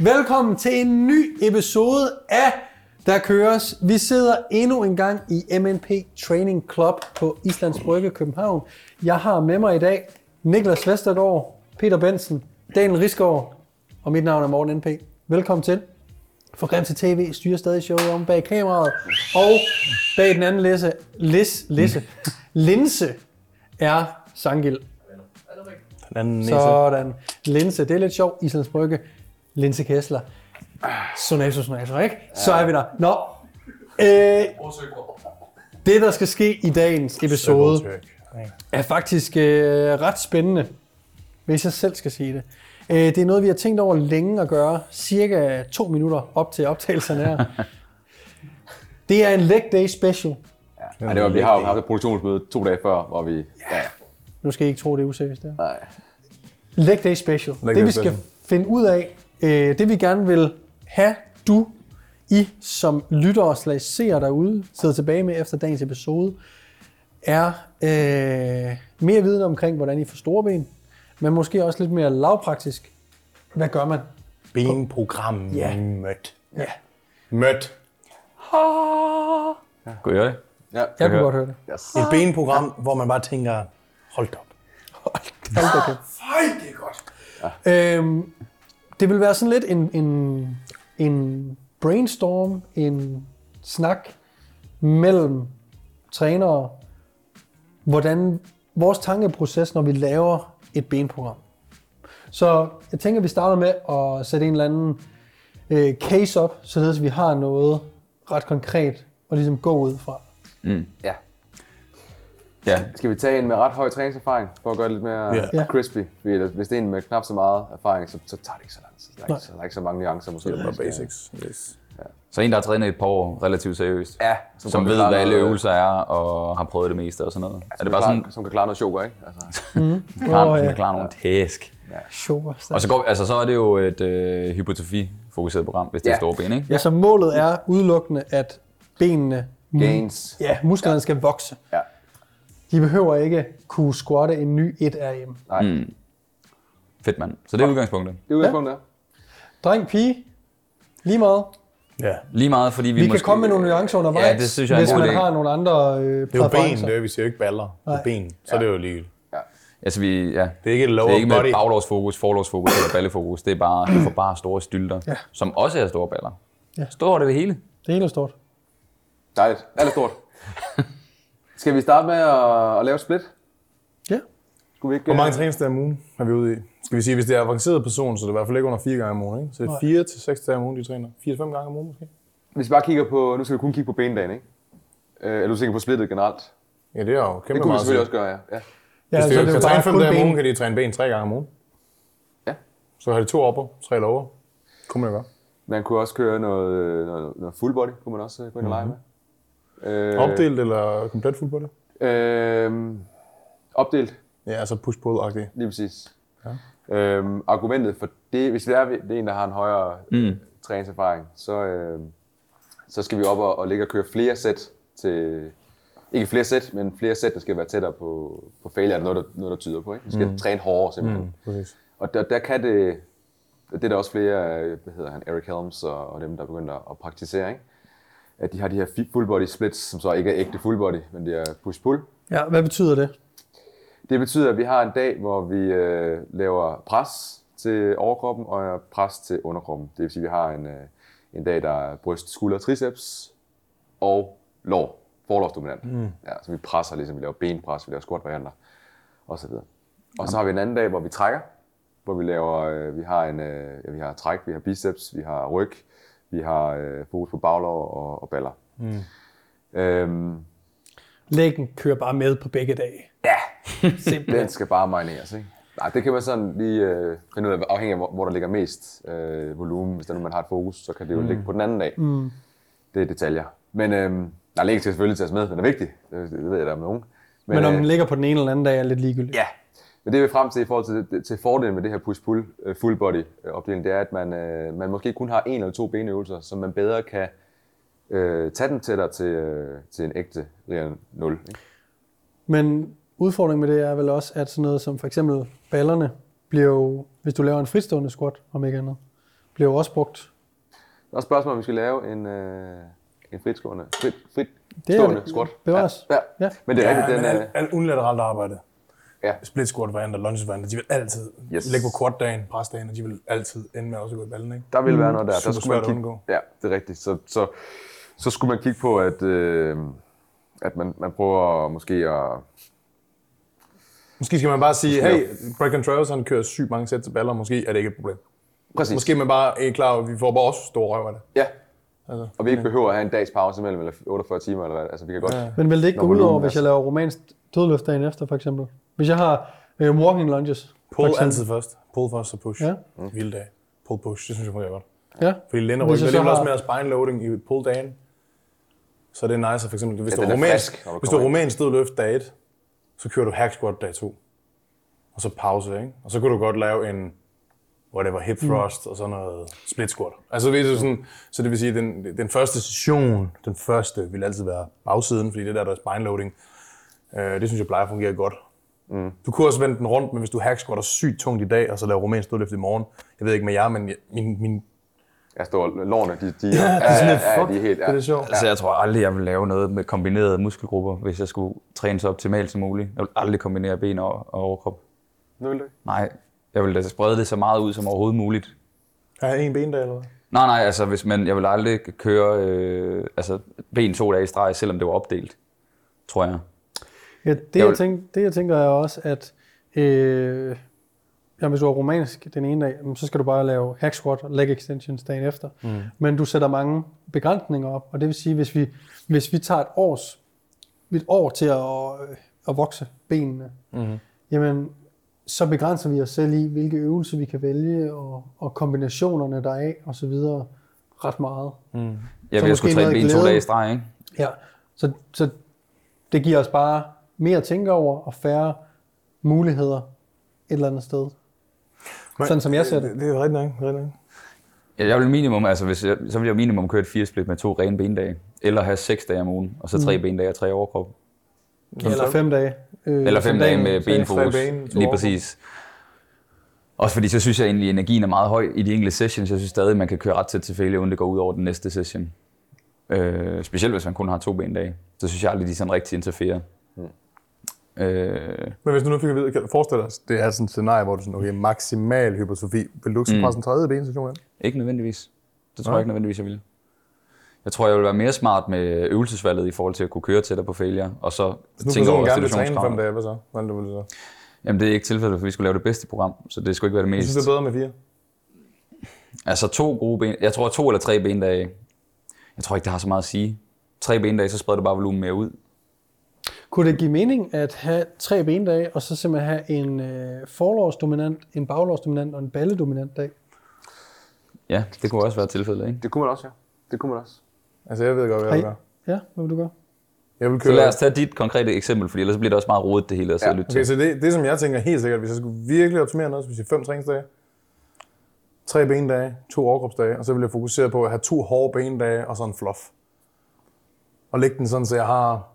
Velkommen til en ny episode af Der Køres. Vi sidder endnu en gang i MNP Training Club på Islands Brygge, København. Jeg har med mig i dag Niklas Vestergaard, Peter Bensen, Daniel Risgaard og mit navn er Morten NP. Velkommen til. For Grim til TV styrer stadig showet om bag kameraet. Og bag den anden læse, lis, lisse, linse er Sangil. Den anden næse. Sådan. Linse, det er lidt sjovt. Islands Brygge. Linse Kessler. Sonato, Sonato, ikke? Så er vi der. Nå. Øh, det, der skal ske i dagens episode, er faktisk øh, ret spændende, hvis jeg selv skal sige det. Øh, det er noget, vi har tænkt over længe at gøre. Cirka to minutter op til optagelserne her. Det er en leg day special. Ja, det var, vi har jo haft et produktionsmøde to dage før, hvor vi... Ja, Nu skal I ikke tro, det er useriøst. Det, nej. Leg day special. Leg det day vi skal special. finde ud af, øh, det vi gerne vil have du, I som lytter og slags seere derude, sidder tilbage med efter dagens episode, er øh, mere viden omkring, hvordan I får store ben, men måske også lidt mere lavpraktisk. Hvad gør man? Benprogram Ja. mødt. Ja, Mødt. Kunne I høre det? Ja, jeg kunne høre. godt høre det. yes. Et benprogram, hvor man bare tænker, hold op. Hold da kæft. det er godt. Øhm, det vil være sådan lidt en, en, en brainstorm, en snak mellem trænere, hvordan vores tankeproces, når vi laver et benprogram. Så jeg tænker, at vi starter med at sætte en eller anden øh, case op, således vi har noget ret konkret at ligesom gå ud fra. ja. Ja, Skal vi tage en med ret høj træningserfaring, for at gøre det lidt mere Ja. Ja. crispy? Fordi hvis det er en med knap så meget erfaring, så, så tager det ikke så lang tid. Der er, ikke, så, der er ikke så mange nuancer måske. Det er bare basics. Yes. så en, der har trænet et par år relativt seriøst. Ja, Som, kan ved, klare hvad alle øvelser er, og har prøvet det meste og sådan noget. er det bare klar- sådan, Som kan klare noget choker, ikke? Altså, klar, Åh, som ja. kan klare nogle tæsk? Super. Og så, går, altså, så er det jo et øh, hypotrofi-fokuseret program, hvis det er Ja. store ben, ikke? Ja, så målet er udelukkende, at benene, gains. ja, musklerne skal vokse. Ja. De behøver ikke kunne squatte en ny 1RM. Nej, Mm. Fedt, mand. Så det er udgangspunktet. det er udgangspunktet. Ja. Dreng, pige, lige meget. Ja. Lige meget, fordi vi, Vi måske... kan komme med nogle nuancer undervejs, Ja, det synes jeg er hvis man har nogle andre øh, Det er jo ben, det er, vi siger ikke baller. Det er Nej. ben, så er det jo ligegyldigt. Altså, vi, ja. Det er ikke et Det lower er ikke med body. baglovsfokus, forlovsfokus eller ballefokus. Det er bare, du får bare store stylter, Ja. som også er store baller. Ja. Store det ved hele. Det hele er stort. Dejligt. Alt er stort. Skal vi starte med at, at lave et split? Ja. Skulle vi ikke... Hvor mange øh, træningsdage om ugen er vi ude i? Skal vi sige, hvis det er avanceret person, så er det i hvert fald ikke under fire gange om ugen, ikke? Så det er fire til seks dage om ugen, de træner. Fire til fem gange om ugen måske? Hvis vi bare kigger på... Nu skal vi kun kigge på bendagen, ikke? Øh, er du sikker på splittet generelt? Ja, det er jo kæmpe Det kunne vi meget. selvfølgelig også gøre, ja. ja. Ja, Hvis de så jo det er kan træne fem dage om ugen, kan de træne ben tre gange om ugen. Ja. Så har de to opper, tre lower. Kunne man jo gøre. Man kunne også køre noget, noget, noget full body, kunne man også øh, gå ind og lege med. Øh, Opdelt eller komplet body? Øh, opdelt, Ja, altså push-pull-agtigt. lige præcis. Ja. Øhm, argumentet for det, hvis det er, det er en, der har en højere mm. træningserfaring, så, øh, så skal vi op og, og ligge og køre flere sæt til, ikke flere sæt, men flere sæt, der skal være tættere på, på failure, er der noget, der, noget, der tyder på. Ikke? Vi skal mm. træne hårdere simpelthen. Mm. Præcis. Og der, der kan det, det er der også flere, øh, hvad hedder han, Eric Helms og, og dem, der er begyndt at, at praktisere, ikke? At de har de her full body splits, som så ikke er ægte full body, men det er push-pull. Ja, hvad betyder det? Det betyder, at vi har en dag, hvor vi øh, laver pres til overkroppen og pres til underkroppen. Det vil sige, at vi har en, øh, en dag, der er bryst, skulder, triceps og lår, forlovsdominant. Mm. Ja, så vi presser ligesom, vi laver benpres, vi laver squat-varianter osv. Og så har vi en anden dag, hvor vi trækker, hvor vi laver, øh, vi har en, øh, ja, vi har træk, vi har biceps, vi har ryg, vi har øh, fokus på baglov og, og baller. Mm. Øhm, Læggen kører bare med på begge dage. ja, Simpelthen. Den skal bare marineres, ikke? Nej, det kan man sådan lige øh, finde ud af, afhængig af, hvor, hvor der ligger mest øh, volumen. Hvis der nu man har et fokus, så kan det jo mm. ligge på den anden dag. Mm. Det er detaljer. Men øh, der ligger selvfølgelig tages med, den er vigtig. Det, det ved jeg, der er nogen. Men om øh, den ligger på den ene eller anden dag, er lidt ligegyldigt. Ja, men det vi er frem til i forhold til, til fordelen med det her push-pull øh, full body øh, opdeling, det er, at man, øh, man måske kun har en eller to benøvelser, som man bedre kan øh, tage den tættere til, øh, til en ægte real 0. Ikke? Men udfordringen med det er vel også, at sådan noget som for eksempel ballerne bliver jo, hvis du laver en fritstående squat, om ikke andet, bliver jo også brugt. Der er spørgsmål, om vi skal lave en, øh, en fritstående, frit, frit Det er det. squat. Bevares. Ja, ja. Ja. Men det er Ja, rigtigt, men den al, er... al unilateralt arbejde. Ja. Split squat varianter, lunges varianter, de vil altid Yes. lægge på quad-dagen, presdagen, og de vil altid ende med også at gå i ballen, ikke? Der vil være noget der. der Super skulle man svært at kigge, undgå. Ja, det er rigtigt. Så, så, så skulle man kigge på, at, øh, at man, man prøver måske at... Måske skal man bare sige, hey, Bracken Travis, han kører sygt mange sæt til baller, måske er det ikke et problem. Præcis. Måske er man bare er klar at vi får bare også store røv af det. Ja. Altså, Og vi ikke behøver at have en dags pause mellem, eller 48 timer, eller hvad. Altså, vi kan godt... Ja. Men vil det ikke gå ud over, er hvis jeg laver romansk dødløft dagen efter, for eksempel? Hvis jeg har øh, walking lunges, Pull altid først. Pull først, så push. Ja. Mm. Vild dag. Pull push, det synes jeg fungerer godt. Ja. Fordi lænder Hvis ryggen, jeg det er så også har- mere spine loading i pull dagen. Så det er nice, for eksempel, hvis Ja, du har er romansk, frisk, hvis du har kommer romansk dødløft dag 1, så kører du hack squat dag 2. Og så pause, ikke? Og så kan du godt lave en whatever, hip thrust og sådan noget split squat. Altså, ved du, sådan, så det vil sige, den, den første session, den første, vil altid være bagsiden, fordi det der, der er spine loading, øh, det synes jeg plejer at fungere godt. Mm. Du kunne også vende den rundt, men hvis du hack squatter sygt tungt i dag, og så laver romansk dødløft i morgen, jeg ved ikke med jer, men jeg- min, min Jeg står lårene, de, de, Ja, det er sådan lidt ja, de er helt... det er sjovt. Altså, jeg tror aldrig, jeg vil lave noget med kombinerede muskelgrupper, hvis jeg skulle træne så optimalt som muligt. Jeg vil aldrig kombinere ben og, og overkrop. Nu vil det. Nej, jeg vil da sprede det så meget ud som overhovedet muligt. Har jeg en bendag, eller hvad? Nej, nej, altså hvis man, jeg vil aldrig køre øh, altså, ben to dage i streg, selvom det var opdelt, tror jeg. Ja, det, Jeg tænker, det jeg tænker er også, at øh, ja, hvis du er romansk den ene dag, jamen, så skal du bare lave hack squat og leg extensions dagen efter. Mm. Men du sætter mange begrænsninger op, og det vil sige, hvis vi, hvis vi tager et, års, et år til at, at vokse benene, mm. jamen, så begrænser vi os selv i, hvilke øvelser vi kan vælge, og, og kombinationerne der er af, og så videre, ret meget. Vil jeg måske skulle træne ben to dage i streg, ikke? Ja, så, så det giver os bare mere at tænke over, og færre muligheder et eller andet sted. Sådan som jeg ser det. Det, det er rigtigt nok. Rigtig nok. Ja, jeg vil minimum, altså hvis jeg, så vil jeg minimum køre et split med to rene bendage. Eller have seks dage om ugen, og så tre mm. bendage og tre overkrop. Eller fem dage. Øh, Eller fem som dage med benfokus. ben, Lige overkrop. præcis. Også fordi så synes jeg egentlig, at energien er meget høj i de enkelte sessions. Jeg synes stadig, at man kan køre ret tæt til failure, uden det går ud over den næste session. Øh, specielt hvis man kun har to bendage. Så synes jeg aldrig, de sådan rigtig interferer. Mm. Øh, Men hvis du nu fik at vide, kan du forestille dig, det er sådan et scenarie, hvor du sådan, okay, maksimal hypertrofi. Vil du ikke så presse en tredje benstation ind? Ikke nødvendigvis. Det tror Nej. jeg ikke nødvendigvis, jeg vil. Jeg tror, jeg vil være mere smart med øvelsesvalget i forhold til at kunne køre tættere på failure, og så Hvis nu tænke over gerne vil træne fem dage, hvad så? Hvordan du vil så? Jamen, det er ikke tilfældet, for vi skulle lave det bedste program, så det skulle ikke være det Jeg mest. synes, det er bedre med fire. Altså to gode ben. Jeg tror to eller tre bendage. Jeg tror ikke, det har så meget at sige. Tre bendage, så spreder du bare volumen mere ud. Kunne det give mening at have tre bendage, og så simpelthen have en øh, forlovsdominant, en baglårsdominant og en balledominant dag? Ja, det kunne også være tilfældet, ikke? Det kunne man også, ja. Det kunne man også. Altså, jeg ved godt, hvad jeg vil gøre. Ja, hvad vil du gøre? Jeg vil Så køre... lad os tage dit konkrete eksempel, for ellers bliver det også meget rodet det hele at sidde Ja, og lytte Okay, til. så det, det som jeg tænker helt sikkert, hvis jeg skulle virkelig optimere noget, så vil jeg fem træningsdage, tre bendage, to overkropsdage, og så vil jeg fokusere på at have to hårde bendage og så en fluff. Og lægge den sådan, så jeg har...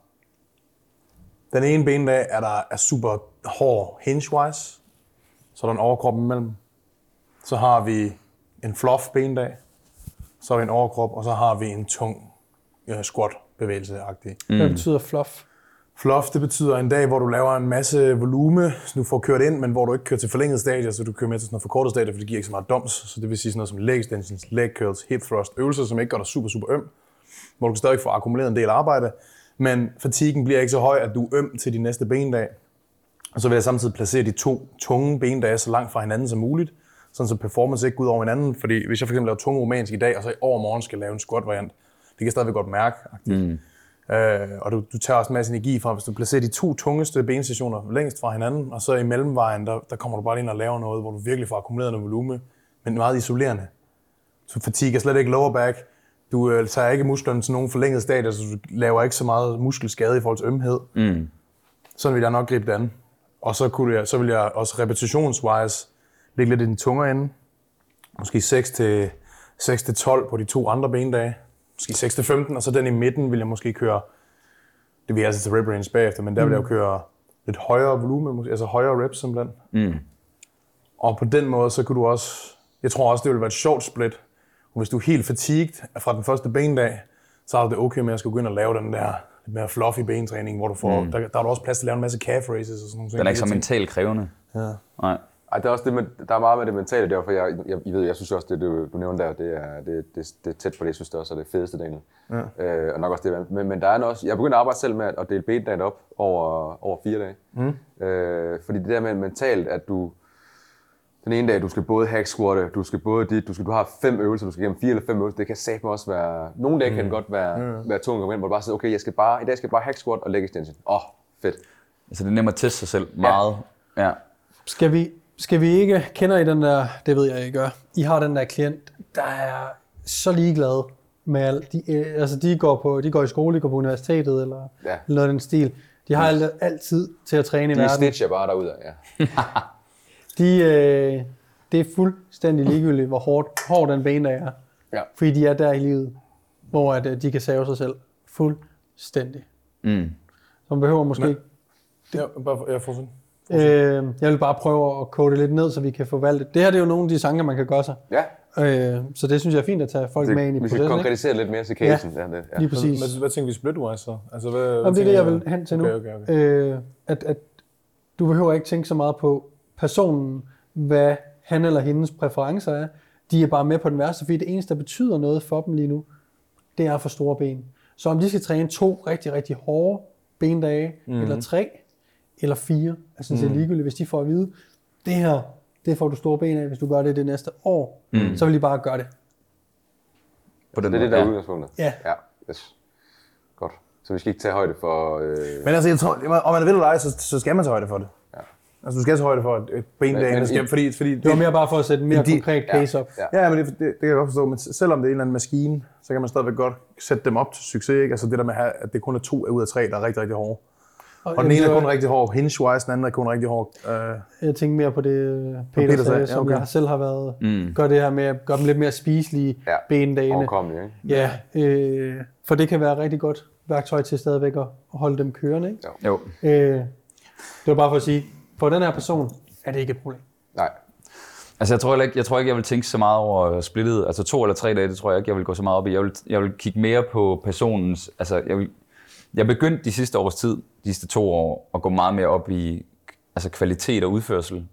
Den ene bendag er der er super hård hinge-wise, så er der en overkrop imellem. Så har vi en fluff bendag, så har vi en overkrop, og så har vi en tung ja, squat-bevægelse-agtig. Mm. Hvad betyder fluff? Fluff, det betyder en dag, hvor du laver en masse volume, så du får kørt ind, men hvor du ikke kører til forlænget stadier, så du kører med til sådan noget forkortet stadier, for det giver ikke så meget doms. Så det vil sige sådan noget som leg extensions, leg curls, hip thrust, øvelser, som ikke gør dig super, super øm, hvor du stadig få akkumuleret en del arbejde, men fatiguen bliver ikke så høj, at du er øm til de næste bendag. Og så vil jeg samtidig placere de to tunge bendage så langt fra hinanden som muligt, sådan så performance ikke går ud over hinanden. Fordi hvis jeg for eksempel laver tunge romansk i dag, og så i overmorgen skal lave en squat variant, det kan jeg stadigvæk godt mærke. Mm. Øh, og du, du tager også en masse energi fra, hvis du placerer de to tungeste benstationer længst fra hinanden, og så i mellemvejen, der, der kommer du bare ind og laver noget, hvor du virkelig får akkumuleret noget volume, men meget isolerende. Så fatigue er slet ikke lower back. Du øh, tager ikke musklerne til nogen forlænget stadier, så du laver ikke så meget muskelskade i forhold til ømhed. Mm. Sådan vil jeg nok gribe det an. Og så, kunne jeg, så vil jeg også repetitionswise ligge lidt i den tungere ende. Måske 6 til, 6 til 12 på de to andre bendage. Måske 6 til 15, og så den i midten vil jeg måske køre, det vil jeg altså til rep range bagefter, men der vil jeg jo køre lidt højere volumen, måske- altså højere reps simpelthen. Mm. Og på den måde, så kunne du også Jeg tror også, det vil være et sjovt split. Og hvis du er helt fatigued fra den første bendag, så er det okay med at skulle gå ind og lave den der lidt mere fluffy bentræning, hvor du får, mm. der, der, er du også plads til at lave en masse calf races og sådan nogle ting. Den er ikke så mentalt krævende. Ja. Nej. Ej, det er også det, med, der er meget med det mentale der, for jeg, jeg, jeg, ved, jeg synes også, det du, du nævnte der, det er, det, det, det er tæt på det, jeg synes det også er det fedeste, Daniel. Ja. Øh, og nok også det, men, men der er også, jeg begynder at arbejde selv med at dele bendagen op over, over fire dage. Mm. Øh, fordi det der med mentalt, at du, den ene dag, du skal både hack squatte, du skal både dit, du skal du har fem øvelser, du skal gennem fire eller fem øvelser, det kan satme også være, nogle dage mm. kan det godt være, mm. være tungt at komme ind, hvor du bare siger, okay, jeg skal bare, i dag skal jeg bare hack squat og leg extension. Åh, oh, fedt. Altså det er nemt at teste sig selv meget. Ja. ja. Skal vi, skal vi ikke, kender I den der, det ved jeg, I gør, I har den der klient, der er så ligeglad med alt. De, øh, altså de går, på, de går i skole, de går på universitetet, eller, Ja. eller noget af den stil. De har alt, altid til at træne i De verden. snitcher bare derude, ja. De, øh, det er fuldstændig ligegyldigt, hvor hårdt, hård den bendag er. Ja. Fordi de er der i livet, hvor at, øh, de kan save sig selv fuldstændig. Mm. Så man behøver måske ikke Ja, bare for, jeg får sådan. Øh, jeg vil bare prøve at kode det lidt ned, så vi kan forvalte det. Det her det er jo nogle af de sange, man kan gøre sig. Ja, Øh, så det synes jeg er fint at tage folk det, med ind i vi skal processen. Ikke? konkretisere lidt mere til casen. Ja. Ja, det, ja. Lige præcis. Hvad, hvad tænker vi splitwise så? Altså, hvad, hvad Jamen, det er det, jeg vil hen til nu. Okay, okay, okay. Øh, at, at du behøver ikke tænke så meget på personen, hvad han eller hendes præferencer er. De er bare med på den værste, fordi det eneste, der betyder noget for dem lige nu, det er for store ben. Så om de skal træne to rigtig, rigtig hårde bendage, mm. eller tre, eller fire, altså mm. det er ligegyldigt, hvis de får at vide, det her, det får du store ben af, hvis du gør det det næste år, mm. så vil de bare gøre det. På den Det er det, der er ja. udgangspunktet. Ja. Ja, yes. Godt. Så vi skal ikke tage højde for... Øh... Men altså, jeg tror, om man vil eller ej, så, så skal man tage højde for det. Ja. Altså, du skal tage højde for et, et bendag, Men- men der skal, i- fordi, fordi Det var mere bare for at sætte en mere De- konkret case op. Ja. Ja, men det, det, det kan jeg godt forstå, men selvom det er en eller anden maskine, så kan man stadigvæk godt sætte dem op til succes, ikke? Altså det der med, at at det kun er to ud af tre, der er rigtig, rigtig hårde. Og den ene det er kun rigtig hård hinge-wise, den anden er kun rigtig hård. Øh, Jeg tænker mere på det, øh, Peter, Peter sagde, sagde, ja, som okay. jeg selv har været. Mm. Gør det her med at gøre dem lidt mere spiselige Ja. bendagene. Overkommelig, ikke? Ja, øh, for det kan være rigtig godt værktøj til stadigvæk at at holde dem kørende. Ikke? Jo. Øh, det var bare for at sige, for den her person er det ikke et problem. Nej. Altså, jeg tror, ikke, jeg tror ikke, jeg vil tænke så meget over splittet. Altså, to eller tre dage, det tror jeg ikke, jeg vil gå så meget op i. Jeg vil, jeg vil kigge mere på personens... Altså, jeg, vil, jeg begyndte de sidste års tid, de sidste to år, at gå meget mere op i altså, kvalitet og udførsel,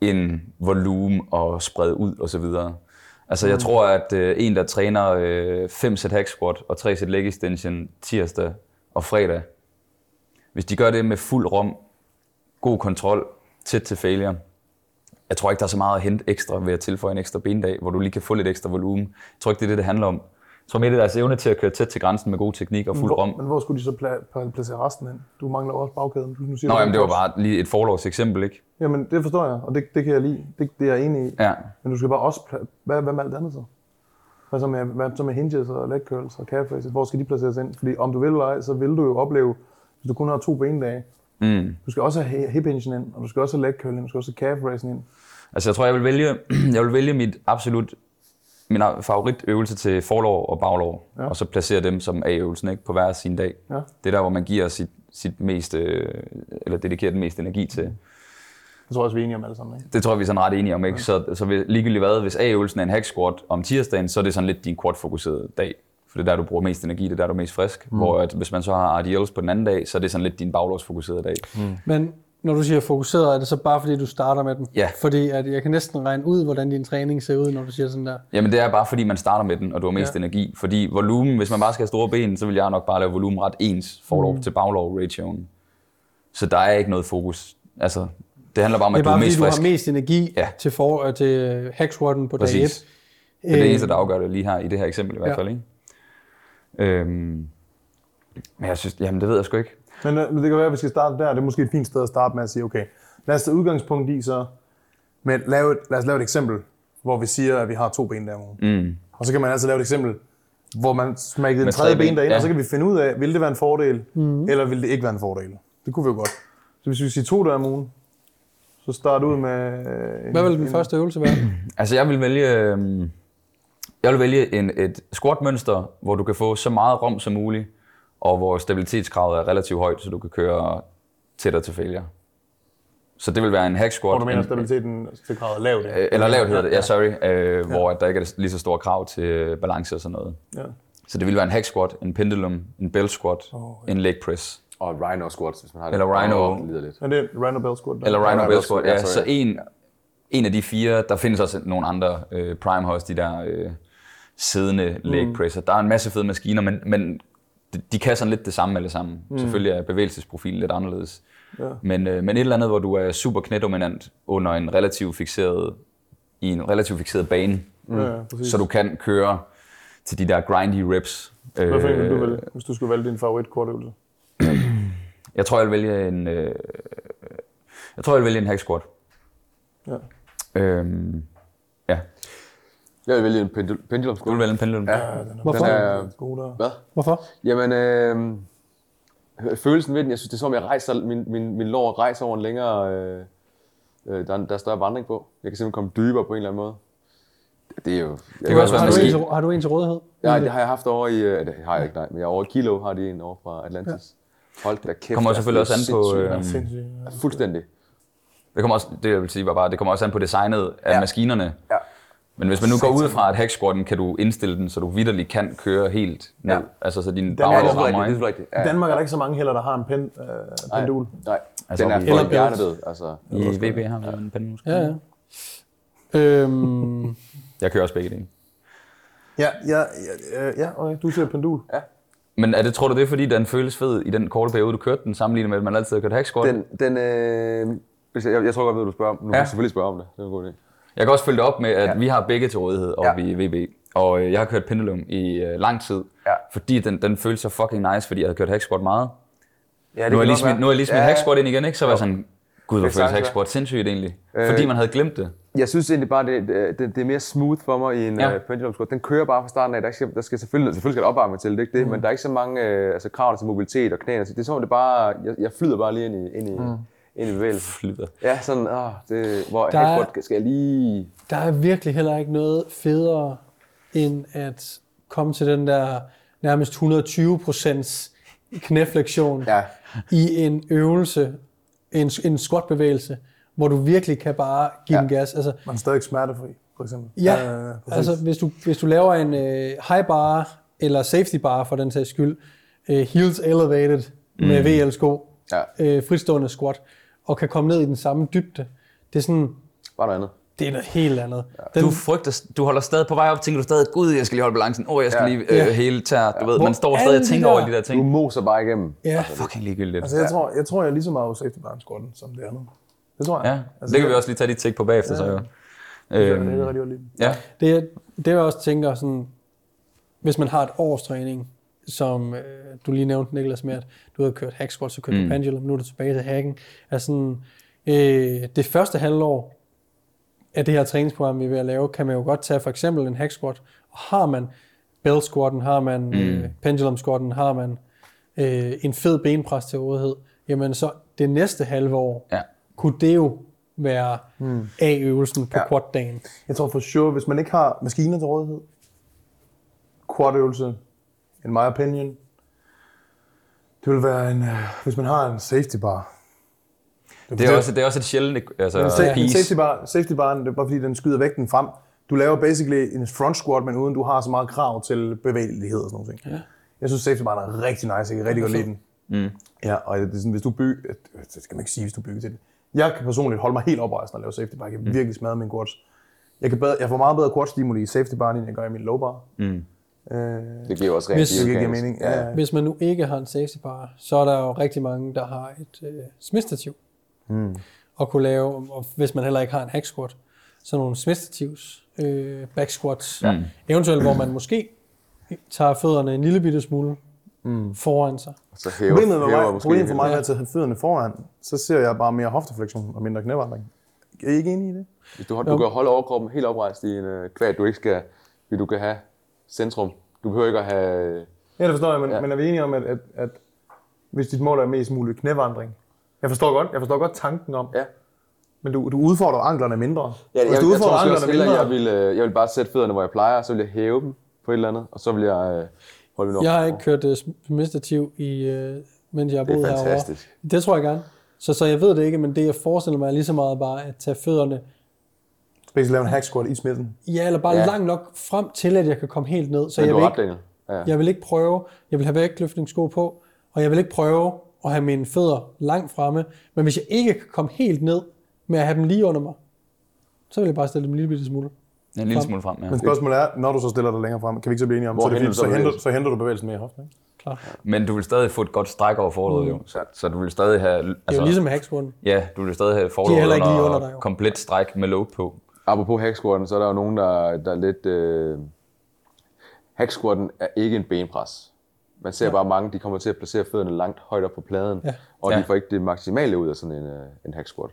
end volumen og spred ud og så videre. Altså, jeg tror, at øh, en, der træner øh, fem sæt hack squat og tre sæt leg extension tirsdag og fredag, hvis de gør det med fuld rom, god kontrol, tæt til failure, jeg tror ikke, der er så meget at hente ekstra ved at tilføje en ekstra bendag, hvor du lige kan få lidt ekstra volumen. Jeg tror ikke, det er det, det handler om. Jeg tror mere, det er deres evne til at køre tæt til grænsen med god teknik og fuld rom. men hvor skulle de så pla- pla- placere resten hen? Du mangler også bagkæden. Du, nu siger Nå, du jamen, det var bare lige et forlovs eksempel, ikke? Jamen, det forstår jeg, og det, det kan jeg lide. Det, det er jeg enig i. Ja. Men du skal bare også... Pla- hvad, hvad med alt andet så? Hvad så med, hvad så med hinges og leg curls og calf? Hvor skal de placeres ind? Fordi om du vil eller ej, så vil du jo opleve, hvis du kun har to benedage, Mm. du skal også have hip hinge ind, og du skal også have leg curl ind, du skal også have calf raising ind. Altså, jeg tror, jeg vil vælge, jeg vil vælge mit absolut min favoritøvelse til forlov og baglov, Ja. ja. og så placere dem som A-øvelsen ikke, på hver sin dag. Ja. Det er der, hvor man giver sit, sit mest, eller dedikerer den mest energi til. Jeg tror også, vi er enige om alle sammen, ikke? Det tror jeg, vi er sådan ret enige om. Ikke? Så, så vil- ligegyldigt hvad, hvis A-øvelsen er en hack squat om tirsdagen, så er det sådan lidt din quad-fokuserede dag. For det er der, du bruger mest energi, det er der, du er mest frisk. Mm. Hvor at, hvis man så har RDLs på den anden dag, så er det sådan lidt din baglovsfokuserede dag. Mm. Men når du siger fokuseret, er det så bare fordi, du starter med den? Ja. Fordi at jeg kan næsten regne ud, hvordan din træning ser ud, når du siger sådan der. Jamen det er bare fordi, man starter med den, og du har mest Ja. energi. Fordi volumen, hvis man bare skal have store ben, så vil jeg nok bare lave volumen ret ens forlov mm. til baglov ratioen. Så der er ikke noget fokus. Altså, det handler bare om, Det er at du er bare fordi, mest du frisk. har mest energi Ja. til, for, øh, til på dag 1. Præcis. Det er det eneste, der afgør det lige her, i det her eksempel i hvert Ja. fald. Ikke? Øhm, men jeg synes, jamen det ved jeg sgu ikke. Men øh, det kan være, at vi skal starte der. Det er måske et fint sted at starte med at sige, okay, lad os tage udgangspunkt i så, men lave et, lad os lave et eksempel, hvor vi siger, at vi har to ben der om. Mm. Og så kan man altså lave et eksempel, hvor man smækkede en Med tredje tre ben ben, derind, ja. og så kan vi finde ud af, vil det være en fordel, mm. eller vil det ikke være en fordel. Det kunne vi jo godt. Så hvis vi siger to dage om ugen, så start ud med... øh, En, Hvad vil den en, første øvelse være? Altså jeg vil vælge, øhm, jeg vil vælge en, et squat-mønster, hvor du kan få så meget rom som muligt, og hvor stabilitetskravet er relativt højt, så du kan køre tættere til failure. Så det vil være en hack squat. Hvor du mener, en- stabiliteten til gradet lavt. Øh, Eller lavt hedder det, ja, sorry. Øh, hvor at der ikke er lige så store krav til øh, balance og sådan noget. Ja. Så det vil være en hack squat, en pendulum, en bell squat, Oh, en leg press. Og rhino squats, hvis man har det. Eller rhino. Og lider lidt. Men det er Rhino Bell Squat. der. Eller rhino Rhino bell squat, ja. ja, Så en, en af de fire, der findes også nogle andre øh, prime house, de der øh, siddende leg presser. Der er en masse fede maskiner, men, men de, kan sådan lidt det samme alle sammen. Mm. Selvfølgelig er bevægelsesprofilen lidt anderledes. Ja. Men, øh, men et eller andet, hvor du er super knædominant under en relativt fixeret, i en relativt fixeret bane, Ja, ja, så du kan køre til de der grindy reps. Hvad vil du Øh, vælge, hvis du skulle vælge din favorit kortøvelse? Jeg tror, jeg vil vælge en... Øh, jeg tror, jeg vil vælge en hack squat. Ja. Øhm, Jeg vil vælge en pendul- pendulum du vil vælge en pendulum. Ja. Hvorfor? Den er, God der. hvad? Hvorfor? Jamen, øh, følelsen ved den, jeg synes, det er som om, jeg rejser, min, min, min lår rejser over en længere, øh, øh, der, er, der er større vandring på. Jeg kan simpelthen komme dybere på en eller anden måde. Det er jo... Det kan også være Har du, maskine. en til, har du en til rådighed? Ja, det har jeg haft over i... øh, Det har jeg ikke, nej. Men jeg er over i Kilo, har de en over fra Atlantis. Hold da kæft. Kommer er selvfølgelig også an på, øh, Sindssygt. ja. Fuldstændig. Det kommer også, det jeg vil sige var bare, det kommer også an på designet af Ja. maskinerne. Ja. Men hvis man nu går ud fra, at hack squatten kan du indstille den, så du vidderligt kan køre helt ned. Ja. Altså så din Ja, det er selvfølgelig rammer, rigtigt. Det er ikke? rigtigt. I Ja. Danmark er der ikke så mange heller, der har en pen, øh, Nej, pendul. Nej, Altså, den er for Eller hjernedød. Altså, I VB har vi jo en pendulum. Ja, ja. Øhm, Jeg kører også begge dele. Ja, ja, ja, ja, ja okay. du ser pendul. Men er det, tror du det er, fordi den føles fed i den korte periode, du kørte den, sammenlignet med, at man altid har kørt hack squat? den, den, øh, hvis jeg, jeg, jeg tror godt, ved, du spørger om. Nu kan Ja. du selvfølgelig spørge om det. Det er en god idé. Jeg kan også følge det op med, at Ja. vi har begge til rådighed oppe i VB. Og øh, jeg har kørt pendulum i øh, lang tid, Ja. fordi den, den føles så fucking nice, fordi jeg havde kørt hack squat meget. Ja, Nu har jeg lige smidt, nu har jeg lige smidt ja, hack squat ind igen, ikke? så var jeg sådan, gud, hvor Det føles hack sagtens squat sindssygt egentlig. Øh, Fordi man havde glemt det. Jeg synes egentlig bare, det, det, det, det er mere smooth for mig i en Ja. ja. uh, pendulum squat. Den kører bare fra starten af. Der skal, der skal selvfølgelig, selvfølgelig skal der opvarme til, det er ikke det, mm. men der er ikke så mange uh, altså, krav til mobilitet og knæene. Det er om det bare, jeg, jeg flyder bare lige ind i, ind i, mm. Ind i bevægelsen. Flyder. Ja, sådan, åh, det, hvor Der er- hack squat skal jeg lige... der er virkelig heller ikke noget federe, end at komme til den der nærmest 120 procents knæflektion Ja, i en øvelse, en, en squat-bevægelse, hvor du virkelig kan bare give ja. Ja. den gas. Altså, Man er stadig smertefri, for eksempel. Ja, Øh, præcis. altså hvis du, hvis du laver en øh, high bar, eller safety bar for den sags skyld, øh, heels elevated med VL-sko, ja, øh, fritstående squat, og kan komme ned i den samme dybde, det er sådan, bare noget andet. det er noget helt andet. Den, Du frygter, du holder stadig på vej op, tænker du stadig, gud, jeg skal lige holde balancen, åh, jeg skal Ja. lige øh, Ja. hele tær, du ved, Hvor man står stadig og tænker der- over de der Du ting. moser bare igennem. ja, Fucking ligegyldigt. Altså, jeg, tror, jeg tror, jeg er lige så meget safety bar squatten som det andet. Det tror jeg. Ja, altså, det kan vi også lige tage dit take på bagefter, så jo. Det er Øhm, rigtig, rigtig godt lide. ja, det, er- det jeg også tænker sådan, hvis man har et års træning, som øh, du lige nævnte, Niklas, med at du havde kørt hack squat, så kørte mm. Du pendulum, nu er du tilbage til hacken. Altså sådan, øh, det første halvår af det her træningsprogram, vi er ved at lave, kan man jo godt tage for eksempel en hack squat, og har man bell squatten, har man mm. øh, pendulum squatten, har man øh, en fed benpres til rådighed, jamen så det næste halve år, ja. kunne det jo være mm. A-øvelsen på. Ja. quad-dagen. Jeg tror for sure, hvis man ikke har maskiner til rådighed, quad-øvelse, in my opinion, det vil være en, øh, hvis man har en safety bar. Det er, også, det er også et sjældent altså, En, sa- en piece. safety bar, safety bar, det er bare fordi, den skyder vægten frem. Du laver basically en front squat, men uden du har så meget krav til bevægelighed og sådan noget. Ja. Jeg synes, safety bar er rigtig nice. Jeg kan rigtig godt lide den. Mm. Ja, og det er sådan, hvis du bygger, det skal man ikke sige, hvis du bygger til det. Jeg kan personligt holde mig helt oprejst, når jeg laver safety bar. Jeg kan virkelig smadre min quads. Jeg, kan bedre, jeg får meget bedre quad stimuli i safety bar, end jeg gør i min low bar. Mm. Øh, Det giver også rent Hvis- det giver mening. Ja, ja. Hvis man nu ikke har en safety bar, så er der jo rigtig mange, der har et øh, smidstativ. Mm. Og kunne lave, og hvis man heller ikke har en hack squat, så nogle smidstativs, øh, back squats. Ja. Eventuelt, hvor man måske tager fødderne en lille bitte smule mm. foran sig. Så hæver, Problemet, med hæver mig, måske problemet for mig med at tage fødderne foran, så ser jeg bare mere hofteflektion og mindre knævandring. Er I ikke enige i det? Hvis du, har- du kan holde overkroppen helt oprejst i en øh, kvad, du ikke skal, du kan have centrum. Du behøver ikke at have... Ja, det forstår jeg, men, ja. Men er vi enige om, at, at, at hvis dit mål er mest muligt knævandring, jeg forstår godt, jeg forstår godt tanken om, Ja. men du, du udfordrer anklerne mindre. Ja, hvis jeg, du jeg, jeg tror udfordrer også anklerne hellere, mindre, jeg vil, øh, jeg vil bare sætte fødderne, hvor jeg plejer, så vil jeg hæve dem på et eller andet, og så vil jeg øh, holde min op. Jeg har ikke kørt uh, smidstativ, i, uh, mens jeg har Det boet er herovre. fantastisk. Det tror jeg gerne. Så, så jeg ved det ikke, men det jeg forestiller mig er lige så meget bare at tage fødderne, Basically lave en hack squat i smitten. ja, eller bare Ja. ja. langt nok frem til, at jeg kan komme helt ned. Så Men jeg vil, ikke. Ja. jeg vil ikke prøve, jeg vil have vægtløftningssko på, og jeg vil ikke prøve at have mine fødder langt fremme. Men hvis jeg ikke kan komme helt ned med at have dem lige under mig, så vil jeg bare stille dem en lille bitte smule. En lille Frem. smule frem, ja. Men spørgsmålet er, når du så stiller dig længere frem, kan vi ikke så blive enige om, Hvor så, er det, henter fordi, du så, henter, bevægelsen? så henter du bevægelsen mere i hoften, ikke? Klart. Men du vil stadig få et godt stræk over forløbet, jo. Så, så du vil stadig have... Det er jo ligesom med hacksquatten. Ja, du vil stadig have er ikke lige under dig, jo. komplet stræk med load på. Apropos hack squatten, så er der jo nogen, der, der er lidt... Øh... Hack squatten er ikke en benpres. Man ser ja. bare mange, de kommer til at placere fødderne langt højt op på pladen, Ja. og Ja. de får ikke det maksimale ud af sådan en, øh, en hack squat.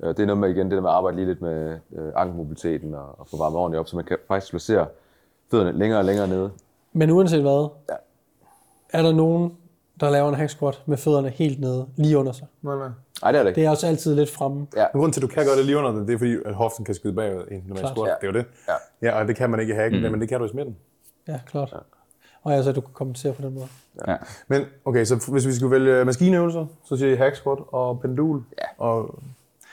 Øh, Det er noget med igen det der med at arbejde lige lidt med øh, ankelmobiliteten og, og få varmet ordentligt op, så man kan faktisk placere fødderne længere og længere nede. Men uanset hvad, Ja. er der nogen, der laver en hack squat med fødderne helt nede, lige under sig. Nej, nej. Nej, det er det ikke. Det er også altid lidt fremme. Ja. Men grunden til, at du kan gøre det lige under det, det er fordi, at hoften kan skyde bagud i en normal squat. Ja. Det er jo det. Ja. Ja, og det kan man ikke i hacken, mm. men det kan du i smitten. Ja, klart. Ja. Og altså, du kan kompensere på den måde. Ja. Men okay, så hvis vi skulle vælge maskineøvelser, så siger I hack squat og pendul. Ja. Og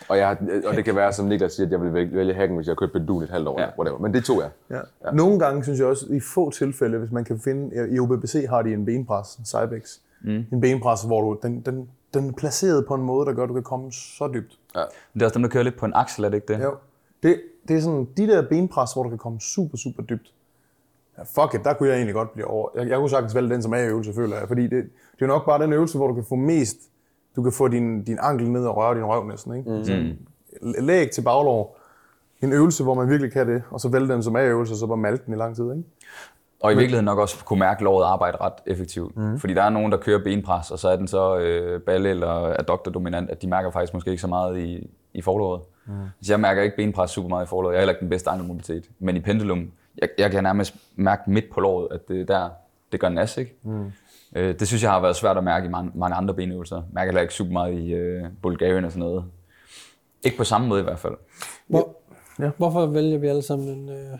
Og, jeg, og det kan være, som Niklas siger, at jeg vil vælge, hacken, hvis jeg har kørt pendul et halvt år. Ja. Ja. Whatever. Men det tog jeg. Ja. ja. Nogle gange synes jeg også, i få tilfælde, hvis man kan finde, i OBBC har de en benpres, en Cybex. Mm. En benpres, hvor du, den, den, den er placeret på en måde, der gør, at du kan komme så dybt. Ja. Det er også dem, der kører lidt på en aksel, er det ikke det? Jo. Det, det er sådan, de der benpres, hvor du kan komme super, super dybt. Ja, fuck it, der kunne jeg egentlig godt blive over. Jeg, jeg kunne sagtens vælge den som A-øvelse, føler jeg. Fordi det, det er nok bare den øvelse, hvor du kan få mest, du kan få din, din ankel ned og røre din røv næsten. Ikke? Mm. Læg til baglov. En øvelse, hvor man virkelig kan det, og så vælge den som A-øvelse, og så bare malte den i lang tid. Ikke? Og i virkeligheden nok også kunne mærke låret arbejde ret effektivt. Mm. Fordi der er nogen, der kører benpres, og så er den så øh, balle eller adductor-dominant, at de mærker faktisk måske ikke så meget i, i forlåret. Mm. Så jeg mærker ikke benpres super meget i forlåret. Jeg har heller ikke den bedste ankelmobilitet. Men i pendulum, jeg, jeg kan nærmest mærke midt på låret, at det er der, det gør nas, ikke? Mm. Øh, det synes jeg har været svært at mærke i mange, mange andre benøvelser. Jeg mærker heller ikke super meget i øh, Bulgarien og sådan noget. Ikke på samme måde i hvert fald. Hvor, Ja. ja. Hvorfor vælger vi alle sammen en, øh,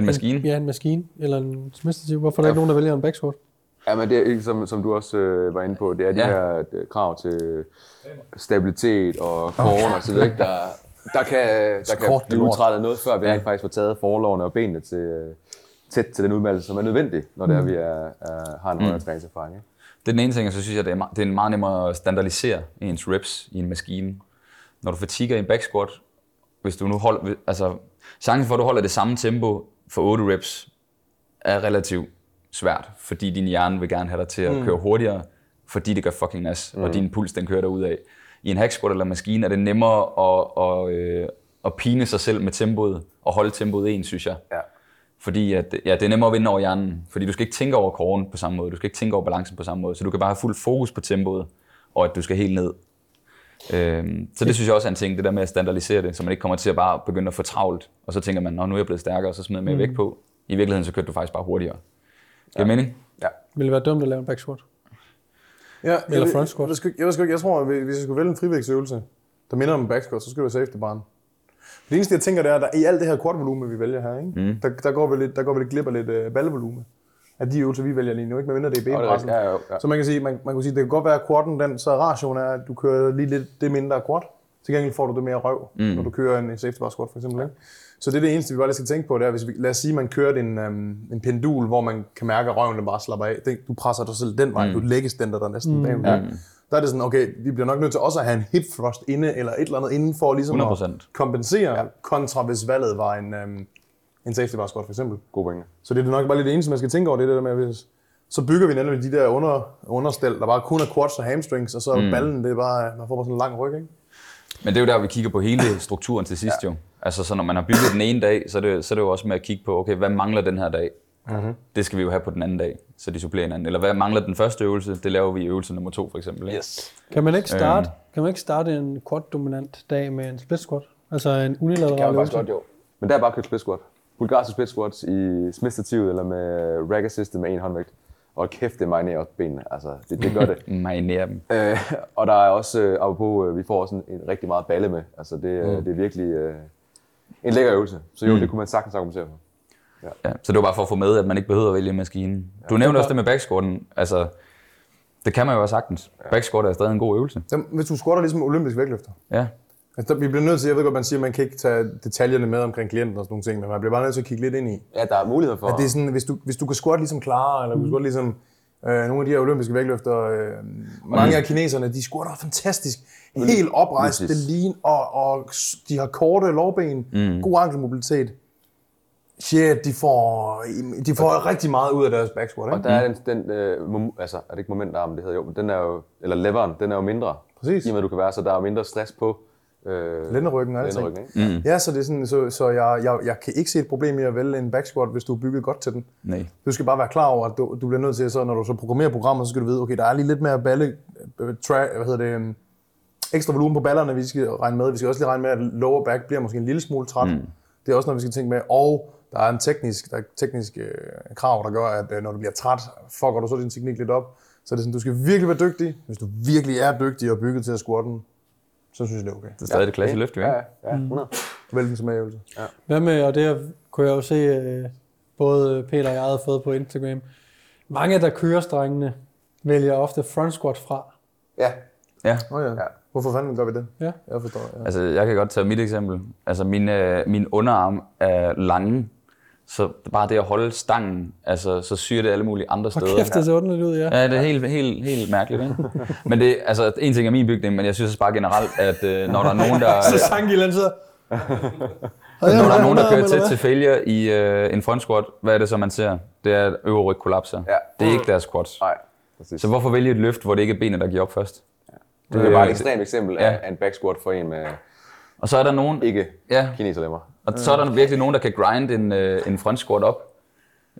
En maskine. ja, en maskine eller en smidstativ? Hvorfor er der ikke nogen, der vælger en back squat? Ja, men det er ikke, som, som du også øh, var inde på, det er de Ja. ja. her øh, krav til stabilitet og korn og så videre, der, der kan, der kan blive udtrættet noget, før vi rent faktisk får taget forlovene og benene til, øh, tæt til den udmeldelse, som er nødvendig, når det er, vi er, er, har en højere træningserfaring. Ikke? Det er den ene ting, og så synes jeg, det er, meget, det er meget nemmere at standardisere ens reps i en maskine. Når du fatiger i en back squat, hvis du nu holder, altså chancen for, at du holder det samme tempo for 8 reps, er relativt svært, fordi din hjerne vil gerne have dig til at køre hurtigere, fordi det gør fucking nas, mm. og din puls den kører derud af. I en hack squat eller maskine er det nemmere at, at, øh, at pine sig selv med tempoet, og holde tempoet en, synes jeg. Ja. Fordi at, ja, det er nemmere at vinde over hjernen, fordi du skal ikke tænke over kåren på samme måde, du skal ikke tænke over balancen på samme måde, så du kan bare have fuld fokus på tempoet, og at du skal helt ned. Øhm, så det synes jeg også er en ting, det der med at standardisere det, så man ikke kommer til at bare begynde at få travlt, og så tænker man, Nå, nu er jeg blevet stærkere, og så smider jeg mere vægt på. I virkeligheden så kører du faktisk bare hurtigere. Giver ja. mening? Ja. Vil det være dumt at lave en back squat? Ja, Eller jeg, front squat. Jeg, jeg, jeg, jeg, jeg, jeg, jeg tror, at hvis jeg skulle vælge en frivægtsøvelse, der minder om en back squat, så skulle det være safety barn. Det eneste, jeg tænker, det er, at der, i alt det her kortvolume, vi vælger her, ikke? Mm. Der, der, går vi lidt, der går vi lidt glip af lidt uh, ballevolume af de øvelser, vi vælger lige nu, ikke? Medmindre det er er benpressen. Ja, ja, ja. Så man kan sige, man, man kan sige, det kan godt være, at quaden, den, så ratioen er, at du kører lige lidt det mindre quad. Til gengæld får du det mere røv, mm. når du kører en safety bar squat for eksempel. Ikke? Så det er det eneste, vi bare lige skal tænke på, det er, hvis vi, lad os sige, man kører en, um, en pendul, hvor man kan mærke, at røven den bare slapper af. Det, du presser dig selv den vej, mm. du lægges den der, der næsten mm. bagud. Ja. Der er det sådan, okay, vi bliver nok nødt til også at have en hip thrust inde, eller et eller andet inden for ligesom 100%. at kompensere, ja. kontra hvis valget var en, um, en safety bar squat for eksempel. God pointe. Så det er nok bare lige det eneste, man skal tænke over, det er det der med, hvis, så bygger vi nemlig de der under, understel, der bare kun er quads og hamstrings, og så mm. ballen, det er bare, man får bare sådan en lang ryg, ikke? Men det er jo der, vi kigger på hele strukturen til sidst ja. jo. Altså, så når man har bygget den ene dag, så er, det, så er det jo også med at kigge på, okay, hvad mangler den her dag? Mm-hmm. Det skal vi jo have på den anden dag, så de supplerer hinanden. Eller hvad mangler den første øvelse? Det laver vi i øvelse nummer to, for eksempel. Ikke? Yes. Kan man ikke starte, Øhm. kan man ikke starte en quad-dominant dag med en split squat? Altså en Kan man unilateral faktisk øvelse? godt, jo. Men der er bare kørt split squat. Bulgarske split squats i smidstativet eller med rack assisted med en håndvægt. Og kæft, det marinerer også benene. Altså, det, det gør det. Marinere dem. Øh, og der er også, øh, apropos, øh, vi får også en, en rigtig meget balle med. Altså, det, mm. det er virkelig øh, en lækker øvelse. Så jo, mm. det kunne man sagtens argumentere for. Ja, så det var bare for at få med, at man ikke behøver at vælge maskinen. Du nævnte også det med backsquatten. Altså, Det kan man jo også sagtens. Back squat er stadig en god øvelse. Så, hvis du squatter ligesom olympisk vægtløfter, Ja. Altså, vi bliver nødt til, jeg ved godt, man siger, at man kan ikke tage detaljerne med omkring klienten og sådan nogle ting, men man bliver bare nødt til at kigge lidt ind i, Ja, der er mulighed for... at det er sådan, hvis du, hvis du kan squatte ligesom Clara, eller du kan ligesom øh, nogle af de her olympiske vægtløfter, øh, mange af kineserne, de squatter fantastisk, helt oprejst, det lean, og, og de har korte lårben, mm. god ankelmobilitet. Shit, de får, de får rigtig meget ud af deres back squat, Og ikke? der er den, den øh, mom- altså, er det ikke momentarmen, det hedder jo, men den er jo, eller leveren, den er jo mindre. Præcis. I og med, at du kan være, så der er mindre stress på øh, Lænderryggen og alting. Mm. Ja, så, det er sådan, så, så jeg, jeg, jeg kan ikke se et problem i at vælge en back squat, hvis du er bygget godt til den. Nej. Du skal bare være klar over, at du, du bliver nødt til, så når du så programmerer programmet, så skal du vide, okay, der er lige lidt mere balle, øh, tra- hvad hedder det, um, ekstra volumen på ballerne, vi skal regne med. Vi skal også lige regne med, at lower back bliver måske en lille smule træt. Mm. Det er også noget, vi skal tænke med. Og der er en teknisk, der er teknisk øh, krav, der gør, at øh, når du bliver træt, fucker du så din teknik lidt op. Så det er sådan, du skal virkelig være dygtig. Hvis du virkelig er dygtig og bygget til at squatte den, så synes jeg, det er okay. Det er stadig det klasse løft, jo, Ja, ikke? ja, ja, 100. Vælg den som øvelse. Hvad med, og det her kunne jeg jo se, øh, både Peter og jeg havde fået på Instagram. Mange, der kører strengene, vælger ofte front squat fra. Ja, Ja. Oh, ja. Ja. Hvorfor fanden gør vi det? Ja. Jeg forstår. Ja. Altså, jeg kan godt tage mit eksempel. Altså, min, øh, min underarm er lange, så bare det at holde stangen, altså, så syr det alle mulige andre steder. Kæft, det ser underligt ud, ja. Ja, det er helt, helt, helt mærkeligt, ikke? Men det, altså, en ting er min bygning, men jeg synes også bare generelt, at øh, når der er nogen, der, Så Sangiland så... når der, er nogen, der kører tæt til failure i øh, en front squat, hvad er det så, man ser? Det er, at øvre ryg kollapser. Ja. Det er ikke deres squats. nej, præcis. Så hvorfor vælge et løft, hvor det ikke er benene, der giver op først? det er bare et ekstremt eksempel Ja. af, af en back squat for en med Og så er der nogen, ikke ja, kineserlemmer. Og så er der virkelig nogen, der kan grind en, øh, en front squat op.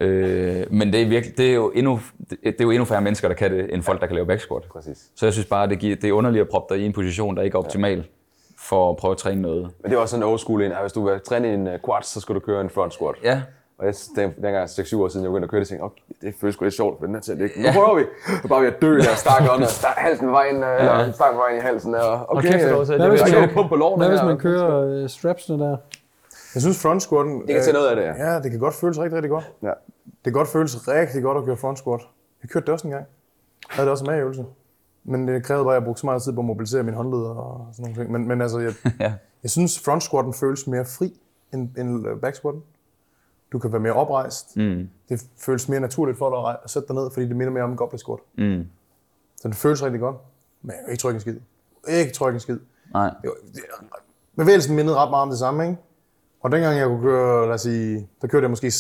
Øh, men det er, virkelig, det, er jo endnu, det, er jo endnu færre mennesker, der kan det, end folk, der kan lave back squat. Præcis. Så jeg synes bare, det, giver, det er underligt at proppe dig i en position, der ikke er optimal for at prøve at træne noget. Men det er også sådan en old school en. Hvis du vil træne en øh, quad, så skal du køre en front squat. Ja, Og jeg, den, dengang 6-7 år siden, jeg begyndte at køre det, tænkte jeg, okay, det føles sgu lidt sjovt, for den her til at ligge. Nu prøver vi. Så bare ved at dø der, stak under, stak halsen på vejen, øh, eller stang på vejen i halsen. Og, okay, var så- Hvad hvis jeg man, kan pumpe på lårene hvad hvis her. man kører øh, strapsene der? Jeg synes front squatten... Det kan tage noget af det, ja. Ja, det kan godt føles rigtig, rigtig godt. Ja. Det kan godt føles rigtig godt at køre front squat. Jeg kørte det også en gang. Jeg havde det også med i øvelse. Men det krævede bare, at jeg brugte så meget tid på at mobilisere mine håndleder og sådan nogle ting. Men, men altså, jeg, ja. jeg synes, front squatten føles mere fri end, end øh, back squatten. Du kan være mere oprejst. Mm. Det føles mere naturligt for dig at sætte dig ned, fordi det minder mere om en goblet squat. Mm. Så det føles rigtig godt. Men jeg kan ikke trykke en skid. Ikke trykke en skid. Nej. Bevægelsen mindede ret meget om det samme, ikke? Og dengang jeg kunne køre, lad os sige, der kørte jeg måske 6-8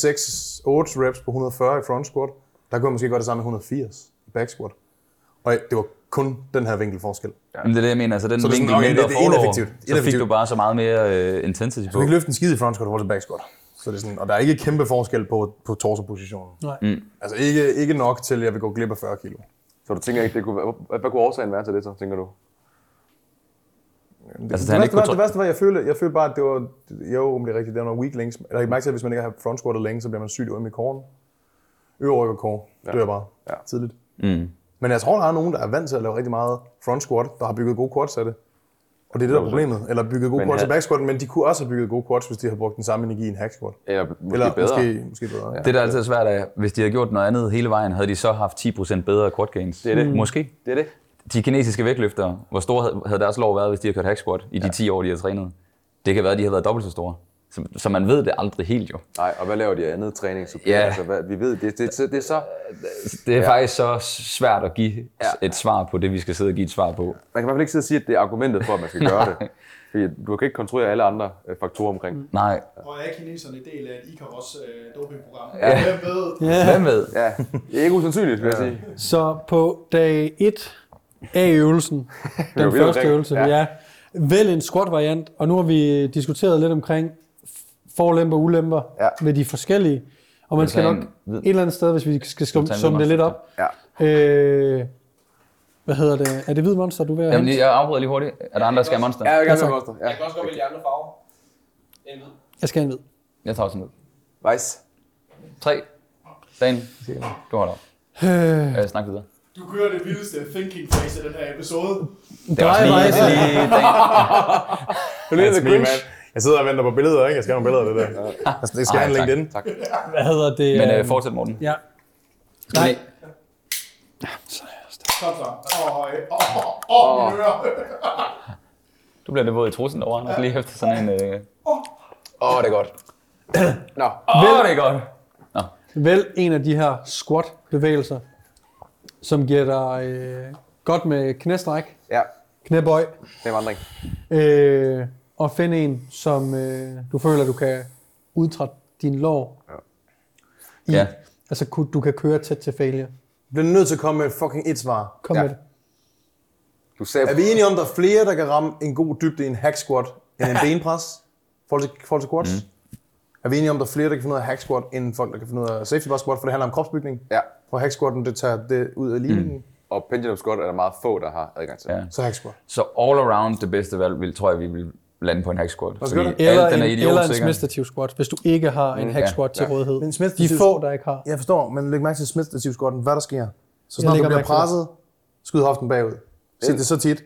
reps på 140 i front squat. Der kunne jeg måske gøre det samme med 180 i back squat. Og det var kun den her vinkelforskel. Ja. Men det er det, jeg mener. Altså, den Så det er sådan, vinkel okay, det- det er ineffektivt. så fik Ineffektivt. du bare så meget mere øh, intensity Du på. kan ikke løfte en skid i front squat forhold til back squat. Så det er sådan, og der er ikke kæmpe forskel på, på torsopositionen. Nej. Mm. Altså ikke, ikke nok til, at jeg vil gå glip af 40 kilo. Så du tænker ikke, det kunne være, hvad, hvad kunne årsagen være til det så, tænker du? Det, Altså, det, han værste, var, det værste var, jeg følte, jeg følte bare, at det var, jo, om det er rigtigt, det var nogle weak links. Eller jeg mærke til, at hvis man ikke har front squattet længe, så bliver man sygt øm i kåren. Øver ryg og kår, ja. dør bare Ja. tidligt. Mm. Men jeg tror, der er nogen, der er vant til at lave rigtig meget front squat, der har bygget gode quads af det. Og det er det, der er problemet. Eller bygget gode Men quads af ha- back squat, men de kunne også have bygget gode quads, hvis de havde brugt den samme energi i en hack squat. Eller måske Eller bedre? måske, måske bedre. Ja. Det, der altid er svært er, hvis de havde gjort noget andet hele vejen, havde de så haft 10% bedre quad gains. Det er det. Måske. Det er det. De kinesiske vægtløftere, hvor store havde- deres lov været, hvis de havde kørt hack squat i de 10 år, de har trænet? Det kan være, at de har været dobbelt så store. Så, så man ved det aldrig helt jo. Nej, og hvad laver de andet træning? Så Ja. altså, hvad, vi ved, det, det, det, det er så... Det er ja. faktisk så svært at give ja. et svar på det, vi skal sidde og give et svar på. Man kan i hvert fald ikke sidde og sige, at det er argumentet for, at man skal gøre det. Fordi du kan ikke kontrollere alle andre øh, faktorer omkring. Nej. Og er kineserne del af et Icaros øh, dopingprogram? Ja. Hvem ved? Ja. Hvem ved? Ja, det er ikke usandsynligt, vil jeg sige. Så på dag 1 af øvelsen, den første øvelse, ja. Ja. vælg en squat variant, og nu har vi diskuteret lidt omkring forlemper og ulemper Ja. ved de forskellige, og man du skal nok en hvid? et eller andet sted, hvis vi skal sum, summe hvid det lidt op. Ja. Øh, hvad hedder det? Er det hvid monster, du vil have? Jamen, lige- jeg afbryder lige hurtigt. Er der andre, der skal have monster? Ja, jeg vil gerne Ja, have monster. Ja. Jeg kan også godt vælge andre farver. En hvid. Jeg skal have en hvid. Jeg tager også en ud. Weiss. 3. Dan. Du holder op. Øh, Øh, snak videre. Du kører det vildeste thinking phase af den her episode. Det var også lige, lige Dan. Det er me, man. Jeg sidder og venter på billeder, ikke? Jeg skal have nogle billeder af det der. Altså, det skal Ej, have en tak, LinkedIn. Tak. hvad hedder det? Men øh, øh, fortsæt, Morten. Ja. Nej. Ja, så er jeg. Kom så. Åh, åh, åh. Du bliver det våd i trussen over, Anders, lige efter sådan en... Øh... Åh, oh, det er godt. Nå, Åh, det er godt. Vælg en af de her squat-bevægelser, som giver dig øh, godt med knæstræk, ja, knæbøj, det er vandring. øh, og find en, som øh, du føler, du kan udtrætte din lår i. Ja. Altså, du kan køre tæt til failure. Du bliver nødt til at komme med fucking et svar. Kom Ja. med det. Du sagde, Er vi enige om, at der er flere, der kan ramme en god dybde i en hack squat, end en benpres? Forhold til, forhold til squats? Mm. Er vi enige om, at der er flere, der kan finde ud af hack squat, end folk, der kan finde ud af safety bar squat, for det handler om kropsbygning? Ja, For hack squatten, det tager det ud af ligningen. Mm. og pendulum squat er der meget få, der har adgang til. Ja. Så hack squat. Så all around det bedste valg, vil, tror jeg, vi vil lande på en hack squat. Fordi det. Eller, alt, den er en, eller en idiotsikker. Smith stativ squat, hvis du ikke har en hack squat til ja. rådighed. Men De få, der ikke har. Jeg forstår, men læg mærke til Smith stativ squatten, hvad der sker. Så snart du bliver presset, skyd hoften bagud. Se det så tit.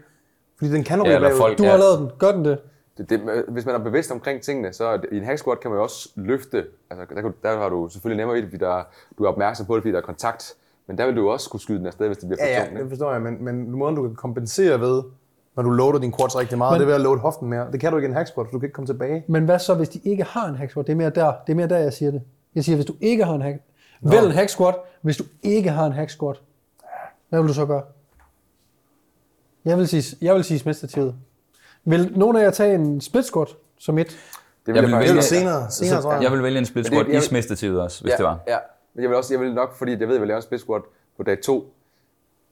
Fordi den kan du Ja, ja, bagud. folk- Du Ja. har lavet den. Gør den det? Det, det, hvis man er bevidst omkring tingene, så er i en hack squat kan man jo også løfte. Altså, der, kan- der har du selvfølgelig nemmere i det, fordi der, du er opmærksom på det, fordi der er kontakt. Men der vil du også kunne skyde den afsted, hvis det bliver for Ja, tungt. ja, det forstår jeg, men, men måden du kan kompensere ved, når du loader din quads rigtig meget, Men- det er ved at load hoften mere. Det kan du ikke i en hack squat, for du kan ikke komme tilbage. Men hvad så, hvis de ikke har en hack squat? Det er mere der, det er mere der jeg siger det. Jeg siger, hvis du ikke har en hack... Vælg en hack squat, hvis du ikke har en hack squat. Hvad vil du så gøre? Jeg vil sige, jeg vil sige smidstativet. Vil nogen af jer tage en split squat som et? Det Jeg vil vil jeg vælge- Eller faktisk senere, senere tror jeg. Jeg vil vælge en split squat jeg i vil- smidstativet også, hvis ja, det var. Ja, men jeg vil også, jeg vil nok, fordi jeg ved, jeg vil lave en split squat på dag 2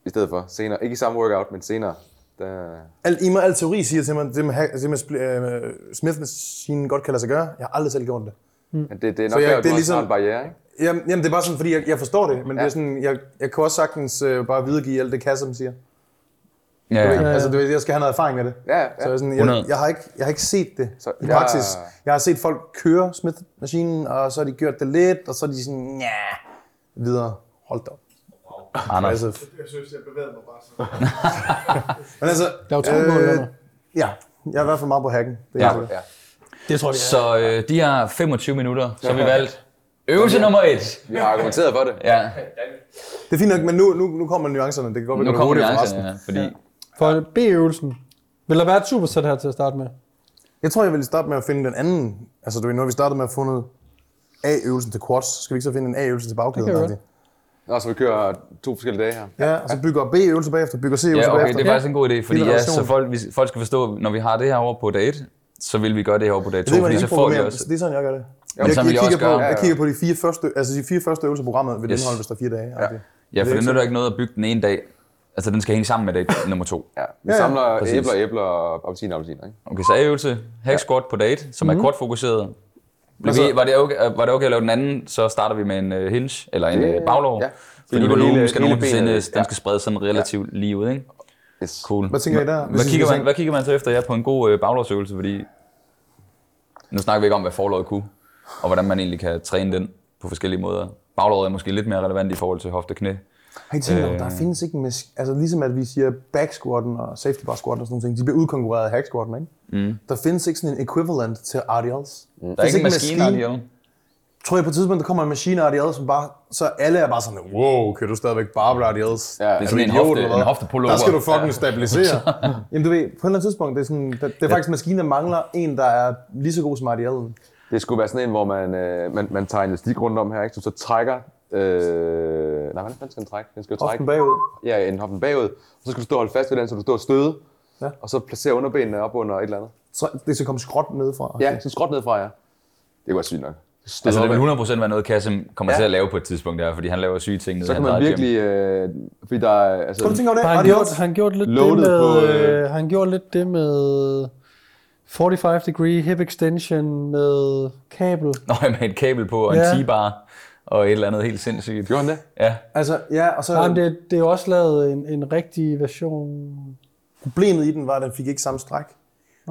i stedet for senere. Ikke i samme workout, men senere. Der, Alt, I mig, al teori siger til mig, det med, hack- det med øh, Smith-maskinen godt kan lade sig gøre. Jeg har aldrig selv gjort det. men det, det er Så nok jeg- der, det er ligesom- en barriere, ikke? Jamen, jamen, det er bare sådan, fordi jeg, jeg forstår det, men ja. det er sådan, jeg, jeg kan også sagtens øh, bare videregive alt det, Kassem siger. Ja, Du ved, ja. ja. Altså, du ved, jeg skal have noget erfaring med det. Ja, ja. Så jeg, sådan, 100. jeg, jeg, har ikke, jeg har ikke set det Så i jeg- praksis. Jeg har set folk køre Smith-maskinen, og så har de gjort det lidt, og så er de sådan, ja, videre. Hold da op. Anders. Altså, Jeg synes, jeg bevægede mig bare sådan. men altså, Der er jo to mål, ja, jeg er i hvert fald meget på hacken. Det er Ja. ja. ja. Det tror jeg, Så øh, de her 25 minutter, så har vi valgt øvelse nummer et. Vi har argumenteret for det. Ja, Det er fint nok, men nu, nu, nu kommer nuancerne. Det kan godt være, nu det kommer nuancerne, ja, fordi For B-øvelsen. Vil der være et supersæt her til at starte med? Jeg tror, jeg vil starte med at finde den anden. Altså, du ved, når vi startede med at få noget A-øvelsen til quads, skal vi ikke så finde en A-øvelse til bagkæden? Det vi? Nå, så vi kører to forskellige dage her. Ja, og så bygger B-øvelser bagefter, bygger C-øvelser Ja, okay, bagefter. det er faktisk en god idé, fordi ja, så folk, hvis, folk skal forstå, når vi har det her over på dag 1, så vil vi gøre det her over på dag Jeg 2, ved, fordi så jeg får vi også... Det er sådan, jeg gør det. Men jeg, vil jeg kigger på, jeg kigger på de fire første, altså de fire første øvelser i programmet, vil Yes. yes. indholde, hvis der er fire dage. Ja. Ja. Ja, for Det er det nytter ikke noget at bygge den ene dag. Altså, den skal hænge sammen med dag nummer 2. Ja, vi Ja, ja. samler Præcis. æbler, æbler og appelsiner, appelsiner, ikke? Okay, så A-øvelse, hack squat på date, som Mhm. er kortfokuseret. Blev Altså- vi, var, det okay, var det okay at lave den anden, så starter vi med en uh, hinge, eller en Det- uh, baglov. ja. Fordi volumen skal hele nogensinde, benet, den ja. skal spredes sådan relativt lige ud, ikke? Yes. Cool. Hvad tænker I der? Hvad, kigger man, hvad kigger man så efter ja, på en god uh, baglovsøvelse? Fordi nu snakker vi ikke om, hvad forløjet kunne, og hvordan man egentlig kan træne den på forskellige måder. Baglovet er måske lidt mere relevant i forhold til hofte og knæ. Har I tænkt Øh. der findes ikke en mas- altså ligesom at vi siger back squatten og safety bar squatten og sådan nogle ting, de bliver udkonkurreret af hack squatten, ikke? Mm. Der findes ikke sådan en equivalent til RDLs. Mm. Der er ikke en maskine, maskine. Tror jeg på et tidspunkt, der kommer en maskine RDL, som bare, så alle er bare sådan, wow, kan du stadigvæk barbell RDLs? Ja, det er sådan en idiot, hofte- en hoftepullover. Der skal du fucking stabilisere. Jamen du ved, på et eller andet tidspunkt, det er, sådan, det, det er faktisk en maskine, der mangler en, der er lige så god som RDL'en. Det skulle være sådan en, hvor man, øh, man, man tager en elastik rundt om her, ikke? Så så trækker... Øh, nej, hvordan fanden skal den trække? Den skal jo trække Hoften bagud. ja, en hoften bagud, og så skal du stå og holde fast ved den, så du står og støde, Ja. og så placere underbenene op under et eller andet. Så det skal komme skråt nedefra. Ja, så skråt nedfra, ja. Det var sygt nok. Støde Altså, det vil 100% være noget, Kasim kommer Ja. til at lave på et tidspunkt der, fordi han laver syge ting. nede Så kan man virkelig... Øh, fordi der er... Altså, Skal du tænke over det? Har han, gjort, han gjort lidt det med, på, øh, øh, han gjort lidt det med 45 degree hip extension med kabel. Nå, med et kabel på og en Ja. T-bar og et eller andet helt sindssygt. Gjorde han det? Ja, Altså, ja, og så Jamen, det, det er jo også lavet en, en rigtig version. problemet i den var, at den fik ikke samme stræk.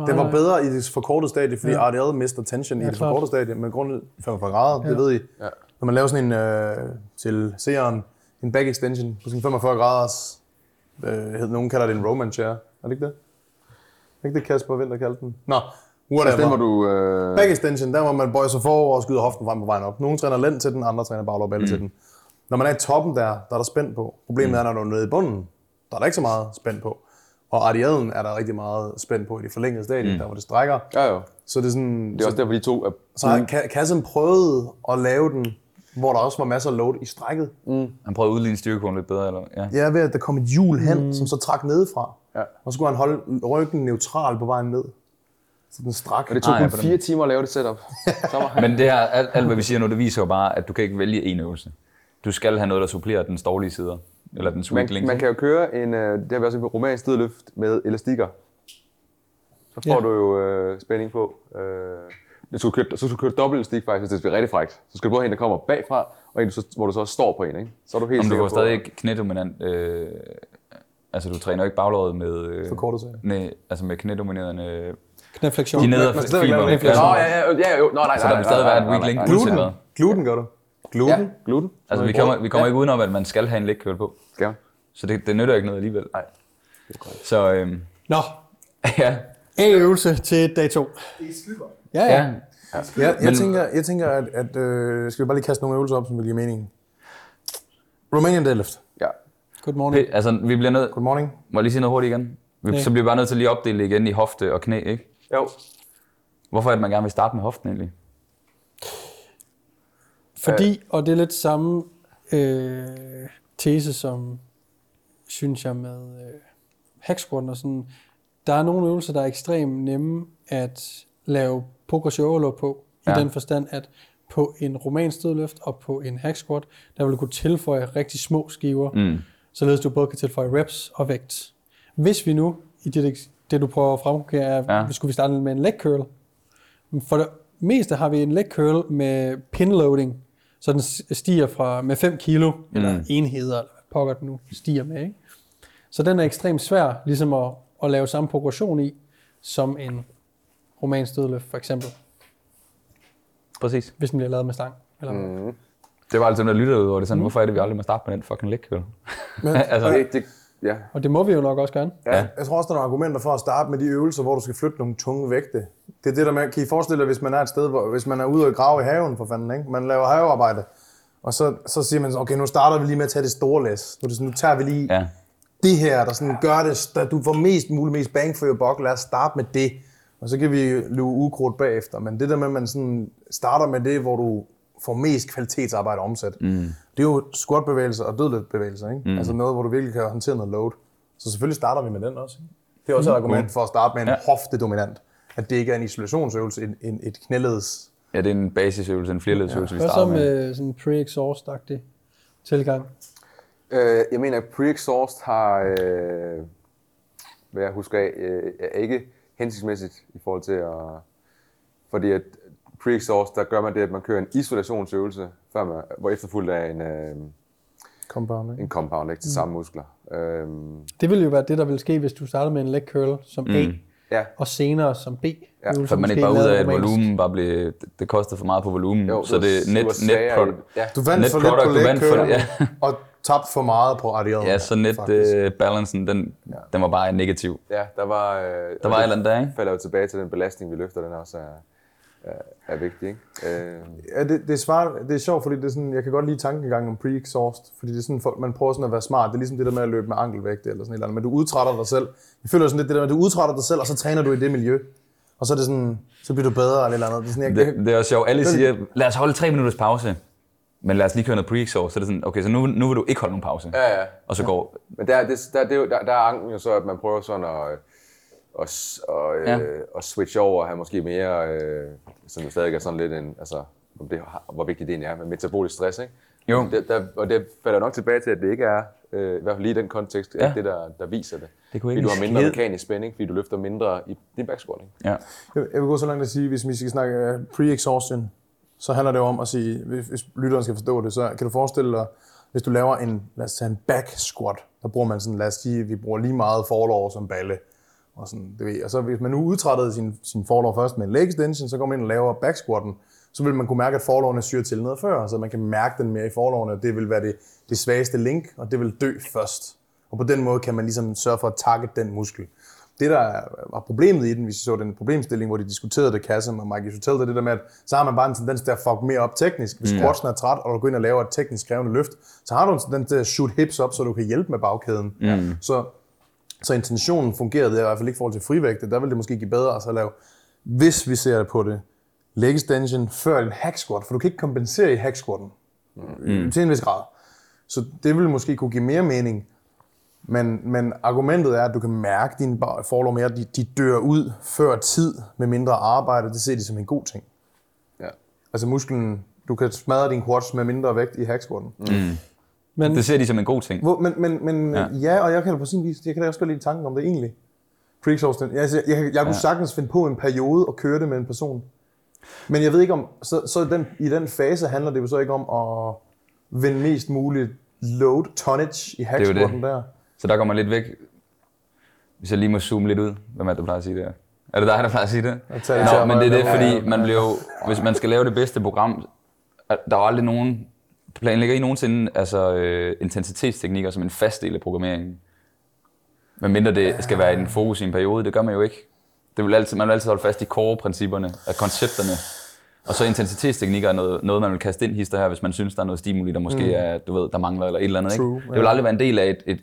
Den var bedre i det forkortede stadie, fordi ja. RDL mister tension ja, i det forkortede stadie, men grundet 45 grader, ja. det ved I. Ja. Når man laver sådan en, øh, til seeren, en back extension på sådan 45 graders, øh, nogen kalder det en Roman chair, er det ikke det? Er ikke det Kasper Vinter kaldte den? Nå, whatever. Den må du... Øh, Back extension, der må man bøje sig forover og skyde hoften frem på vejen op. Nogle træner lænd til den, andre træner baglov mm. til den. Når man er i toppen der, der er der spændt på. Problemet mm. er, når du er nede i bunden, der er der ikke så meget spændt på. Og ardiaden er der rigtig meget spændt på i det forlængede stadie, mm. der hvor det strækker. Ja, jo. Så det er sådan... Det er også derfor, de to er... så har Ka- Kassen prøvede at lave den, hvor der også var masser af load i strækket. Han prøvede at udligne styrkekurven lidt bedre, eller? Ja. Ja, ved at der kom et hjul hen, mm. som så trak nedefra. Ja. Og så skulle han holde ryggen neutral på vejen ned. Så den strak. Og det tog Ah, ja, kun den- fire timer at lave det setup. Men det her, alt, alt, hvad vi siger nu, det viser jo bare, at du kan ikke vælge en øvelse. Du skal have noget, der supplerer den dårlige sider. Eller den man, link. man kan jo køre en, øh, det har vi også en romansk stødløft med elastikker. Så får Ja. du jo øh, spænding på. Øh, det skulle køre, så skal du køre dobbelt elastik faktisk, hvis det bliver rigtig frækt. Så skal du både have en, der kommer bagfra, og en, du så, hvor du så står på en. Ikke? Så er du helt Om du sikker var på, stadig ikke knædominant. Øh, altså, du træner jo ikke baglåret med... Øh, Forkortet. Nej, altså med knædominerende... Knæflektion. De fibre. det. Nå, ja, ja, ja, jo, nå, nej, Så der vil stadig være et weak link. nej, Gluten. nej, Gluten. Gør du. Gluten. Ja, gluten. Altså, vi kommer, vi kommer ikke udenom, at man skal have en curl på. Jeg? Så det, det nytter ikke noget alligevel. Nej. Så øhm, Nå, ja, A-øvelse til dag 2. Det er godt. Ja, ja. ja. Ja, jeg, tænker, jeg tænker, at, at øh, skal vi bare lige kaste nogle øvelser op, som vil give mening. Romanian deadlift. Ja. Good morning. P- altså, vi bliver nødt... Good morning. Må jeg lige sige noget hurtigt igen? Vi, Ja. Så bliver vi bare nødt til lige at opdele det igen i hofte og knæ, ikke? Jo. Hvorfor er det, man gerne vil starte med hoften egentlig? Fordi, og det er lidt samme øh, tese, som synes jeg med øh, hacksquatten og sådan, der er nogle øvelser, der er ekstremt nemme at lave progressive overload på, ja. I den forstand, at på en romansk stødløft og på en hack squat, der vil du kunne tilføje rigtig små skiver, Mm. således du både kan tilføje reps og vægt. Hvis vi nu, i det, det du prøver at fremkonkere, er, Ja. skulle vi starte med en leg curl. For det meste har vi en leg curl med pin loading, så den stiger fra med 5 kilo, mm. eller enheder, eller hvad pokker den nu stiger med. Ikke? Så den er ekstremt svær ligesom at, at lave samme progression i, som en romansk dødløft for eksempel, Præcis. hvis den bliver lavet med stang. Eller mm. Det var altså dem, der lyttede ud over det. Sådan, mm. Hvorfor er det, vi aldrig må starte med den fucking leg curl? altså, Og det, det, ja. Og det må vi jo nok også gerne. Ja. Jeg tror også, der er nogle argumenter for at starte med de øvelser, hvor du skal flytte nogle tunge vægte. Det er det der med, kan I forestille jer, hvis man er et sted, hvor, hvis man er ude og grave i haven, for fanden, ikke? Man laver havearbejde. Og så, så siger man, så, okay, nu starter vi lige med at tage det store læs. Nu, det sådan, nu tager vi lige ja. det her, der sådan gør det, der du får mest muligt, mest bang for your buck. Lad os starte med det. Og så kan vi luge ukrudt bagefter. Men det der med, at man sådan starter med det, hvor du får mest kvalitetsarbejde omsat. Mm. Det er jo squatbevægelser og dødløftbevægelser. Ikke? Mm. Altså noget, hvor du virkelig kan håndtere noget load. Så selvfølgelig starter vi med den også. Ikke? Det er også et argument for at starte med en Ja. hoftedominant. At det ikke er en isolationsøvelse, en, en, et knæleds. ja, det er en basisøvelse, en flerledsøvelse, ja. vi Hvad så starter med. med sådan en pre-exhaust-agtig tilgang? Øh, jeg mener, at pre-exhaust har, øh, hvad jeg husker af, øh, er ikke hensigtsmæssigt i forhold til at... Fordi at pre-exhaust, der gør man det, at man kører en isolationsøvelse, før man, hvor efterfulgt af en, øh, Compound, ikke? en compound ikke, til samme muskler. Øh, Det ville jo være det, der ville ske, hvis du startede med en leg curl som A, ja, og senere som B. Ja, Så man ikke bare ud af, at volumen bare blev, det, koster for meget på volumen. jo, så det er net, net, i- Ja, Du vandt Net for lidt product, på du leg vandt for- ja. og tabt for meget på radiaden. ja, så net uh, balancen, den, den var bare negativ. ja, der var... Øh, Der var et eller andet der, ikke? falder jo tilbage til den belastning, vi løfter, den også er, er, er vigtig. Ikke? Øh, Ja, det, det, er svaret, det er sjovt, fordi det er sådan, jeg kan godt lide tankegangen om pre-exhaust, fordi det er sådan, folk- man prøver sådan at være smart. Det er ligesom det der med at løbe med ankelvægt eller sådan et eller andet, men du udtrætter dig selv. Jeg føler sådan lidt det der med, at du udtrætter dig selv, og så træner du i det miljø. Og så er det sådan, så bliver du bedre eller et eller andet. Det er sådan, jeg, Det, det er også sjovt. Alle siger, lad os holde tre minutters pause. Men lad os lige køre noget pre-exhaust. Så er det sådan, okay, så nu, nu vil du ikke holde nogen pause. ja, ja. Og så går... Men der, det, der, det er jo, der, der er anken jo så, at man prøver sådan at, at, s- at, Ja. ja. at switch over og have måske mere, øh, som stadig er sådan lidt en, altså, om det, hvor vigtigt det egentlig er med metabolisk stress, ikke? Jo. Det, der, og det falder nok tilbage til, at det ikke er, øh, i hvert fald lige i den kontekst, Ja. det der, der viser det. Det kunne fordi du har mindre skide- mekanisk spænding, fordi du løfter mindre i din backsquat, ikke? Ja. jeg, jeg vil gå så langt at sige, hvis vi skal snakke øh, pre-exhaustion, så handler det om at sige, hvis, hvis lytteren skal forstå det, så kan du forestille dig, hvis du laver en, lad os tage en back squat, der bruger man sådan, lad os sige, vi bruger lige meget forlov som balle. Og, sådan, det ved, og så hvis man nu udtrættede sin, sin forlov først med en leg extension, så går man ind og laver back squatten, så vil man kunne mærke, at forlovene syrer til noget før, så man kan mærke den mere i forlovene, og det vil være det, det svageste link, og det vil dø først. Og på den måde kan man ligesom sørge for at takke den muskel. det, der var problemet i den, hvis vi så den problemstilling, hvor de diskuterede det, Kassem og Mike Isotel, det det der med, at så har man bare en tendens til at fuck mere op teknisk. Hvis squatsen er træt, og du går ind og laver et teknisk krævende løft, så har du en tendens til at shoot hips op, så du kan hjælpe med bagkæden. Mm. Så, så intentionen fungerede i hvert fald ikke i forhold til frivægte. Der ville det måske give bedre at så lave, hvis vi ser på det, leg extension før en hack squat, for du kan ikke kompensere i hack squatten mm. til en vis grad. Så det ville måske kunne give mere mening. Men, men argumentet er, at du kan mærke, at dine forlov mere, de, de dør ud før tid med mindre arbejde. Det ser de som en god ting. Ja. Altså musklen, du kan smadre din quads med mindre vægt i hack squatten. Mm. Men Det ser de som en god ting. Hvor, men men, men ja. Ja. og jeg kan da på sin vis, jeg kan da også godt lide tanken om det egentlig. Pre-exhaustion. Jeg, jeg, jeg, jeg kunne ja. sagtens finde på en periode og køre det med en person. Men jeg ved ikke om, så, så den, i den fase handler det jo så ikke om at vinde mest muligt load tonnage i hack Det jo det. squatten der. Så der man lidt væk. Hvis jeg lige må zoome lidt ud. Hvem er det, der plejer at sige det her? Er det dig, der plejer at sige det? Nå, men det er det, fordi man bliver jo, hvis man skal lave det bedste program, der er aldrig nogen, planlægger I nogensinde altså, øh, intensitetsteknikker som en fast del af programmeringen? Men mindre det skal være en fokus i en periode, det gør man jo ikke. Det vil altid, man vil altid holde fast i core-principperne, af koncepterne. Og så intensitetsteknikker er noget, noget, man vil kaste ind hister her, hvis man synes, der er noget stimuli, der måske mm. er, du ved, der mangler eller et eller andet. True, ikke? Det vil aldrig være en del af et, et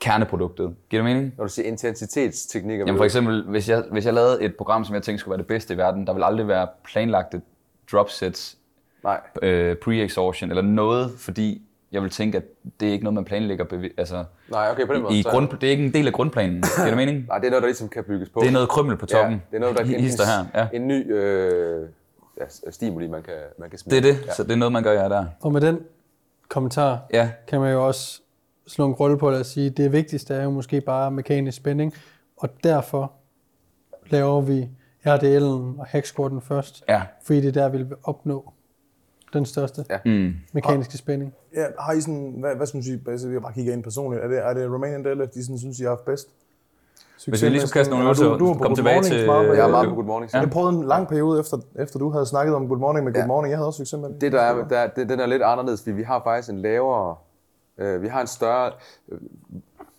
kerneproduktet. Giver det mening? Når du siger intensitetsteknikker, Jamen for eksempel, hvis jeg, hvis jeg lavede et program, som jeg tænkte skulle være det bedste i verden, der vil aldrig være planlagte drop sets, Nej, øh, pre-exhaustion eller noget, fordi jeg vil tænke, at det er ikke noget, man planlægger bevi- altså, nej, okay, på den måde. i så- grund, det er ikke en del af grundplanen. Giver det mening? Nej, det er noget, der ligesom kan bygges på. Det er noget krymmel på toppen. Ja, det er noget, der Hister her. Ja. en ny øh, ja, stimuli, man kan, man kan smide. Det er det, så det er noget, man gør, ja, der. Og med den kommentar Ja, kan man jo også slå en krølle på det og sige, at det vigtigste er jo måske bare mekanisk spænding, og derfor laver vi RDL'en og hacksquatten først, ja. fordi det er der, vi vil opnå den største Ja. Mm. mekaniske spænding. Ja, har I sådan, hvad, hvad synes I, altså, vi bare kigger ind personligt, er det, er det Romanian Deadlift, I sådan, synes, I har haft bedst? Hvis vi lige skulle kaste nogle Og du- øvelser, du på kom tilbage Morning til... Og Jeg er meget på Good Morning. Ja. Jeg prøvede en lang periode efter, efter du havde snakket om Good Morning med Good Ja. Morning. Jeg havde også succes med det. Det der er, der, det, den er lidt anderledes, fordi vi har faktisk en lavere, øh, vi har en større, øh,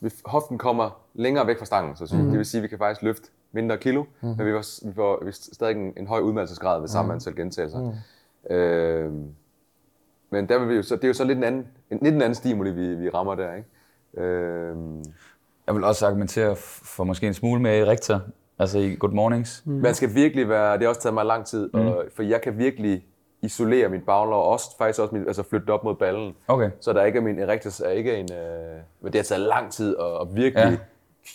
vi- hoften kommer længere væk fra stangen, så at sige. Mm. Det vil sige, at vi kan faktisk løfte mindre kilo, mm. men vi får, vi får vi stadig en, en høj udmattelsesgrad ved samme Mhm. antal gentagelser. Mm. Øh, men der vil vi jo så, det er jo så lidt en anden, en, lidt en anden stimuli, vi, vi rammer der, ikke? Øh, Jeg vil også argumentere for måske en smule med rektor, altså i Good Mornings. Mm. Man skal virkelig være, det har også taget mig lang tid, mm. og, for jeg kan virkelig isolere mit baglov, og også, faktisk også mit, altså flytte op mod ballen. Okay. Så der ikke er min erectus er ikke en, øh, men det har taget lang tid at, at virkelig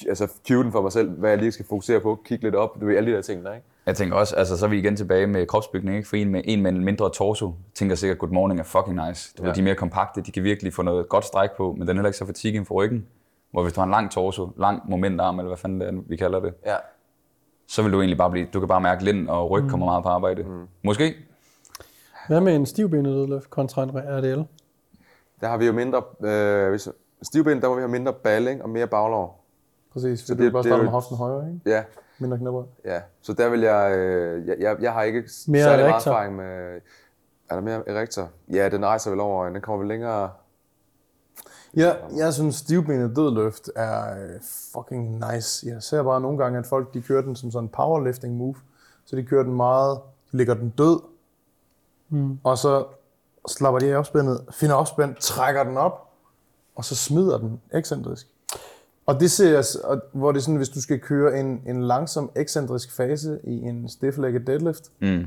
ja. altså cue den for mig selv, hvad jeg lige skal fokusere på, kigge lidt op, du ved, alle de der ting der, ikke? Jeg tænker også, altså så er vi igen tilbage med kropsbygning, ikke? For en med, en med en mindre torso, tænker sikkert, Good Morning er fucking nice. Du ja. Ved, de er mere kompakte, de kan virkelig få noget godt stræk på, men den er heller ikke så fatigue for ryggen. Hvor hvis du har en lang torso, lang momentarm, eller hvad fanden det er, vi kalder det, Ja. så vil du egentlig bare blive, du kan bare mærke, lind og ryg kommer meget på arbejde. Mm. Måske. Hvad med en stivbenet dødløft kontra en RDL? Der har vi jo mindre, øh, hvis, stivben, der må vi have mindre balling og mere baglov. Præcis, så det- du bare starte med hoften højere, ikke? Ja, Mindre knæbrød. ja. Så der vil jeg, øh, jeg, jeg, jeg har ikke Mere særlig meget erfaring med, er der mere erektor? Ja, den rejser vel over, den kommer vel længere, Ja, jeg synes, stivbenet dødløft er øh, fucking nice. Jeg ser bare nogle gange, at folk de kører den som sådan en powerlifting move. Så de kører den meget, de lægger den død, mm. og så slapper de af opspændet, finder opspændt, trækker den op, og så smider den ekscentrisk. Og det ser og hvor det er sådan, hvis du skal køre en, en langsom ekscentrisk fase i en stiff-legged deadlift, Mm.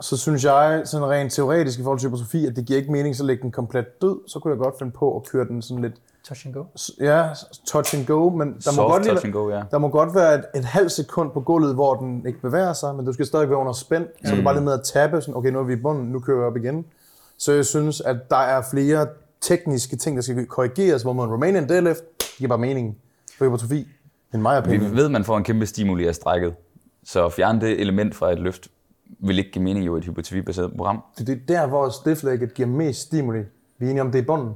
så synes jeg, sådan rent teoretisk i forhold til hypertrofi, at det giver ikke mening så at lægge den komplet død. Så kunne jeg godt finde på at køre den sådan lidt Touch and go. Ja, touch and go, men der må, Soft godt lige, touch and go, ja. der må godt være et, et halvt sekund på gulvet, hvor den ikke bevæger sig, men du skal stadig være under spænd, så det er bare lige med at tappe, sådan, okay, nu er vi i bunden, nu kører vi op igen. Så jeg synes, at der er flere tekniske ting, der skal korrigeres, hvor man Romanian deadlift, det giver bare mening for hypertrofi, end mig Vi ved, man får en kæmpe stimuli af strækket. Så at fjerne det element fra et løft, vil ikke give mening i et hypertrofibaseret program. Det er der, hvor stiff-legged giver mest stimuli. Vi er enige om, det er bunden.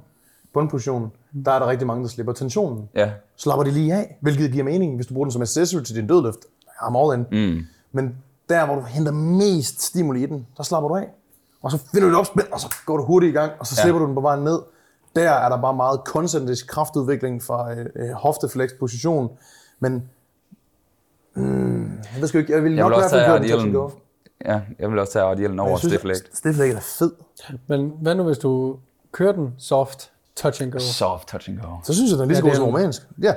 Bundpositionen. Der er der rigtig mange, der slipper tensionen. Ja. slapper de lige af, hvilket giver mening, hvis du bruger den som accessory til din dødløft. I'm all in. Mm. Men der, hvor du henter mest stimuli i den, der slapper du af. Og så finder du et opspænd, og så går du hurtigt i gang, og så Ja. slipper du den på vejen ned. Der er der bare meget koncentrisk kraftudvikling fra øh, øh, hofteflex position. Men Jeg ved sgu ikke, jeg vil Jeg nok vil også fald tage Ardielen. Ja, jeg vil også tage Ardielen over Jeg stiff stiff er fed. Men hvad nu, hvis du kører den soft touch and go? Soft touch and go. Så synes jeg, den er lige så Ja, god det er som romansk. Ja.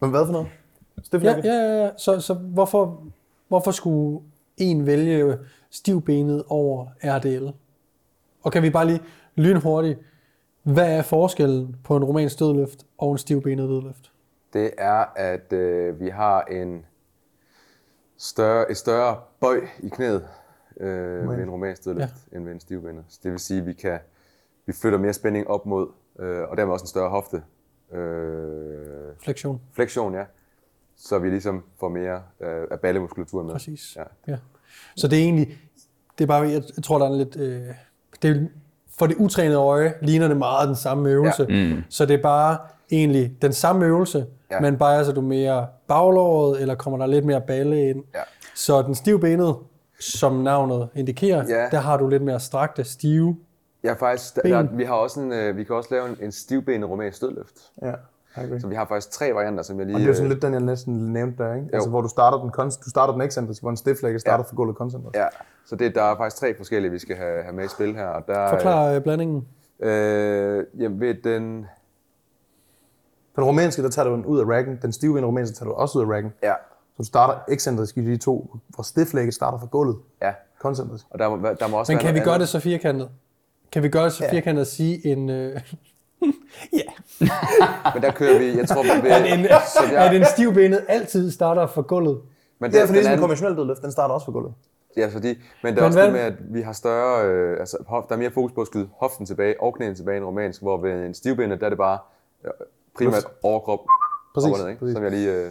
Men hvad for noget? Stiff Ja, ja, ja, ja. Så, så hvorfor, hvorfor skulle en vælge stivbenet over RDL? Og kan vi bare lige lynhurtigt, hvad er forskellen på en romansk dødløft og en stivbenet dødløft? Det er, at øh, vi har en større, et større bøj i knæet øh, ved en romansk dødløft, ja. end ved en stivbenet. Så det vil sige, at vi, kan, vi flytter mere spænding op mod, øh, og dermed også en større hofte. Øh, Flektion, fleksion, ja. Så vi ligesom får mere øh, af ballemuskulaturen med. præcis. Ja. Ja. Så det er egentlig, det er bare, jeg, jeg tror, der er en lidt, øh, det er, for det utrænede øje ligner det meget den samme øvelse. Ja. Mm. Så det er bare egentlig den samme øvelse, Ja. men bare så du mere baglåret, eller kommer der lidt mere balle ind. Ja. Så den stivbenet, som navnet indikerer, Ja. der har du lidt mere strakte, stive. Ja, faktisk, der, Ben. der, vi har også en, øh, vi kan også lave en, en stivbenet romansk dødløft. Ja, Agree. Så vi har faktisk tre varianter, som jeg lige... Og det er jo sådan øh, lidt den, jeg næsten nævnte der, ikke? Altså, hvor du starter den, du starter den ekscentrisk, hvor en stiff leg starter Ja. for gulvet koncentrisk. Ja, så det, der er faktisk tre forskellige, vi skal have, have med i spil her. Og der, Forklar øh, blandingen. Øh, jamen, ved den... Den romanske, der tager du den ud af racken. Den stive ben romanske tager du også ud af racken. Ja, Så du starter ekscentrisk i de to, hvor stiff leg starter fra gulvet ja. koncentrisk. Og der, må- der må også Men være kan vi gøre det så firkantet? Kan vi gøre det så firkantet at sige en... Øh, ja, Men der kører vi, jeg tror, vi at en, så jeg, at en stivbenet altid starter fra gulvet. men Det er der, fordi, den den konventionelle dødløft, den starter også fra gulvet. ja, fordi, men det er Men også hvad- det med, at vi har større, øh, altså, hof, der er mere fokus på at skyde hoften tilbage og knæene tilbage i en romansk, hvor ved en stivbenet, der er det bare øh, primært overkrop Præcis, ned, ikke? præcis. som jeg lige... Øh,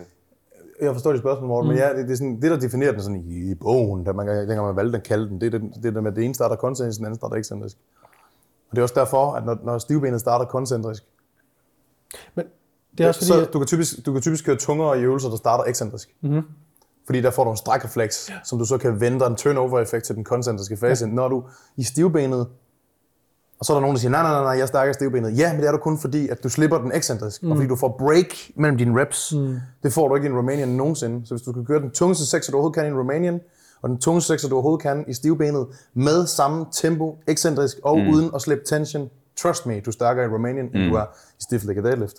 Jeg forstår dit spørgsmål, Morten, mm. men ja, det, det, er sådan, det, der definerer den sådan i bogen, da man, dengang man valgte at kalde den, det er det, det der med, at det ene starter koncentrisk, den anden starter ekscentrisk. Og det er også derfor, at når, når stivbenet starter koncentrisk, Men det er også fordi, så at, du kan, typisk, du kan typisk køre tungere i øvelser, der starter ekscentrisk. Mm-hmm. Fordi der får du en strækrefleks, som du så kan vende en turnover-effekt til den koncentriske fase. Ja. Når du i stivbenet, og så er der nogen, der siger, nej, nej, nej, nej, jeg er stærkere i stivbenet. Ja, men det er du kun fordi, at du slipper den ekscentrisk, mm. og fordi du får break mellem dine reps. Mm. Det får du ikke i en Romanian nogensinde. Så hvis du kan køre den tungeste sekser, du overhovedet kan i en Romanian, og den tungeste sekser, du overhovedet kan i stivbenet, med samme tempo, ekscentrisk og mm. uden at slippe tension, trust me, du er stærkere i Romanian, mm. end du er i stiff leg deadlift.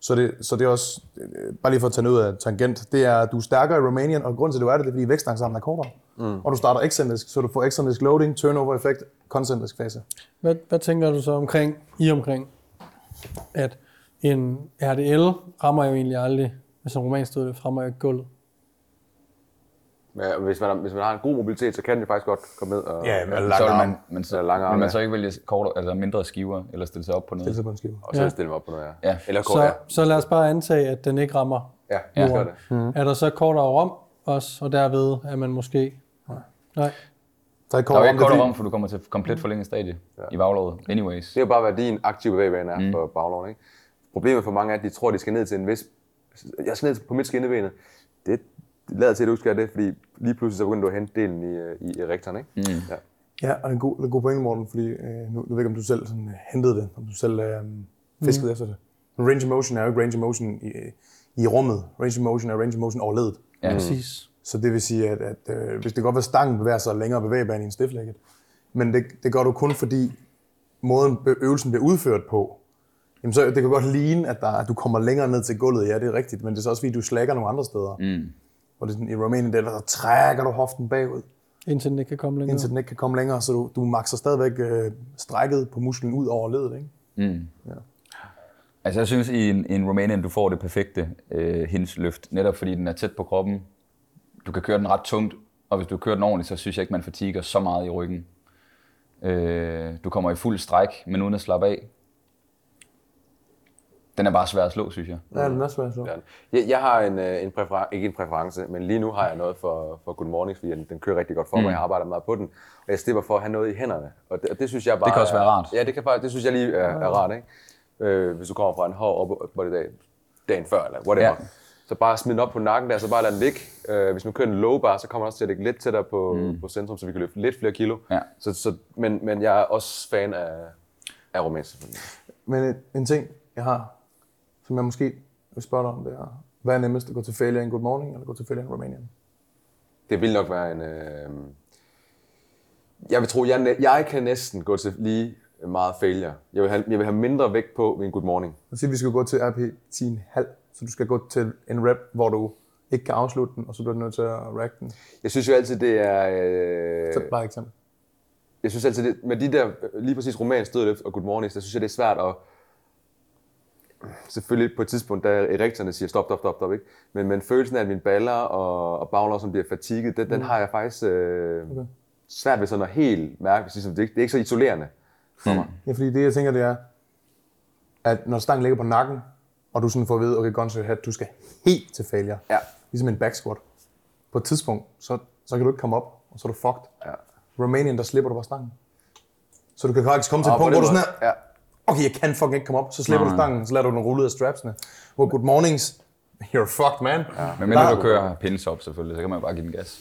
Så det, så det er også, øh, bare lige for at tage ud af tangent, det er, at du er stærkere i Romanian, og grunden til, at du er det, det er, fordi vægtstang er kortere. Mm. Og du starter ekscentrisk, så du får ekscentrisk loading, turnover effekt, koncentrisk fase. hvad, hvad tænker du så omkring, i omkring, at en RDL rammer jo egentlig aldrig, hvis en romansk dødløft rammer jo ikke gulvet. Men hvis, man, har- hvis man har en god mobilitet, så kan den jo faktisk godt komme ned og, Ja, men Så vil man, men så, Eller lang arm, vil man ja. så ikke vælge kortere, altså mindre skiver, eller stille sig op på Stille noget? sig på en skive. og så Ja. stille mig op på noget, ja. Ja. Eller kort, Så, ja. så lad os bare antage, at den ikke rammer. Ja, Ja. ja. Gør det. Mm. Er der så kortere rom også, og derved er man måske... Nej. Der er ikke Der er kort ikke det, kortere rom, for du kommer til komplet forlænget stadie i baglåret. Anyways. Det er jo bare, hvad din aktive bevægebane er mm. for bagloven. Ikke? Problemet for mange er, at de tror, at de skal ned til en vis... Jeg skal ned på mit skinnebenet. Det lader til, at du skal det, fordi lige pludselig så begynder du at hente delen i, øh, i erektoren. Ikke? Mm. Ja. Ja, og det er en god, en god pointe, Morten, fordi øh, nu, nu ved jeg ikke, om du selv sådan, øh, hentede det, om du selv øh, fiskede mm. efter det. Men range of motion er jo ikke range of motion i, i rummet. Range of motion er range of motion over ledet. Ja. Præcis. Så Så det vil sige, at, at øh, hvis det godt være, at stangen bevæger sig længere bevægebane i en stiftlægget, men det, det gør du kun fordi måden øvelsen bliver udført på, jamen så det kan godt ligne, at, der, at du kommer længere ned til gulvet. Ja, det er rigtigt, men det er så også fordi, du slækker nogle andre steder. Mm. Hvor det er sådan, i Romanian, der, der trækker du hoften bagud, indtil den ikke kan komme længere. indtil den ikke kan komme længere, så du, du makser stadigvæk øh, strækket på musklen ud over ledet. Ikke? Altså jeg synes, i en, en Romanian, du får det perfekte øh, hinge-løft, netop fordi den er tæt på kroppen. Du kan køre den ret tungt, og hvis du kører den ordentligt, så synes jeg ikke, man fatiger så meget i ryggen. Øh, du kommer i fuld stræk, men uden at slappe af. Den er bare svær at slå, synes jeg. Ja, den er svært så. Ja. Jeg, jeg har en, øh, en præference, ikke en præference, men lige nu har jeg noget for, for Good Mornings, fordi den, kører rigtig godt for mig. Mm. Jeg arbejder meget på den, og jeg slipper for at have noget i hænderne. Og det, og det synes jeg bare kan også er- være rart. Ja, det, kan faktisk, det synes jeg lige er, er rart. Ikke? Øh, hvis du kommer fra en hård op, op dag, dagen før, eller whatever. Ja. Så bare smid den op på nakken der, så bare lad den ligge. Øh, hvis man kører en low bar, så kommer den også til at ligge lidt tættere på, mm. på centrum, så vi kan løfte lidt flere kilo. Ja. Så, så, men, men jeg er også fan af, af selvfølgelig. Men en, en ting, jeg har, som jeg måske vil spørge dig om, det er, Hvad er nemmest at gå til failure in good morning, eller gå til failure in Romanian? Det vil nok være en... Øh... Jeg vil tro, jeg, jeg kan næsten gå til lige meget failure. Jeg vil have, jeg vil have mindre vægt på ved en good morning. Lad os sige, at vi skal gå til RP 10,5, så du skal gå til en rep, hvor du ikke kan afslutte den, og så bliver du nødt til at rack den. Jeg synes jo altid, det er... Øh... Så bare eksempel. jeg synes altid, det, med de der, lige præcis romansk dødløft og good mornings, der synes jeg, det er svært at, selvfølgelig på et tidspunkt, da erektorerne siger stop, stop, stop, stop, ikke? Men, men følelsen af, at mine baller og, og bagler, som bliver fatiget, den, den har jeg faktisk øh, okay. svært ved sådan at helt mærke. Ligesom, det, er ikke- det er ikke så isolerende for mig. Ja, fordi det, jeg tænker, det er, at når stangen ligger på nakken, og du sådan får at vide, okay, your head, du skal helt til failure. Ja. Ligesom en back squat. På et tidspunkt, så, så kan du ikke komme op, og så er du fucked. Ja. Romanian, der slipper du bare stangen. Så du kan faktisk komme til et på punkt, hvor du sådan her, Ja. Okay, jeg kan fucking ikke komme op, så slipper du stangen, så lader du den rulle ud af strapsene. Hvor good mornings, you're fucked, man. Ja. Men mindre du kører pins op selvfølgelig, så kan man bare give den gas.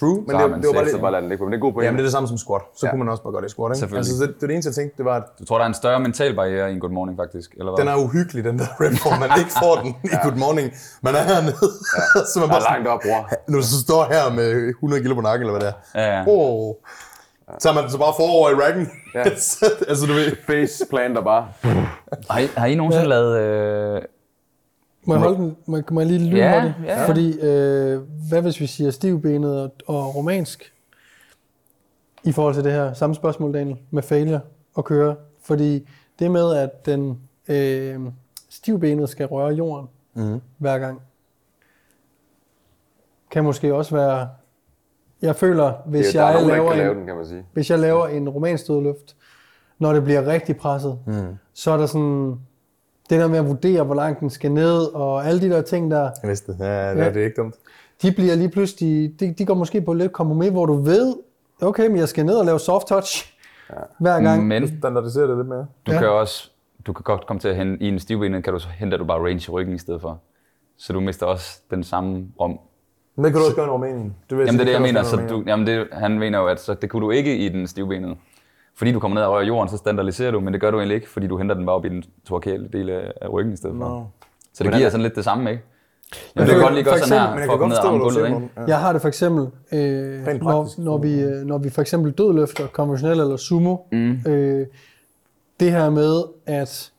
True, men det, det var bare det, bare lade den ligge på. Men det er god på Ja, men det er det samme som squat. Så Ja. kunne man også bare gøre det i squat, ikke? Altså, det, det, er det eneste, jeg tænkte, det var, at Du tror, der er en større mental barriere i en good morning faktisk? Eller hvad? den er uhyggelig, den der rep, hvor man ikke får den i good morning. Man er hernede, så man Der bare er langt op, bror. nu så står her med 100 kilo på nakken, eller hvad det er. Ja, ja. Oh. Så man så bare forover i racken. Ja. altså, du ved, Face planter bare. Har, I, har I nogensinde ja. lavet... Øh... Må jeg, holde den? Må, jeg- må jeg lige lyde Ja, det? ja. Fordi, øh, hvad hvis vi siger stivbenet og, og romansk? I forhold til det her samme spørgsmål, Daniel, med failure og køre. Fordi det med, at den øh, stivbenet skal røre jorden mm. hver gang, kan måske også være... Jeg føler, hvis Det, er jeg nogen, laver kan lave en, den, kan man sige. hvis jeg laver en romansk dødløft, når det bliver rigtig presset, mm. så er der sådan det der med at vurdere, hvor langt den skal ned, og alle de der ting der, jeg vidste det. Ja, det, ja. det er ikke dumt. de bliver lige pludselig, de, de går måske på lidt kompromis, hvor du ved, okay, men jeg skal ned og lave soft touch ja. hver gang. Men Standardiserer det lidt mere. du Ja. kan også... Du kan godt komme til at hente i en stivbenet, kan du så hente, at du bare range i ryggen i stedet for. Så du mister også den samme rom. Men det kan du også gøre i Rumænien. Det vil Jamen det er det, jeg kan mener. også Så du, jamen det, han mener jo, at så, det kunne du ikke i den stivbenede. Fordi du kommer ned og rører jorden, så standardiserer du, men det gør du egentlig ikke, fordi du henter den bare op i den torkale del af, ryggen i stedet for. Nå. Så det giver sådan lidt det samme, ikke? Men Men du kan godt lige gøre sådan her, for at komme ned og gulvet, ikke? Jeg har det for eksempel, øh, når, når, vi, øh, når vi for eksempel dødløfter, konventionel eller sumo, mm. øh, det her med, at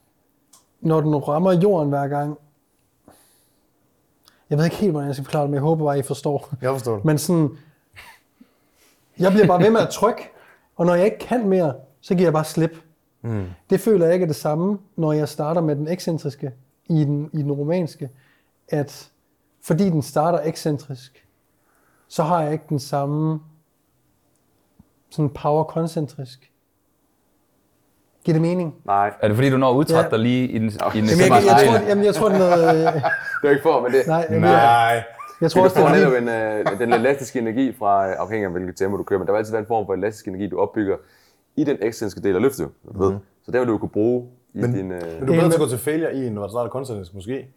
når den rammer jorden hver gang, jeg ved ikke helt, hvordan jeg skal forklare det, men jeg håber bare, I forstår. Jeg forstår det. Men sådan, jeg bliver bare ved med at trykke, og når jeg ikke kan mere, så giver jeg bare slip. Mm. Det føler jeg ikke er det samme, når jeg starter med den ekscentriske i den, i den romanske, at fordi den starter ekscentrisk, så har jeg ikke den samme sådan power koncentrisk. Giver det mening? Nej, Er det fordi, du når at udtrætte Ja. dig lige i den, i den Jamen, jeg, jeg, tror, jamen, jeg tror, det er noget... øh, det er ikke for, men det, Nej, jeg, Nej. jeg tror også, det er netop en, øh, den elastiske energi fra, øh, afhængig af hvilket tempo du kører, men der vil altid være en form for elastisk energi, du opbygger i den ekstensiske del af løftet, du ved. Så der vil du kunne bruge i Men- din... Øh, Men du er bedre til at gå til failure i, når du starter koncentrisk, måske.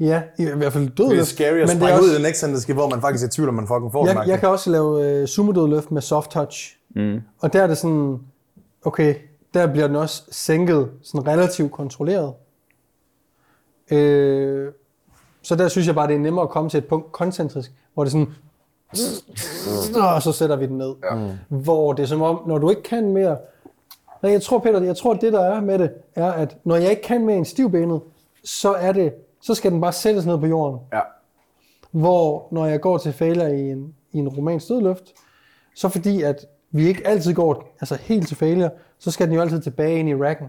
Ja, i hvert fald Det er scary at men det er springe ud også, i den ekscentriske, hvor man faktisk er i tvivl, om man fucking får den. jeg, jeg kan også lave øh, sumo-dødløft med soft touch. Mm. Og der er det sådan, okay, der bliver den også sænket sådan relativt kontrolleret. Øh, så der synes jeg bare, det er nemmere at komme til et punkt koncentrisk, hvor det er sådan, og så sætter vi den ned. Ja. Hvor det er som om, når du ikke kan mere, Nej, jeg tror, Peter, jeg tror, det der er med det, er, at når jeg ikke kan mere en stivbenet, så er det, så skal den bare sættes ned på jorden. ja. Hvor når jeg går til failure i en, i en romansk dødløft, så fordi at vi ikke altid går altså helt til failure, så skal den jo altid tilbage ind i racken.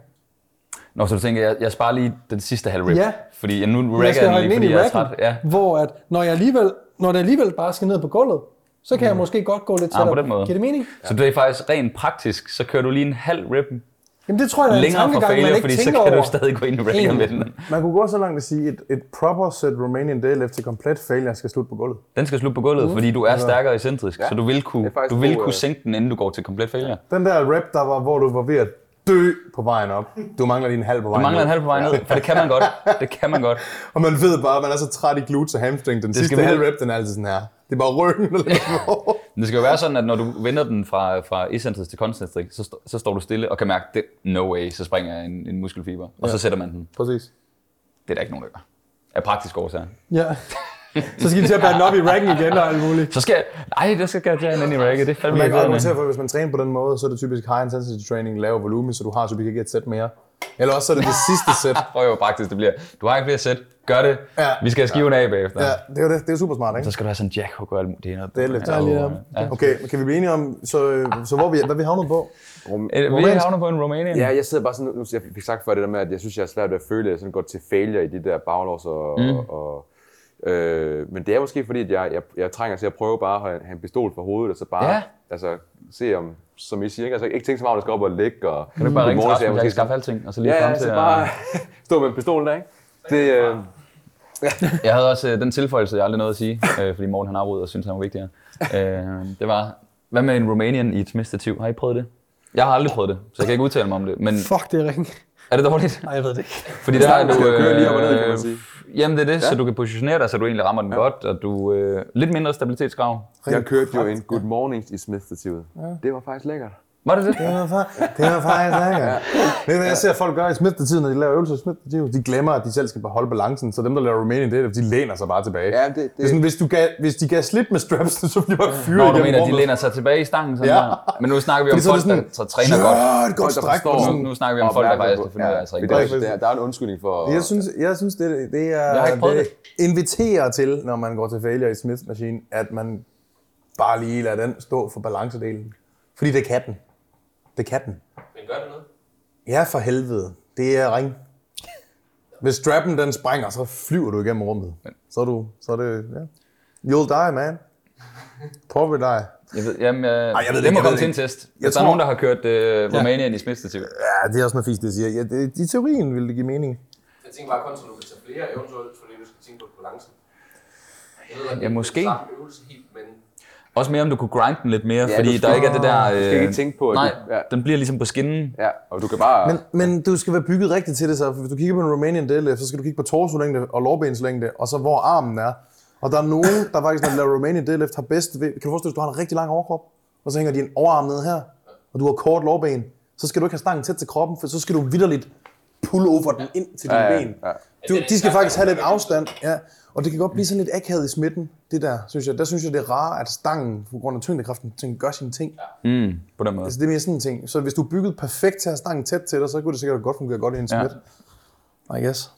Nå, så du tænker, jeg, jeg sparer lige den sidste halv rep. Ja. Fordi ja, nu Jeg racker jeg den lige, ind i fordi jeg er træt. Ja. hvor at når, jeg alligevel, når det alligevel bare skal ned på gulvet, så kan jeg måske godt gå lidt Ah, tættere. på den måde. Giver det mening? Så det er faktisk rent praktisk, så kører du lige en halv rep Jamen det tror jeg, er en længere fra failure, ikke fordi så kan over. du stadig gå ind i racken med den. Man kunne gå så langt at sige, at et, et proper set Romanian deadlift til komplet failure skal slutte på gulvet. Den skal slutte på gulvet, fordi du er stærkere excentrisk, Ja. så du vil kunne, du vil kunne øh, sænke den, inden du går til komplet failure. Den der rep, der var, hvor du var ved at dø på vejen op. Du mangler lige en halv på Du vejen mangler en ned. halv på vej ned, for det kan man godt. Det kan man godt. Og man ved bare, at man er så træt i glutes og hamstring. Den sidste skal halv rep, den er altid sådan her. Det er bare ryggen, der ligger det skal jo være sådan, at når du vender den fra, fra eccentrisk til koncentrisk, så, så står du stille og kan mærke, det no way, så springer en, en muskelfiber, og så sætter man den. Præcis. Det er der ikke nogen, der gør. Af praktiske årsager. Ja. Så skal de til at bære den op i racken igen og alt muligt. Så skal jeg... Nej, det skal jeg tage ind i racket. Det er fandme Man kan argumentere for, at hvis man træner på den måde, så er det typisk high intensity training, lav volumen, så du har typisk ikke et sæt mere. Eller også så er det det sidste sæt. Prøv hvor praktisk det bliver. Du har ikke flere sæt. Gør det. Ja. Vi skal have skiven af bagefter. Ja, det er jo det. Det er jo super smart, Så ikke? skal du have sådan en jackhook og alt muligt. Det er noget. Det er lidt Ja, ja, om. Okay, kan vi blive enige om, så, så hvor vi, hvad vi havnet på? Rum, Øh, Vi havner på en Romanian. Ja, jeg sidder bare sådan, nu jeg fik sagt før det der med, at jeg synes, jeg er svært ved at føle, at jeg sådan går til failure i de der baglås og, mm. og, og øh, men det er måske fordi, at jeg, jeg, jeg trænger til at prøve bare at have, have en pistol for hovedet, og så bare Ja. altså, se om, som I siger, ikke? altså ikke tænke så meget, det skal op og ligge, og Kan du ikke bare ringe til så Rasmus, jeg kan måske skaffe alting, og så lige Ja, frem ja, til så at- bare stå med pistolen der, ikke? Det, øh, Jeg havde også øh, den tilføjelse, jeg aldrig nåede at sige, øh, fordi Morten han afbrød og syntes, han var vigtigere. Øh, det var, hvad med en Romanian i et smidstativ? Har I prøvet det? Jeg har aldrig prøvet det, så jeg kan ikke udtale mig om det. Men Fuck, det er ring. Er det dårligt? Nej, jeg ved det ikke. Fordi der er du... køre lige op og ned, kan man sige. Jamen det er det, ja. så du kan positionere dig, så du egentlig rammer den ja. godt, og du øh, lidt mindre stabilitetskrav. jeg kørte jo en Good Mornings i Smith-stativet. Det var faktisk lækkert. Var det det? Det var, fa- det var faktisk lækkert. Det er, jeg ser folk gøre i smidtetiden, når de laver øvelser i smidtetiden. De glemmer, at de selv skal beholde balancen, så dem, der laver Romanian det, de læner sig bare tilbage. Ja, det, Det er det, sådan, hvis, du gav, hvis de gav slip med straps, så ville de bare fyre Når du mener, at de rummet. læner sig tilbage i stangen sådan Ja. der. Men nu snakker vi om er folk, det der sådan, så træner godt. Ja, et godt Folk, der stræk. forstår. Nu, sådan- nu snakker vi om folk, der faktisk kan finde ud af at træne er, godt. det er, der er en undskyldning for... Jeg synes, jeg synes det, det er... Ikke det inviterer til, når man går til failure i Smith Machine, at man bare lige lader den stå for balancedelen. Fordi det kan den. Det kan den. Men gør det noget? Ja, for helvede. Det er ring. Hvis strappen den springer, så flyver du igennem rummet. Så er du, så er det, ja. You'll die, man. Probably die. Jeg ved, jamen, jeg, jeg ved det det må jeg komme til en det test. Jeg der er tror- nogen, der har kørt uh, Romanian i smidstativ. Ja, det er også noget fisk, det siger. Ja, det, I teorien vil det give mening. Jeg tænker bare kun, så du kan tage flere eventuelt, fordi du skal tænke på balancen. Jeg ved, at det Ja, er måske. øvelse Også mere, om du kunne grinde den lidt mere, Ja, fordi skal- der ikke er det der... Du skal øh, ikke tænke på, at Nej, du, ja, den bliver ligesom på skinnen. ja, og du kan bare... Men, men du skal være bygget rigtigt til det, så hvis du kigger på en Romanian deadlift, så skal du kigge på torsolængde og lårbenslængde, og så hvor armen er. Og der er nogen, der faktisk, når de laver Romanian deadlift, har bedst ved, kan du forestille dig, du har en rigtig lang overkrop, og så hænger din overarm ned her, og du har kort lårben, så skal du ikke have stangen tæt til kroppen, for så skal du vidderligt pull over den ind til dine Ja, ja, ben. ja. Du, de skal faktisk have lidt afstand, ja. Og det kan godt blive sådan lidt akavet i smitten, det der, synes jeg. Der synes jeg, det er rart, at stangen, på grund af tyngdekraften, ting, gør sine ting. Mm, på den måde. Altså, det er mere sådan en ting. Så hvis du bygget perfekt til at have stangen tæt til dig, så kunne det sikkert godt fungere godt i en Ja. smid. I guess.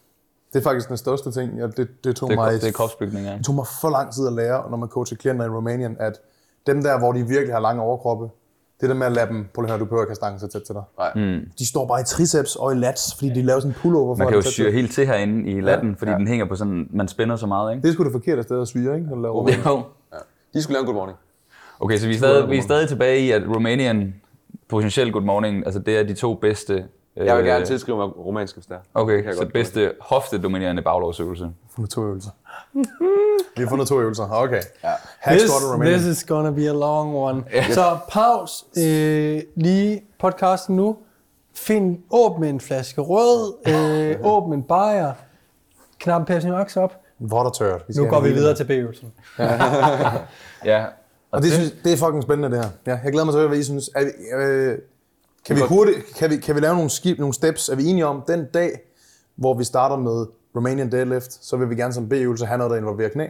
Det er faktisk den største ting. Ja, det, det, tog Det mig, det er kropsbygning, ja. det tog mig for lang tid at lære, når man coacher klienter i Rumænien, at dem der, hvor de virkelig har lange overkroppe, det der med at lade dem, prøv lige at høre, du behøver ikke have stangen så tæt til dig. Nej. De står bare i triceps og i lats, fordi de laver sådan en pullover for Man kan jo syre til. helt til herinde i latten, fordi Ja. den hænger på sådan, man spænder så meget, ikke? Det er sgu det forkerte sted at syre, ikke? Når du laver Jo. De skulle lave en good morning. Okay, så vi er, stadig, vi er stadig tilbage i, at Romanian potentielt good morning, altså det er de to bedste... Jeg vil øh, gerne tilskrive mig romansk, hvis det er. Det Okay, så godt bedste hoftedominerende baglovsøvelse. fundet to øvelser. Vi har fundet to øvelser. Okay. Ja. Hack This, og this is gonna be a long one. Så pause øh, lige podcasten nu. Find, åbn en flaske rød, øh, åbn en bajer, knap Pepsi Max op. Vådt og tørt. Nu går vi videre med. til B-øvelsen. Ja, Og det, synes, det er fucking spændende, det her. Ja, jeg glæder mig til at høre, hvad I synes. Er vi, øh, kan, vi hurtigt, kan, vi, kan vi lave nogle, skib, nogle steps? Er vi enige om, den dag, hvor vi starter med Romanian deadlift, så vil vi gerne som B-øvelse have noget, der involverer knæ?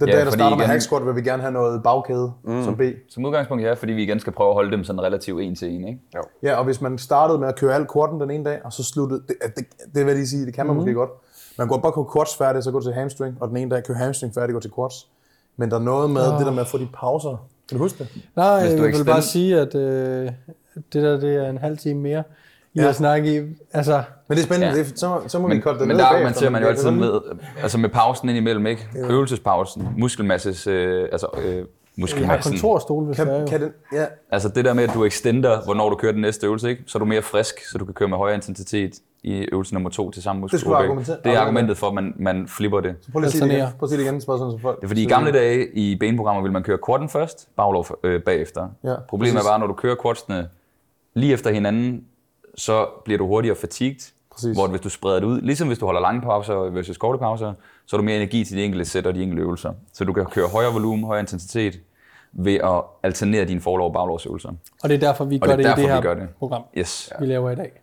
Den Ja, dag, der starter med igen- hack squat, vil vi gerne have noget bagkæde mm. som B. som udgangspunkt ja, fordi vi igen skal prøve at holde dem sådan relativt en til en, ikke? Ja, og hvis man startede med at køre alt quaden den ene dag, og så sluttede, det, det, det vil jeg lige sige, det kan man mm. måske godt. Man går bare køre quads færdig, så går du til hamstring, og den ene dag køre hamstring færdig, går til quads. Men der er noget med det der med at få de pauser. Kan du huske det? Nej, Hvis jeg vil bare sige, at øh, det der det er en halv time mere i Ja. at snakke i. Altså, Men det er spændende, Ja. ja. det, så, så må vi Men, kolde det men ned der argumenterer man jo jeg altid med, altså med pausen indimellem, ikke? Øvelsespausen, muskelmasses, øh, altså øh, jeg har muskelmassen. kontorstol, hvis det er Kan, jo. kan den, ja, Altså det der med, at du extender, hvornår du kører den næste øvelse, ikke? så er du mere frisk, så du kan køre med højere intensitet i øvelse nummer to til samme muskelgruppe. argumentere- Det er argumentet for, at man, man flipper det. prøv lige at sige det igen. Prøv at sige det igen, så sådan, så folk. Det er fordi i gamle dage i benprogrammer ville man køre quaden først, baglov øh, bagefter. Ja, Problemet præcis. er bare, når du kører quadsene lige efter hinanden, så bliver du hurtigere fatigued. Præcis. Hvor hvis du spreder det ud, ligesom hvis du holder lange pauser versus korte pauser, så har du mere energi til de enkelte sæt og de enkelte øvelser. Så du kan køre højere volumen, højere intensitet ved at alternere dine forlov- og baglovsøvelser. Og det er derfor, vi Og gør det det i derfor, det vi her gør det. program, Yes. vi laver i dag.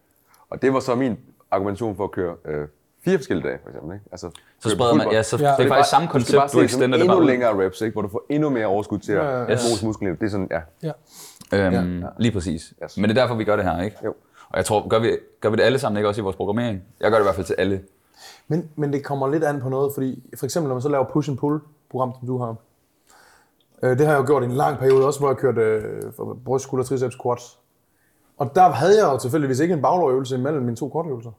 Og det var så min argumentation for at køre øh, fire forskellige dage, for eksempel. Ikke? Altså, Så spreder man, ja, så Ja. det er det faktisk samme bare- du bare koncept, du det som extender det endnu bare ud. længere reps, ikke? hvor du får endnu mere overskud til at Ja, ja, ja, mose musklerne. Det er sådan, ja. Ja. Øhm, Lige præcis. Yes. Men det er derfor, vi gør det her, ikke? Jo. Og jeg tror, gør vi, gør vi det alle sammen, ikke også i vores programmering? Jeg gør det i hvert fald til alle. Men, men det kommer lidt an på noget, fordi for eksempel når man så laver push and pull program, som du har. Øh, det har jeg jo gjort i en lang periode også, hvor jeg kørte øh, for bryst, skulder, triceps, quads. Og der havde jeg jo tilfældigvis ikke en baglårøvelse imellem mine to kortøvelser.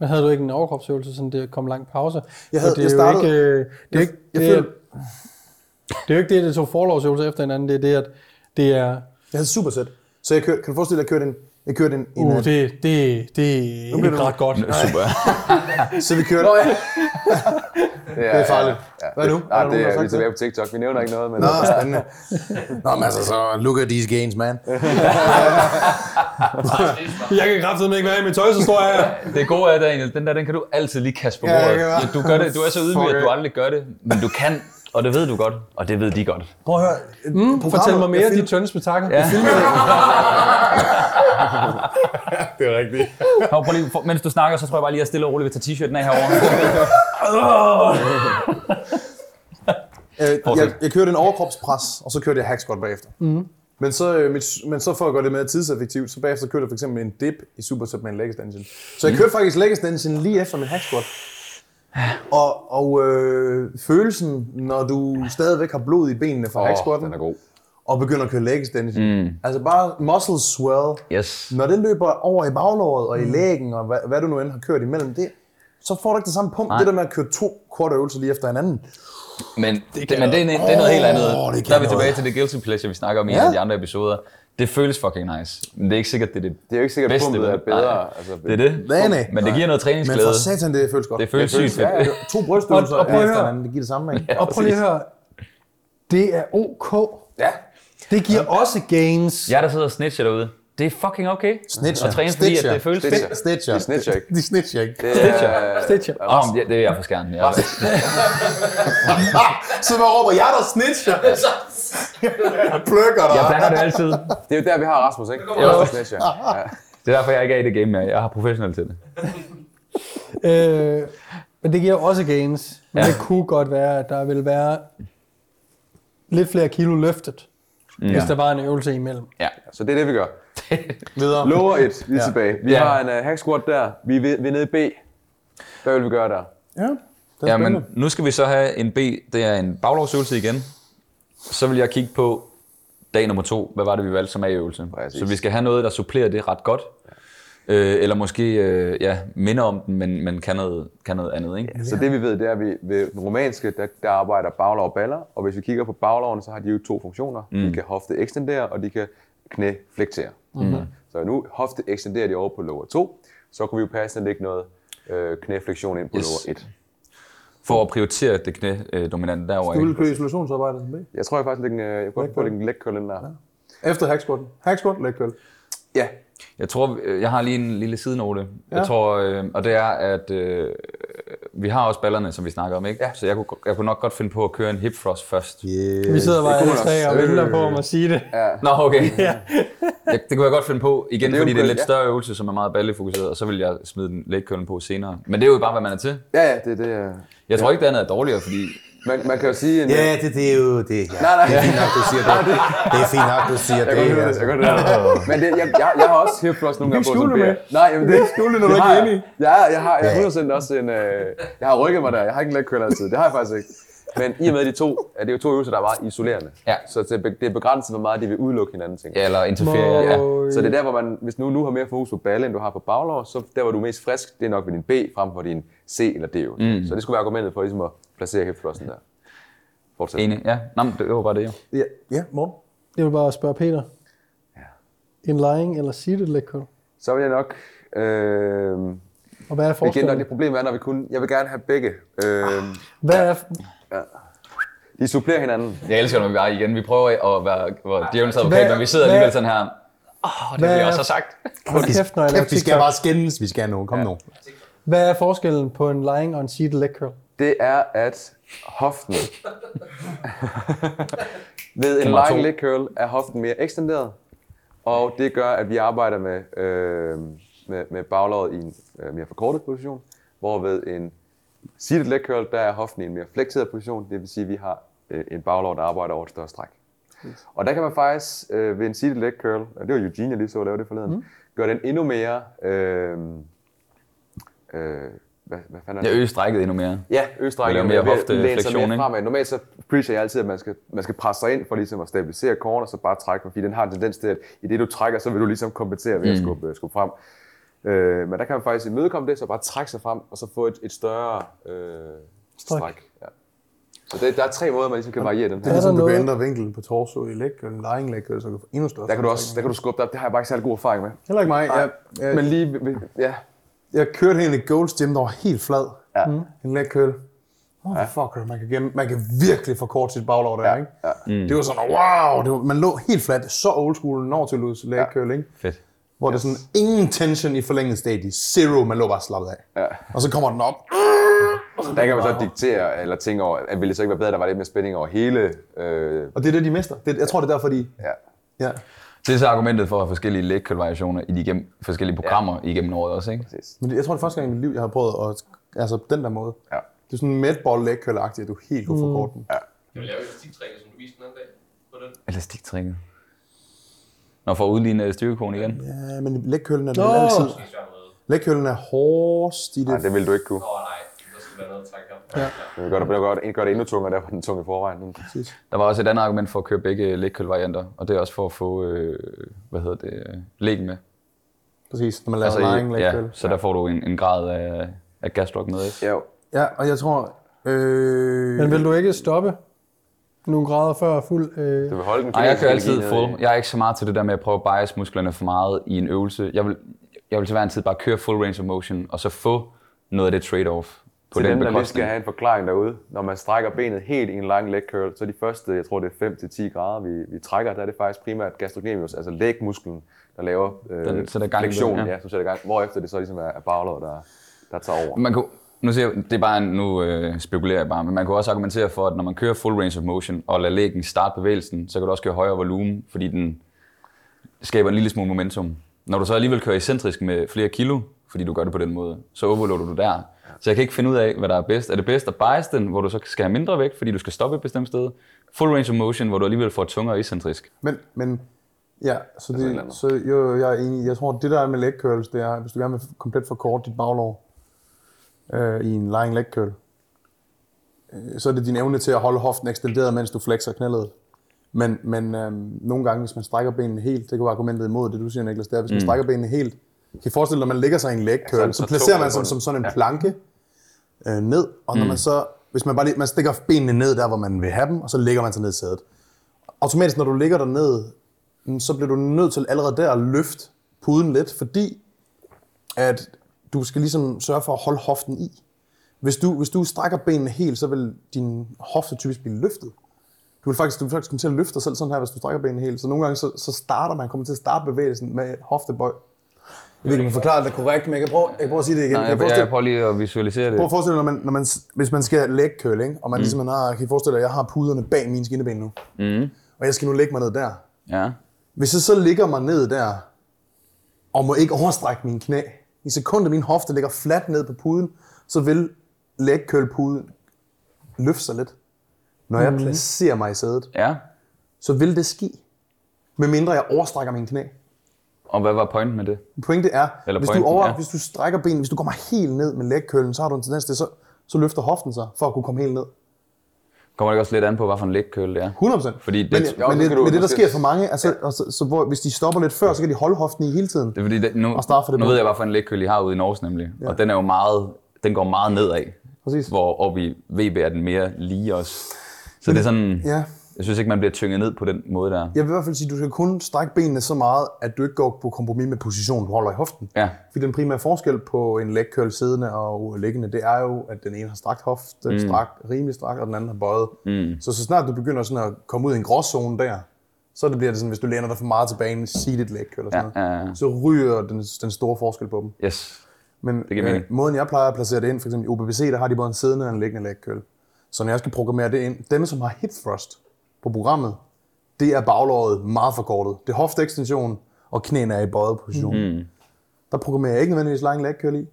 Men havde du ikke en overkropsøvelse, sådan det kom lang pause? Jeg havde- For det er jeg jo startede- ikke, øh, det er Jeg- ikke, jeg det, er, føler- det er jo ikke det, det tog forlovsøvelser efter hinanden. Det er det, at det er, Jeg havde supersæt. Så jeg kørte, kan du forestille dig, at jeg kørte en, jeg kørte en, en uh, øh, det, det, det er bliver ikke det- ret godt. Super. så vi kørte... Det er farligt. Ja, Hvad nu? Er Nej, det er, vi er tilbage på TikTok. Vi nævner ikke noget, men... Nå, spændende. Nå, men altså, så look at these gains, man. Jeg kan kraftedeme ikke være i mit tøj, så står jeg her. Det gode er, Daniel, den der, den kan du altid lige kaste på Ja, bordet. det kan være. du, gør det, du er så ydmyg, at du aldrig gør det. Men du kan, og det ved du godt, og det ved de godt. Prøv at høre. Mm, fortæl mig mere, jeg de tynde spektakel. Ja. Det er rigtigt. Hov, prøv lige, for, mens du snakker, så tror jeg bare lige, at jeg stille og roligt vil tage t-shirten af herovre. Øh, jeg, jeg kørte en overkropspres, og så kørte jeg hack squat bagefter. Mm. Men, så, øh, mit, men så for at gøre det mere tidseffektivt, så bagefter kørte jeg for eksempel en dip i superset med en leg extension. Så jeg kørte faktisk leg extension lige efter min hack squat. Og, og øh, følelsen, når du stadigvæk har blod i benene fra oh, den er god. og begynder at køre leg extension. Mm. Altså bare muscle swell. Yes. Når det løber over i baglåret og i lægen, og hvad, hvad du nu end har kørt imellem det, så får du ikke det samme pump. Nej. Det der med at køre to korte øvelser lige efter hinanden. Men det, det, men det, er, det er noget helt andet. Der er vi noget. tilbage til det guilty pleasure, vi snakker om i Ja. en af de andre episoder. Det føles fucking nice. Men det er ikke sikkert, det er det Det er jo ikke sikkert, at bedste. pumpet er bedre. Nej, Altså, det er det. Nej, nej. Men det giver noget Men træningsglæde. for satan, det føles godt. Det føles Det føles- sygt fedt. ja, ja. To brystøvelser Og- og prøv at efter høre. hinanden, det giver det samme, ikke? Og prøv lige at høre. Det er ok. Ja. Det giver også gains. Jeg der sidder og snitcher derude. Det er fucking okay. Snitcher. At træne, fordi at det føles Snitcher. fedt. Snitcher. De snitcher ikke. De snitcher ikke. Det er, Stitcher. Åh, oh, ja, det er jeg for skærmen. Jeg, Så man råber, jeg er der snitcher. Jeg plukker dig. jeg blander det altid. det er jo der, vi har Rasmus, ikke? Jo. Rasmus Snitcher. Ja. Det er derfor, jeg ikke er i det game mere. Jeg har professionel til det. Øh, men det giver også gains. Men Ja. det kunne godt være, at der vil være lidt flere kilo løftet, mm. hvis der var en øvelse imellem. Ja. Så det er det, vi gør. Videre. Lower it, vi er Ja. tilbage. Vi Ja. har en uh, hack squat der. Vi er, ved- vi er nede i B. Hvad vil vi gøre der? Ja, det er Ja, spændende. men nu skal vi så have en B. Det er en baglovsøvelse igen. Så vil jeg kigge på dag nummer to. Hvad var det, vi valgte som A-øvelse? Præcis. Så vi skal have noget, der supplerer det ret godt. Øh, eller måske øh, ja, minder om den, men, men kan, noget, kan noget andet. Ikke? Så det vi ved, det er, at vi ved den romanske, der, der arbejder baglov og baller, og hvis vi kigger på baglovene, så har de jo to funktioner. Mm. De kan hofte ekstendere, og de kan knæ flektere. Mm. Så nu hofte ekstenderer de over på lower 2, så kunne vi jo passende lægge noget øh, knæflektion ind på Yes. lower 1. For at prioritere det knæ-dominante derovre. Du vil køre isolationsarbejde som B. Jeg tror jeg faktisk, en, øh, jeg kunne godt få en leg curl ind der. Efter hack squatten. Hack squat, leg curl. Ja, Jeg tror, øh, jeg har lige en lille sidenote. Ja. Jeg tror, øh, og det er, at øh, vi har også ballerne, som vi snakker om, ikke? Ja. Så jeg kunne, jeg kunne nok godt finde på at køre en hip thrust først. Yeah. Vi sidder bare det alle tre og også. venter på om at sige det. ja. Nå, okay. ja. jeg, det kunne jeg godt finde på, igen, det er fordi det er en lidt større øvelse, som er meget ballefokuseret, og så vil jeg smide den leg curlen på senere. Men det er jo bare, hvad man er til. ja, ja, det, det er... Jeg tror ikke, det andet er dårligere, fordi Man, man kan jo sige... En, Ja, det, det er jo det. Ja. Nej, nej. Det er fint nok, du siger det. Det er fint nok, du siger Jeg det. kan godt høre det, altså. jeg kan høre det. Men det, jeg, jeg, jeg har også thrust nogle gange på som bærer. Nej, jamen det er skjule når du ikke er enig. Ja, jeg har jeg har 100% også en... Øh, jeg har rykket mig der. Jeg har ikke en curl altid. Det har jeg faktisk ikke. Men i og med de to, er det jo to øvelser, der er meget isolerende. Ja. Så det er begrænset, hvor meget de vil udelukke hinanden, ting. ja, eller interferere. Ja. Så det er der, hvor man, hvis nu, nu har mere fokus på balle, end du har på baglov, så der, hvor du er mest frisk, det er nok ved din B, frem for din C eller D. Mm. Så det skulle være argumentet for ligesom at placere hip thrusten der. Fortsæt. Enig, ja. Nå, men det var bare det jo. Ja, ja Morten. Jeg vil bare spørge Peter. En lying eller seated leg curl? Så vil jeg nok... Øh, Og hvad er igen, forskellen? det problem er, når vi kun... Jeg vil gerne have begge. Øh, Hvad er, de supplerer hinanden. Jeg elsker, når vi er igen. Vi prøver at være, hvor på Hvad- pænt, men vi sidder alligevel sådan her. Åh, oh, det Hvad vil jeg er- også have sagt. hold kæft, når jeg laver Kæft, vi skal bare skændes. Vi skal nu. Kom nu. Hvad er forskellen på en lying og en seated leg curl? Det er, at hoften... Ved en lying leg curl er hoften mere ekstenderet, og det gør, at vi arbejder med, øh, med, med baglovet i en øh, mere forkortet position, hvorved en seated leg curl, der er hoften i en mere flekseret position, det vil sige, at vi har øh, en baglov, der arbejder over et større stræk. Og der kan man faktisk øh, ved en seated leg curl, og det var Eugene, jeg lige så lave det forleden, mm. gøre den endnu mere... Øh, øh, hvad, hvad fanden er det? Jeg øger strækket endnu mere. Ja, østrækken. Og lave mere hofteflektion, ikke? Fremad. Normalt så preacher jeg altid, at man skal, man skal presse sig ind for ligesom at stabilisere korn, og så bare trække, fordi den har en tendens til, at i det du trækker, så vil du ligesom kompensere ved at Mm. skubbe, skubbe frem. Øh, men der kan man faktisk imødekomme det, så bare trække sig frem, og så få et, et større øh, Stræk. stræk. Ja. Så det, der er tre måder, man ligesom kan variere den Det er her. ligesom, du kan ændre vinklen på torso i leg, eller lying leg, så du får endnu større. Der kan du også der kan du skubbe dig op. Det har jeg bare ikke særlig god erfaring med. Heller ikke mig. Jeg, jeg, Men lige, ja, jeg kørte hen i Gold's Gym, der var helt flad. Ja. Mm. En leg curl. Motherfucker, man kan, gemme, man kan virkelig forkorte sit baglov der, Ja, ikke? ja. Mm. Det var sådan, wow, det var, man lå helt fladt, så old school Nautilus leg Ja. curl, ikke? Fedt. Hvor yes. det er sådan ingen tension i forlænget stadie. Zero, man lå bare slappet af. Ja. Og så kommer den op. Der kan man så diktere, eller tænke over, at ville det så ikke være bedre, at der var lidt mere spænding over hele... Øh, Og det er det, de mister. Det, jeg tror, det er derfor, de... ja, Ja. Det er så argumentet for forskellige leg curl variationer i de gennem, forskellige programmer ja. igennem året også, ikke? præcis. Men det, jeg tror, det er første gang i mit liv, jeg har prøvet at... Altså på den der måde. Ja. Det er sådan en medball leg curl agtigt at du helt kunne forkorte den. Ja. Jeg vil lave elastiktræning, som du viste den anden dag. På den. Elastiktrækket. Når for at udligne styrkekonen igen. Ja, men leg curlen er Nå! vel altid... Det er hårdest i det. Nej, det vil du ikke kunne. Åh nej, der skal være noget at. Ja. Det gør det, det gør det, gør det endnu tungere, der var den tunge i forvejen. Der var også et andet argument for at køre begge leg curl varianter, og det er også for at få, øh, hvad hedder det, øh, lægen med. Præcis, når man laver Altså, leg ja, så der får du en, en grad af, af gasdruk med, ikke? Jo. Ja, og jeg tror... Øh, Men vil du ikke stoppe nogle grader før fuld... Øh, Du vil holde den Nej, jeg kører altid full. Jeg er ikke så meget til det der med at prøve at bias musklerne for meget i en øvelse. Jeg vil, jeg vil til hver en tid bare køre full range of motion, og så få noget af det trade-off på Til den dem, der lige skal have en forklaring derude. Når man strækker benet helt i en lang leg curl, så de første, jeg tror det er 5-10 grader, vi, vi trækker, der er det faktisk primært gastrocnemius, altså lægmusklen, der laver øh, Den sætter gang i den, flektion, ja. ja. som sætter gang, hvorefter det så ligesom er, er baglåret, der, der tager over. Man kunne, nu, siger jeg, det er bare nu øh, spekulerer jeg bare, men man kunne også argumentere for, at når man kører full range of motion og lader lægen starte bevægelsen, så kan du også køre højere volumen, fordi den skaber en lille smule momentum. Når du så alligevel kører excentrisk med flere kilo, fordi du gør det på den måde, så overloader du der. Så jeg kan ikke finde ud af, hvad der er bedst. Er det bedst at bias den, hvor du så skal have mindre vægt, fordi du skal stoppe et bestemt sted? Full range of motion, hvor du alligevel får tungere excentrisk. Men, men ja, så, eller det, så jo, jeg er enig. Jeg tror, det der er med leg curls, det er, hvis du gerne vil komplet forkorte dit baglov øh, i en lying leg curl, øh, så er det din evne til at holde hoften ekstenderet, mens du flexer knælet. Men, men øh, nogle gange, hvis man strækker benene helt, det kan være argumentet imod det, du siger, Niklas, det er, hvis man strækker benene helt, kan I forestille dig, når man ligger sig i en leg så curl, det så, så placerer man sig som sådan en Ja. planke øh, ned, og når man så, hvis man bare lige, man stikker benene ned der, hvor man vil have dem, og så lægger man sig ned i sædet. Automatisk, når du ligger der ned, mm, så bliver du nødt til allerede der at løfte puden lidt, fordi at du skal ligesom sørge for at holde hoften i. Hvis du, hvis du strækker benene helt, så vil din hofte typisk blive løftet. Du vil faktisk, du vil faktisk komme til at løfte dig selv sådan her, hvis du strækker benene helt. Så nogle gange så, så starter man, kommer til at starte bevægelsen med hoftebøj. Jeg ved ikke, om jeg forklarer det korrekt, men jeg kan prøve, jeg kan prøve at sige det igen. Nej, jeg, forestille- jeg prøver lige at visualisere det. Prøv at forestille dig, når man, når man, hvis man skal leg curl, ikke? og man mm. ligesom har, kan I forestille dig, at jeg har puderne bag mine skinneben nu, Mm. og jeg skal nu lægge mig ned der. Ja. Hvis jeg så ligger mig ned der, og må ikke overstrække mine knæ, i sekundet min hofte ligger fladt ned på puden, så vil leg curl puden løfte sig lidt. Når jeg placerer mig i sædet, ja. så vil det ske, medmindre jeg overstrækker mine knæ. Og hvad var pointen med det? Pointet er, Eller hvis, pointen, du over, ja. hvis du strækker benene, hvis du kommer helt ned med leg curlen, så har du en tendens til, så, så løfter hoften sig, for at kunne komme helt ned. Kommer det også lidt an på, hvad for en curl det er? 100%. Fordi det- men, jo, men, det, men det, der sker for mange, altså, ja. så, så hvor, hvis de stopper lidt før, så kan de holde hoften i hele tiden. Det er fordi, det, nu, Og fra det nu ved jeg, hvad for en curl I har ude i Norge nemlig. Ja. Og den er jo meget, den går meget nedad. Præcis. Hvor oppe i VB er den mere lige også. Så det er sådan, Ja, jeg synes ikke, man bliver tynget ned på den måde der. jeg vil i hvert fald sige, at du skal kun strække benene så meget, at du ikke går på kompromis med positionen, du holder i hoften. Ja, Fordi den primære forskel på en leg curl siddende og liggende, det er jo, at den ene har strakt hofte, mm. strakt, rimelig strakt, og den anden har bøjet. Mm. Så så snart du begynder sådan at komme ud i en gråzone der, så det bliver det sådan, hvis du læner dig for meget tilbage i seated leg eller sådan Ja, noget, ja, ja. så ryger den, den store forskel på dem. yes. Men giver øh, mening. måden jeg plejer at placere det ind, for eksempel i OBBC, der har de både en siddende og en liggende leg curl. Så når jeg skal programmere det ind, dem som har hip thrust på programmet, det er baglåret meget forkortet. Det er hofteekstension, og knæene er i bøjet position. Mm. Der programmerer jeg ikke nødvendigvis lying leg curl i.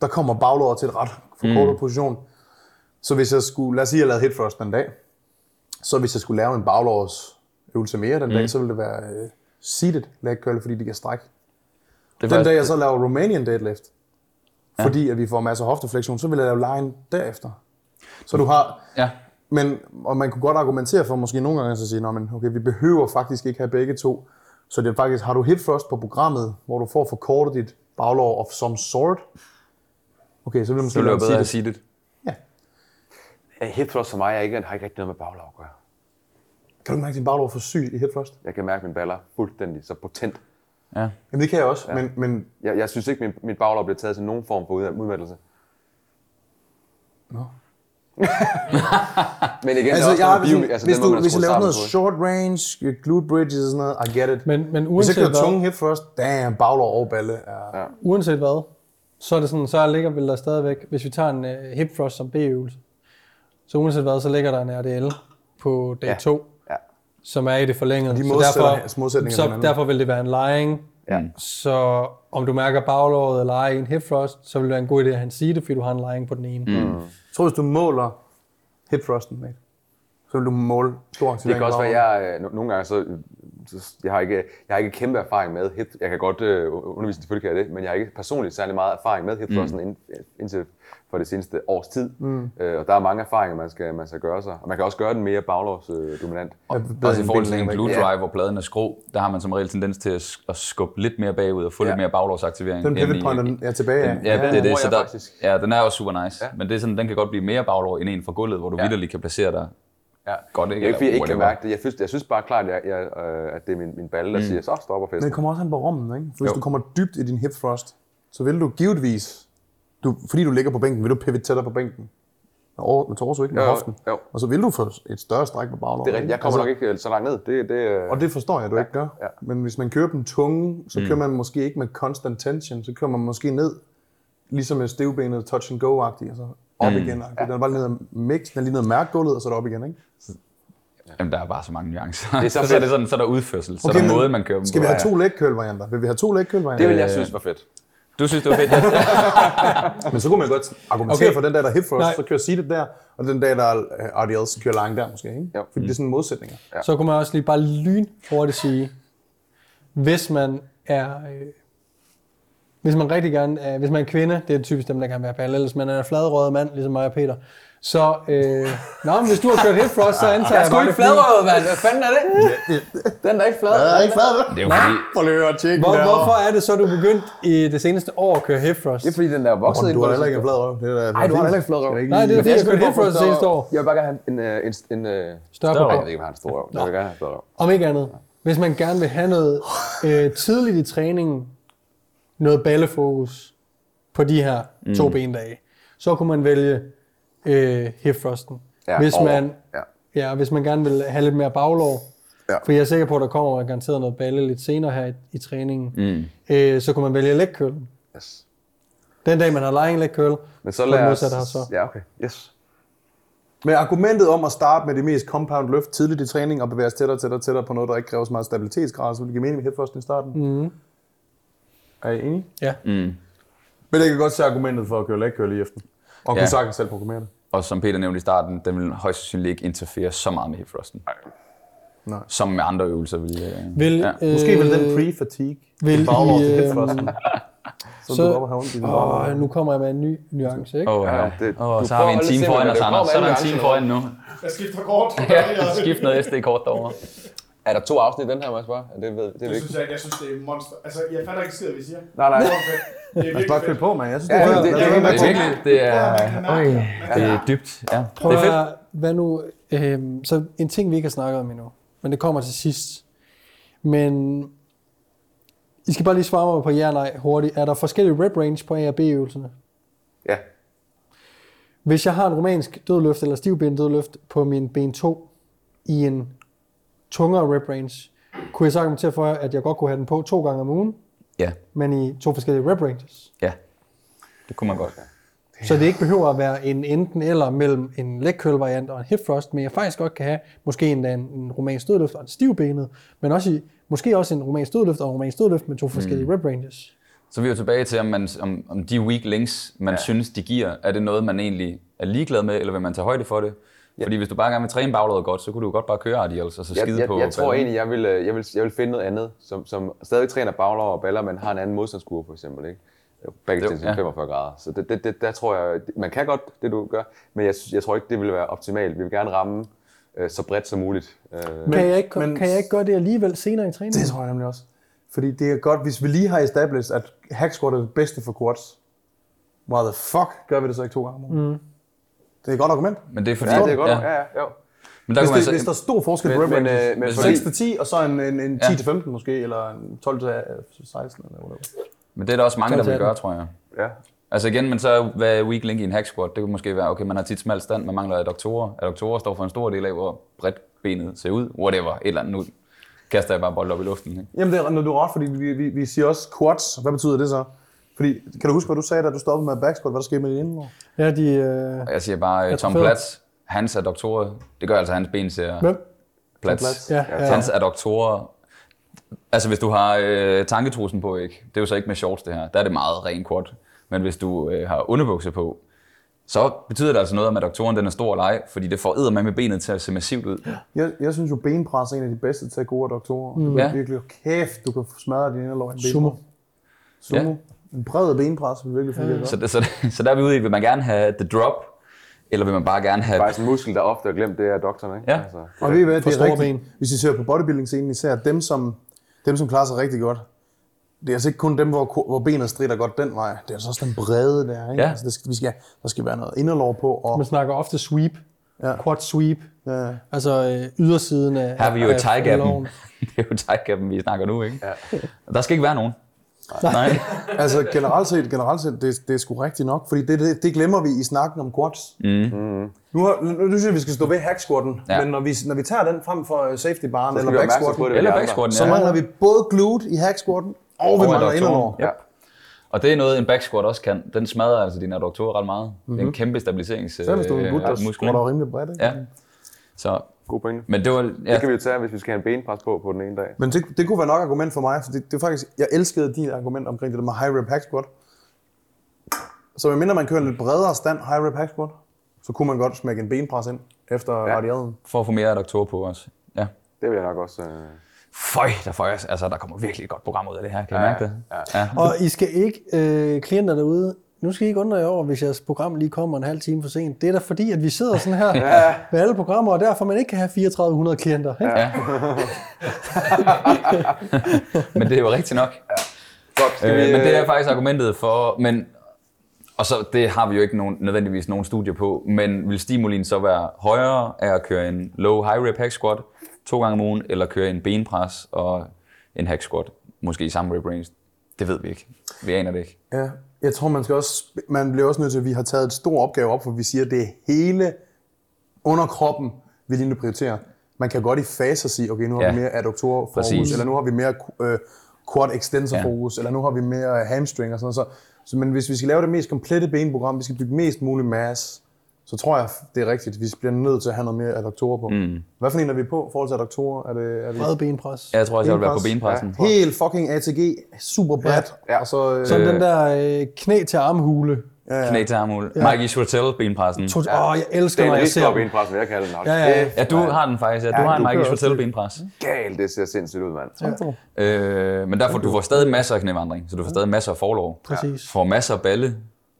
Der kommer baglåret til et ret forkortet mm. position. Så hvis jeg skulle, lad os sige, at jeg lavede hip thrust den dag, så hvis jeg skulle lave en baglårsøvelse mere den mm. dag, så ville det være uh, seated leg curl, fordi det kan strække. Det Den dag jeg så laver Romanian deadlift, ja. fordi at vi får masser af hofteflektion, så vil jeg lave line derefter. Så du har, Ja. Men, og man kunne godt argumentere for måske nogle gange at sige, "Nå, men okay, vi behøver faktisk ikke have begge to. Så det er faktisk, har du hip thrust på programmet, hvor du får forkortet dit baglår of some sort, okay, så vil måske Så bedre at en sige det. Ja, Hip thrust for mig er ikke, har ikke rigtig noget med baglov at gøre. Kan du mærke, at din baglår er for syg i hip thrust? Jeg kan mærke, at min baller er fuldstændig så potent. Ja. Jamen det kan jeg også, ja. men, men Jeg, jeg synes ikke, min, mit baglov bliver taget til nogen form for ud- udmattelse. Nå. Men igen, altså, det er jeg, også hvis, bio, altså hvis, du, hvis jeg laver noget på. short range, glute bridges og sådan noget, I get it. Men, men hvis jeg uanset kører tunge hip thrust, damn, baglår og balle er... Ja. uanset hvad, så er det sådan, så ligger vel der stadigvæk, hvis vi tager en uh, hip thrust som B-øvelse, så uanset hvad, så ligger der en RDL på dag Ja. 2, Ja. som er i det forlængede. De så derfor, så derfor vil det være en lying. Ja. Så om du mærker baglåret eller ej i en hip thrust, så vil det være en god idé at have en seed, fordi du har en lying på den ene. Mm. Jeg tror, hvis du måler hip thrusten, mate, så vil du måle stor Det aktivering. kan også være, jeg øh, no- nogle gange så, så jeg har ikke, jeg har ikke kæmpe erfaring med hip. Jeg kan godt øh, undervise, selvfølgelig kan jeg det, men jeg har ikke personligt særlig meget erfaring med hip thrusten ind, indtil for det seneste års tid. Mm. Øh, og der er mange erfaringer, man skal, man skal gøre sig. Og man kan også gøre den mere baglovsdominant. Øh, dominant. Også i forhold til en Ja. drive, hvor pladen er skrå, der har man som regel tendens til at, at skubbe lidt mere bagud og få ja. lidt mere baglårsaktivering. Den end pivot i- point den er tilbage. Den, ja, ja, det er det. Så der, faktisk. ja, den er også super nice. Ja. Ja. Men det er sådan, den kan godt blive mere baglår end en fra gulvet, hvor du Ja. ja. vidderligt kan placere dig Ja. godt. Det Ikke? er ikke, fordi jeg ikke kan mærke det. Jeg synes, jeg synes bare klart, at, jeg, jeg, øh, at det er min, min balle, der mm. siger, så stopper Men festen. det kommer også an på rummen, ikke? For hvis Jo. du kommer dybt i din hip thrust, så vil du givetvis, du, fordi du ligger på bænken, vil du pivot tættere på bænken. Over, med torso, ikke? Med Jo, hoften. jo. Og så vil du få et større stræk på baglåret. Det er rigtigt. Jeg kommer nok ikke øh, så langt ned. Det, det, øh, Og det forstår jeg, du ikke gør. ja. Men hvis man kører den tunge, så kører man måske ikke med constant tension. Så kører man måske ned, ligesom med stivbenet touch and go-agtigt, og så op igen. Den er bare lige ned mix, den er lige ned mærke gulvet, og så er det op igen, ikke? Jamen, der er bare så mange nuancer. Det er så så, så, er det sådan, så er der udførsel, så Okay, er der måde, man kører dem Skal vi have Ja. to leg curl varianter? Vil vi have to curl det vil jeg synes var fedt. Du synes, det var fedt? Ja. Men så kunne man godt argumentere Okay. for den der, der er hip Nej. så kører seated der, og den der, der er øh, RDL, så kører lang der måske, ikke? Jo. Fordi det er sådan modsætninger. Ja. Så kunne man også lige bare lyn hurtigt sige, hvis man er, øh, hvis man rigtig gerne, er, hvis man er kvinde, det er typisk dem, der kan være balle, hvis man er en fladrøget mand, ligesom mig og Peter, så, øh, nå, men hvis du har kørt thrust, så antager jeg, det er fordi- mand. Hvad fanden er det? Den er ikke flad. er ikke flad, Det er jo fordi, Prøv at høre, tjek Hvor, hvorfor er det så, du begyndt i det seneste år at køre hip thrust? Det er fordi, den der er vokset ind Du har det heller ikke en sidste flad røv. Det er, Nej, du har heller ikke flad røv. Nej, det er fordi, jeg har kørt hip thrust det seneste år. Jeg vil bare gerne have en, øh, en, en, en Større Jeg på ved ikke, om jeg har en stor røv. Jeg vil gerne have en stor røv. Om ikke andet. Hvis man gerne vil have noget øh, tidligt i træningen, noget ballefokus på de her mm. to bendage, så kunne man vælge øh, hip thrusten. Ja, hvis, over. man, Ja. ja, hvis man gerne vil have lidt mere baglår, Ja. for jeg er sikker på, at der kommer garanteret noget balle lidt senere her i, i træningen, mm. øh, så kunne man vælge leg curl. Yes. Den dag, man har lying leg curl, Men så lad os... modsatte her så. Ja, okay. Yes. Men argumentet om at starte med det mest compound løft tidligt i træning og bevæge os tættere, tættere, tættere på noget, der ikke kræver så meget stabilitetsgrad, så vil det give mening med hip thrust i starten. Mm. Er I enige? Ja. mm. Men jeg kan godt se argumentet for at køre leg curl i efter. Og Ja. kunne sagtens selv programmere det. og som Peter nævnte i starten, den vil højst sandsynligt ikke interfere så meget med hip thrusten. Nej. Som med andre øvelser vil. Øh, Vil, ja. øh, Måske vil den pre-fatigue vil i øh, thrusten. Så, så- du op og have ondt i din baglår. Åh, nu kommer jeg med en ny nuance, ikke? Åh, Ja, ja, det- oh, så har vi en time foran os, Anders. Så er der en time foran nu. Jeg skifter kort. Ja, skift noget SD-kort derovre. Er der to afsnit i den her, må jeg spørge? Er Det, ved, det er Det vigtigt. synes jeg ikke. Jeg synes, det er monster. Altså, jeg fatter ikke skid, hvad vi siger. Nej, nej. Det er. Det er bare fedt. på, mand. Jeg synes, Ja, det er det- fint. det- det- Det på. er virkelig, det er, Ja, mærke det. det er dybt. Ja. Prøv Det er at fedt. høre, hvad nu, øh, så en ting, vi ikke har snakket om endnu, men det kommer til sidst. Men I skal bare lige svare mig på ja nej hurtigt. Er der forskellige rep range på A og B-øvelserne? Ja. Hvis jeg har en romansk dødløft eller stivben dødløft på min ben 2 i en tungere rep range, kunne jeg så argumentere for, at jeg godt kunne have den på to gange om ugen, Ja, men i to forskellige rep ranges. ja. Det kunne man godt. Så det ikke behøver at være en enten eller mellem en leg curl variant og en hip thrust, men jeg faktisk godt kan have måske endda en, en romansk dødløft og en stivbenet, men også i, måske også en romansk dødløft og en romansk dødløft med to forskellige mm. rep ranges. Så er vi jo tilbage til, om, man, om, om de weak links, man ja. synes, de giver, er det noget, man egentlig er ligeglad med, eller vil man tage højde for det? Fordi hvis du bare gerne vil træne baglåret godt, så kunne du jo godt bare køre adiels og så skide Jeg, jeg, på jeg tror ballen. egentlig, jeg vil, øh, jeg, vil, jeg vil finde noget andet, som, som stadig træner baglov og baller, men har en anden modstandskurve for eksempel. Ikke? Til ja. 45 grader. Så det, det, det, der tror jeg, man kan godt det, du gør, men jeg, jeg tror ikke, det vil være optimalt. Vi vil gerne ramme øh, så bredt som muligt. Øh, Kan jeg, ikke, men- kan jeg ikke gøre det alligevel senere i træningen? Det tror jeg nemlig også. Fordi det er godt, hvis vi lige har established, at hack squat er det bedste for quads. Why the fuck gør vi det så ikke to gange om? Mm. Det er et godt argument. Men det er fordi, ja, det er godt. Ja. Ja. Ja, jo. Men der Hvis, det, så, hvis der er stor forskel på Men- rep men, ranges, øh, men men fordi- 6 til 10, og så en, en, en 10 til 15 måske, eller en 12 til 16, eller whatever. men det er der også mange, der vil 12-18. gøre, tror jeg. Ja. Altså igen, men så hvad er weak link i en hack squat? Det kunne måske være, okay, man har tit smalt stand, man mangler adduktorer. Adduktorer står for en stor del af, hvor bredt benet ser ud. Whatever, et eller andet. Nu kaster jeg bare bold op i luften. Ikke? Jamen, det er, når du er ret, fordi vi, vi, vi siger også quads. Hvad betyder det så? Fordi, kan du huske, hvad du sagde, da du stoppede med back squat? Hvad der skete med din indenlår? Ja, de... Øh, Jeg siger bare, øh, Tom Platz, hans adduktorer, det gør altså, hans ben ser hvem? Platz. Platz. Ja, Ja, ja. Hans adduktorer, altså hvis du har øh, tanketrusen på, ikke? det er jo så ikke med shorts det her, der er det meget ren quad. Men hvis du øh, har underbukser på, så betyder det altså noget om, at adduktoren den er stor eller ej, fordi det får med med benet til at se massivt ud. Jeg, jeg synes jo, benpres er en af de bedste til at gode doktorer. Mm. Du Ja. kan virkelig, kæft, du kan smadre din inderlår i en benpres. Sumo. Sumo. Ja. En bred benpres vil virkelig fungere godt. Så, det, så, det, så der er vi ude i, vil man gerne have the drop, eller vil man bare gerne have... Faktisk en muskel, der ofte er glemt, det er doktoren, ikke? Ja. Altså, Og ved I hvad, For det er rigtigt. ben. Hvis I ser på bodybuilding-scenen, især dem som, dem, som klarer sig rigtig godt, det er altså ikke kun dem, hvor, hvor benet strider godt den vej. Det er altså også den brede der. Ikke? Ja. Altså, det skal, vi skal, der skal være noget inderlår på. Og, Man snakker ofte sweep. Ja. Quad sweep. ja. Altså øh, ydersiden af... Her er vi jo i tie det er jo tie vi snakker nu, ikke? Ja. Der skal ikke være nogen. Nej. Altså generelt set, generelt set det, det er sgu rigtigt nok, fordi det, det, det glemmer vi i snakken om quads. Mm. Nu, har, nu, nu synes jeg, vi skal stå ved hack squatten, Ja. ja. men når vi, når vi tager den frem for øh, safety baren eller vi back squatten. Eller back squatten, så ja. mangler vi både glute i hack squatten, og vi Og mangler adduktoren. inderlår. Ja. Og det er noget, en back squat også kan. Den smadrer altså dine adduktorer ret meget. Mm-hmm. Det er en kæmpe stabiliserings Så hvis du er en gut, der muskel. squatter rimelig bredt. Ikke? Ja. Så, God pointe. men det var... Ja, Det kan vi jo tage, hvis vi skal have en benpres på på den ene dag. Men det, det kunne være nok argument for mig, for det, det er faktisk, jeg elskede din argument omkring det der med high rep hack squat. Så medmindre man kører en lidt bredere stand high rep hack squat, så kunne man godt smække en benpres ind efter Ja. radialen. for at få mere adduktorer på os. Ja. Det vil jeg nok også... Øh... Føj, der, får jeg, altså, der kommer virkelig et godt program ud af det her. Kan I Ja, mærke det? ja. ja. Og I skal ikke, øh, klienter derude, nu skal I ikke undre jer over, hvis jeres program lige kommer en halv time for sent. Det er da fordi, at vi sidder sådan her ja. med alle programmer, og derfor man ikke kan have 3400 klienter. Ikke? ja. men det er jo rigtigt nok. Godt, skal Øh, vi, men det er øh, faktisk argumentet for, men og så det har vi jo ikke nogen, nødvendigvis nogen studie på, men vil stimulin så være højere af at køre en low high rep hack squat to gange om ugen, eller køre en benpres og en hack squat, måske i samme rep range? Det ved vi ikke. Vi aner det ikke. Ja, jeg tror, man, skal også, man bliver også nødt til, at vi har taget et stor opgave op, for vi siger, at det er hele underkroppen, vi lige nu prioriterer. Man kan godt i faser sige, okay, nu har Ja. vi mere adduktorer fokus, Præcis. eller nu har vi mere øh, quad extensor Ja. fokus, eller nu har vi mere hamstring og sådan noget. Så, så, men hvis vi skal lave det mest komplette benprogram, vi skal bygge mest mulig masse, så tror jeg, det er rigtigt. Vi bliver nødt til at have noget mere adduktorer på. Mm. Hvad for en er vi på i forhold til adduktorer? Er det, er vi Bred benpres. Jeg tror også, jeg vil være på Benpres. benpressen. helt fucking ATG, super bredt, Ja. og så... Øh, Sådan den der øh, knæ til armhule. ja, ja. Knæ til armhul. Mikey Schwartell benpressen. Åh, ja. oh, jeg Det elsker, er når en jeg ser riskop dem. benpres, vil jeg kalde den nok. Ja, ja, ja. Ja, du har den faktisk. Ja, du Ja, har en du Mikey også benpres. Galt, det ser sindssygt ud, mand. Ja. Øh, men derfor, du får stadig masser af knævandring, så du får stadig masser af forlov. Præcis. får masser af balle,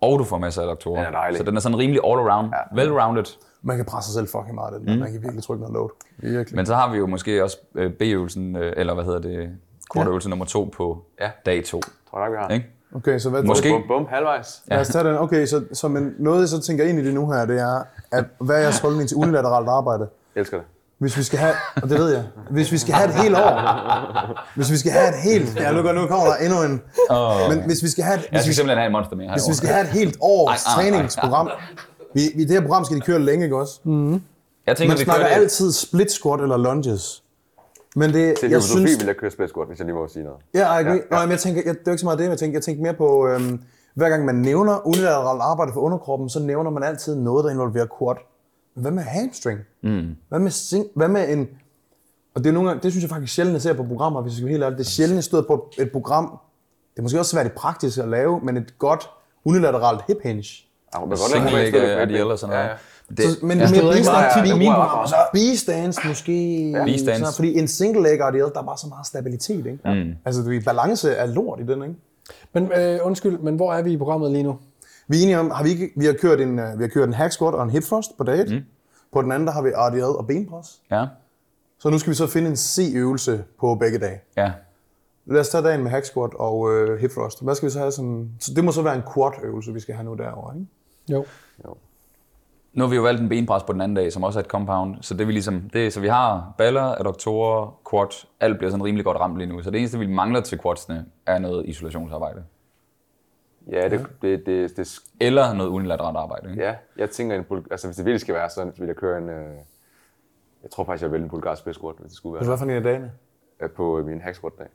og du får masser af adduktorer. Den er dejlig. Så den er sådan rimelig all around, well-rounded. Man kan presse sig selv fucking meget, den. Mm. Man kan virkelig trykke noget load. Virkelig. Men så har vi jo måske også øh, B-øvelsen, øh, eller hvad hedder det, kortøvelse nummer to på Ja. dag to. Tror jeg nok, vi har. Ikke? Okay, så hvad Måske. Bum, bum, halvvejs. Lad os tage den. Okay, så, så men noget, jeg så tænker ind i det nu her, det er, at hvad er jeres holdning til unilateralt arbejde? Elsker det. Hvis vi skal have, og det ved jeg, hvis vi skal have et helt år, hvis vi skal have et helt, ja nu, går- nu kommer der endnu en, Oh. men hvis vi skal have et, Jeg hvis vi, skal simpelthen have en monster mere. hvis vi skal have et helt års Ej, ej, ej, træningsprogram, vi, vi, det her program skal de køre længe, ikke også? jeg tænker, Man vi snakker kører det. altid split squat eller lunges. Men det, Til jeg synes, vil jeg køre split squat, hvis jeg lige må sige noget. Ja, agree. Ja, ja. men jeg tænker, jeg, det er ikke så meget det, jeg tænker, jeg tænker mere på, øhm, hver gang man nævner unilateralt arbejde for underkroppen, så nævner man altid noget, der involverer quad. Hvad med hamstring? Mm. Hvad med sing, hvad med en... Og det, er nogle gange, det synes jeg faktisk sjældent, jeg ser på programmer, hvis jeg skal være helt ærlig. Det er sjældent, jeg støder på et, program, det er måske også svært i praktisk at lave, men et godt unilateralt hip hinge. Ja, hun kan godt Single lave leg romansk er støtte. de eller sådan noget. Ja, ja. Det, Så, men ja. ja, mere ikke tit i mine programmer, så B-stance måske. B-stance. Så, fordi en single leg RDL, der er bare så meget stabilitet. Ikke? Mm. Altså, du, balance er lort i den, ikke? Men øh, undskyld, men hvor er vi i programmet lige nu? Vi er enige om, har vi, ikke, vi, har kørt en, øh, vi har kørt en hack squat og en hip thrust på dag 1. Mm. På den anden, der har vi RDL og benpres. Ja, Så nu skal vi så finde en C-øvelse på begge dage. ja. Lad os tage dagen med hack squat og øh, hip thrust. Hvad skal vi så have sådan... Så det må så være en quad-øvelse, vi skal have nu derovre, ikke? Jo. Nu har vi jo valgt en benpres på den anden dag, som også er et compound. Så det er vi ligesom, det, så vi har baller, adduktorer, quad. Alt bliver sådan rimelig godt ramt lige nu. Så det eneste, vi mangler til quadsene, er noget isolationsarbejde. Ja, det, det, det, det, Eller noget unilateralt arbejde. Ikke? ja, jeg tænker, en, altså hvis det virkelig skal være sådan, så vil jeg køre en, øh, jeg tror faktisk, jeg vil vælge en bulgarsk squat, hvis det skulle være hvad for en af dagene? øh, på min hack squat dag.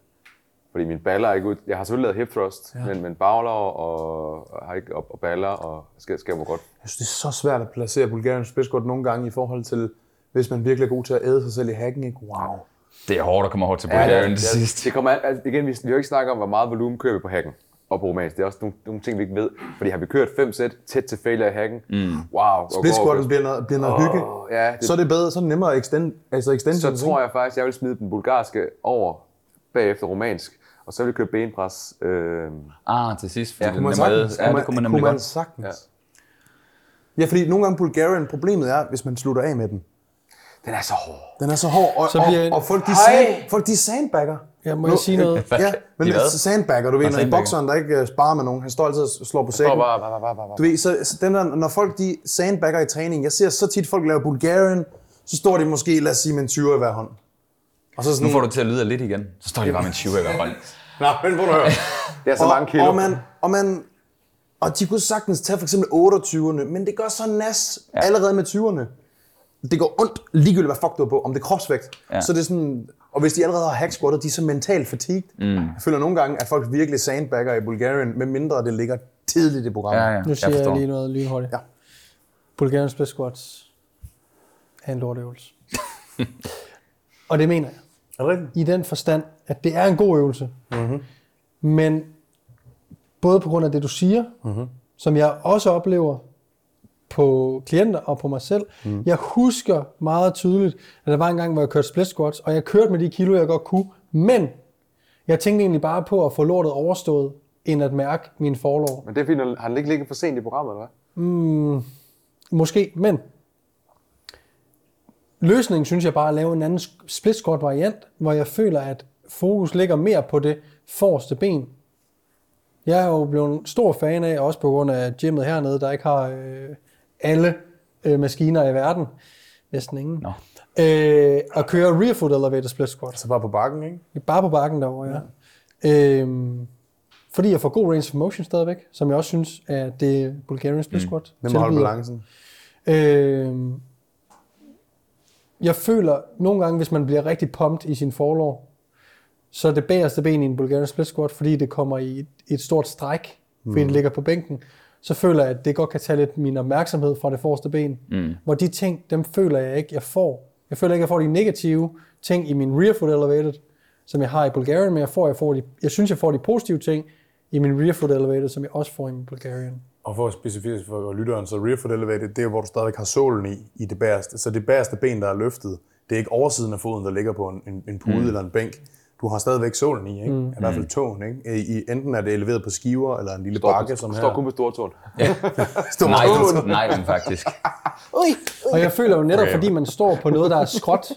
Fordi mine baller er ikke ud. Jeg har selvfølgelig lavet hip thrust, ja. men, men bagler og, og, har ikke, og, og baller og skal, skal må godt. Jeg synes, det er så svært at placere Bulgarian spidsquat nogle gange i forhold til, hvis man virkelig er god til at æde sig selv i hacken, ikke? Wow. Det er hårdt at komme over til Bulgarien til sidst. det kommer altså igen, vi, vi har jo ikke snakket om, hvor meget volumen kører vi på hacken og på romansk. Det er også nogle, nogle ting, vi ikke ved. Fordi har vi kørt fem sæt tæt til failure i hacken, mm. wow. Split squatten bliver noget, bliver noget oh, hygge. ja, det- Så er det bedre, så er det nemmere at extend, altså extension. så tror jeg faktisk, jeg vil smide den bulgarske over bagefter romansk. Og så vil jeg køre benpres. Øh, Ah, til sidst. Fordi Ja, det kunne man er sagtens. Ja, det kunne man kunne man sagtens. Ja. ja, fordi nogle gange Bulgarian, problemet er, hvis man slutter af med den. Den er så hård. Den er så hård, og, Så bliver en- og, og folk, de sand, folk de sandbagger. Ja, må jeg sige noget? Ja, men De hvad? sandbagger, du ved, når sandbagger. bokseren, der ikke øh, sparer med nogen, han står altid og slår på sækken. Bare, bare, bare, bare, bare. Du ved, så, så den der, når folk de sandbagger i træning, jeg ser så tit folk lave Bulgarian, så står de måske, lad os sige, med en 20 i hver hånd. Og så sådan, Nu får du til at lyde af lidt igen. Så står de bare med en 20 i hver hånd. Nå, men hvor du høre. Det er så og, mange kilo. Og, man, og, man, og de kunne sagtens tage for eksempel 28'erne, men det gør så nas ja. allerede med 20'erne. Det går ondt ligegyldigt, hvad fuck du er på, om det er kropsvægt. Ja. Så det er sådan, og hvis de allerede har hack squattet, de er så mentalt fatigued. Mm. Jeg føler nogle gange, at folk virkelig sandbagger i Bulgarien, med mindre det ligger tidligt i programmet. Ja, ja, Nu jeg siger jeg, forstår. lige noget lynhurtigt. Ja. Bulgarian split squats er en lorteøvelse. og det mener jeg. Er det rigtigt? I den forstand, at det er en god øvelse. Mm-hmm. Men både på grund af det, du siger, mm-hmm. som jeg også oplever på klienter og på mig selv. Mm. Jeg husker meget tydeligt, at der var en gang, hvor jeg kørte split squats, og jeg kørte med de kilo, jeg godt kunne, men jeg tænkte egentlig bare på at få lortet overstået, end at mærke min forlov. Men det er fordi, har den ikke ligget for sent i programmet, eller hvad? Måske, men løsningen synes jeg bare er at lave en anden split squat variant, hvor jeg føler, at fokus ligger mere på det forreste ben. Jeg er jo blevet en stor fan af, også på grund af gymmet hernede, der ikke har øh, alle øh, maskiner i verden. Næsten ingen. Nå. Øh, at køre rear foot elevator split squat. Så bare på bakken, ikke? Bare på bakken derovre, ja. Øhm, fordi jeg får god range of motion stadigvæk, som jeg også synes, at det Bulgarian split squat Den må holde tilbyder. balancen. Øh, jeg føler nogle gange, hvis man bliver rigtig pumped i sin forlov, så er det bagerste ben i en Bulgarian split squat, fordi det kommer i et, et stort stræk, fordi det ligger på bænken, så føler jeg, at det godt kan tage lidt min opmærksomhed fra det forreste ben. Mm. Hvor de ting, dem føler jeg ikke, jeg får. Jeg føler ikke, jeg får de negative ting i min rear foot elevated, som jeg har i Bulgarian, men jeg, får, jeg, får de, jeg synes, jeg får de positive ting i min rear foot elevated, som jeg også får i min Bulgarian. Og for specifikt for lytteren, så rear foot elevated, det er, hvor du stadig har sålen i, i det bagerste. Så det bagerste ben, der er løftet, det er ikke oversiden af foden, der ligger på en, en, en pude mm. eller en bænk. Du har stadigvæk sålen i, ikke? Mm. I hvert fald tåen, ikke? I, enten er det eleveret på skiver, eller en lille Står, bakke, som står her. kun på stortåen. Står Nej, den, nej, den faktisk. Og jeg føler jo netop, fordi man står på noget, der er skråt,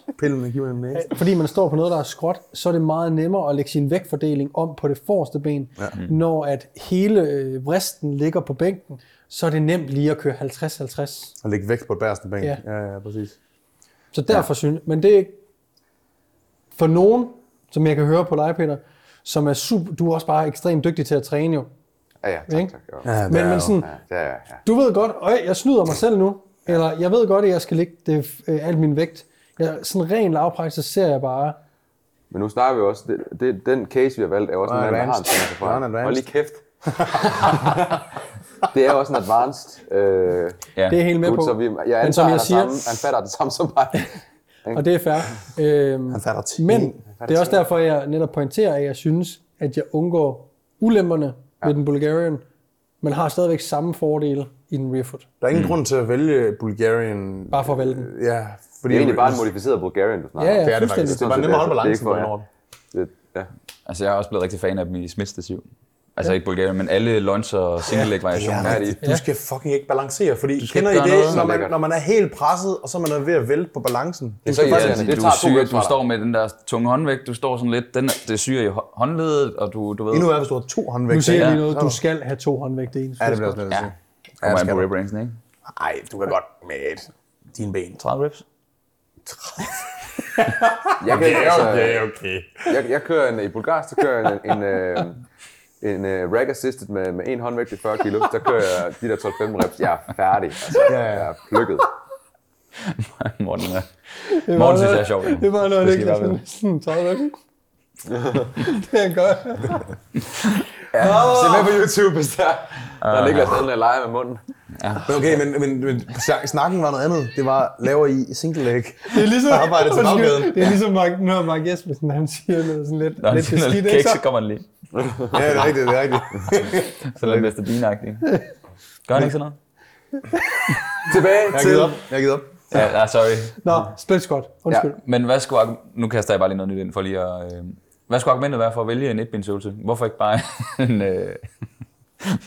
giver en næse. fordi man står på noget, der er skråt, så er det meget nemmere at lægge sin vægtfordeling om på det forreste ben. Ja. Når at hele øh, vristen ligger på bænken, så er det nemt lige at køre 50-50. Og lægge vægt på et bagerste ben. Ja. ja, ja præcis. Så derfor ja. synes men det er for nogen, som jeg kan høre på dig, Peter, som er super, du er også bare ekstremt dygtig til at træne jo. Ja, ja, tak, tak. Ja. Ja, Men, men jo- sådan, Ja, ja, ja. du ved godt, øj, jeg snyder mig selv nu, eller jeg ved godt, at jeg skal lægge det, øh, al min vægt. Jeg, sådan ren lavpraksis, så ser jeg bare, Men nu snakker vi også, det, det, den case, vi har valgt, er også en der har en advanced. Hold lige kæft. det er også en advanced øh, Ja. det er helt med gut, på. så vi, jeg Men antager, som han, jeg er siger, samme, han fatter det samme som mig. og det er fair. Øhm, Han fatter 10. Men det er også derfor, jeg netop pointerer, at jeg synes, at jeg undgår ulemperne ja. ved den Bulgarian, men har stadigvæk samme fordele i den rear foot. Der er ingen mm. grund til at vælge Bulgarian. Bare for at vælge den. Ja, fordi Det er egentlig bare en modificeret Bulgarian, du snakker Ja, ja, det er det faktisk. Det er bare nemmere at holde balancen på. Det, ja. Altså, jeg er også blevet rigtig fan af dem i Smith-stativ. Altså ikke Bulgarien, men alle launch og single leg variationer. Ja, er. Du skal fucking ikke balancere, fordi Du kender I det, noget. når man, lækkert. når man er helt presset, og så er man ved at vælte på balancen? Det er så irriterende. faktisk- Det du, er du står med den der tunge håndvægt, du står sådan lidt, den, er- det syrer i hå- håndledet, og du, du ved... Endnu er, hvis du har to håndvægte. Nu siger jeg lige noget, du skal have to håndvægte i en Ja, det bliver squat. sådan lidt at Ja. Kommer an på du. rib rangen, ikke? Ej, du kan godt med dine ben. 30 reps. Jeg, kan, altså, okay. jeg, jeg kører en, i bulgarsk, så kører jeg en, en, øh, en uh, rack assisted med, med en håndvægt i 40 kilo. Der kører jeg de der 12-15 reps. Jeg er færdig. Altså, Ja, ja. Jeg er plukket. Morten, er- Det Morten synes, jeg er sjovt. Det var noget, Det ikke sådan, sådan 30 reps. det er godt. Se med på YouTube, hvis der, der er Niklas Adlen, der leger med munden. Men okay, men, men, men snak- snakken var noget andet. Det var, laver I single leg? Det er ligesom, Arbejde til baggaden. det er ligesom Mark, når Mark Jespersen, han siger noget sådan lidt, Når han lidt beskidt, kæk, ikke så så? kommer han lige. Ja, det er rigtigt, det er rigtigt. Så er det Mr. Bean-agtigt. Gør han ikke sådan noget? Tilbage Jeg har til... givet op. Jeg givet op. Ja, ja sorry. Nå, split squat. Undskyld. Men hvad skulle, nu kaster jeg bare lige noget nyt ind for lige at... Øh, hvad skulle argumentet være for at vælge en etbensøvelse? Hvorfor ikke bare en... Øh.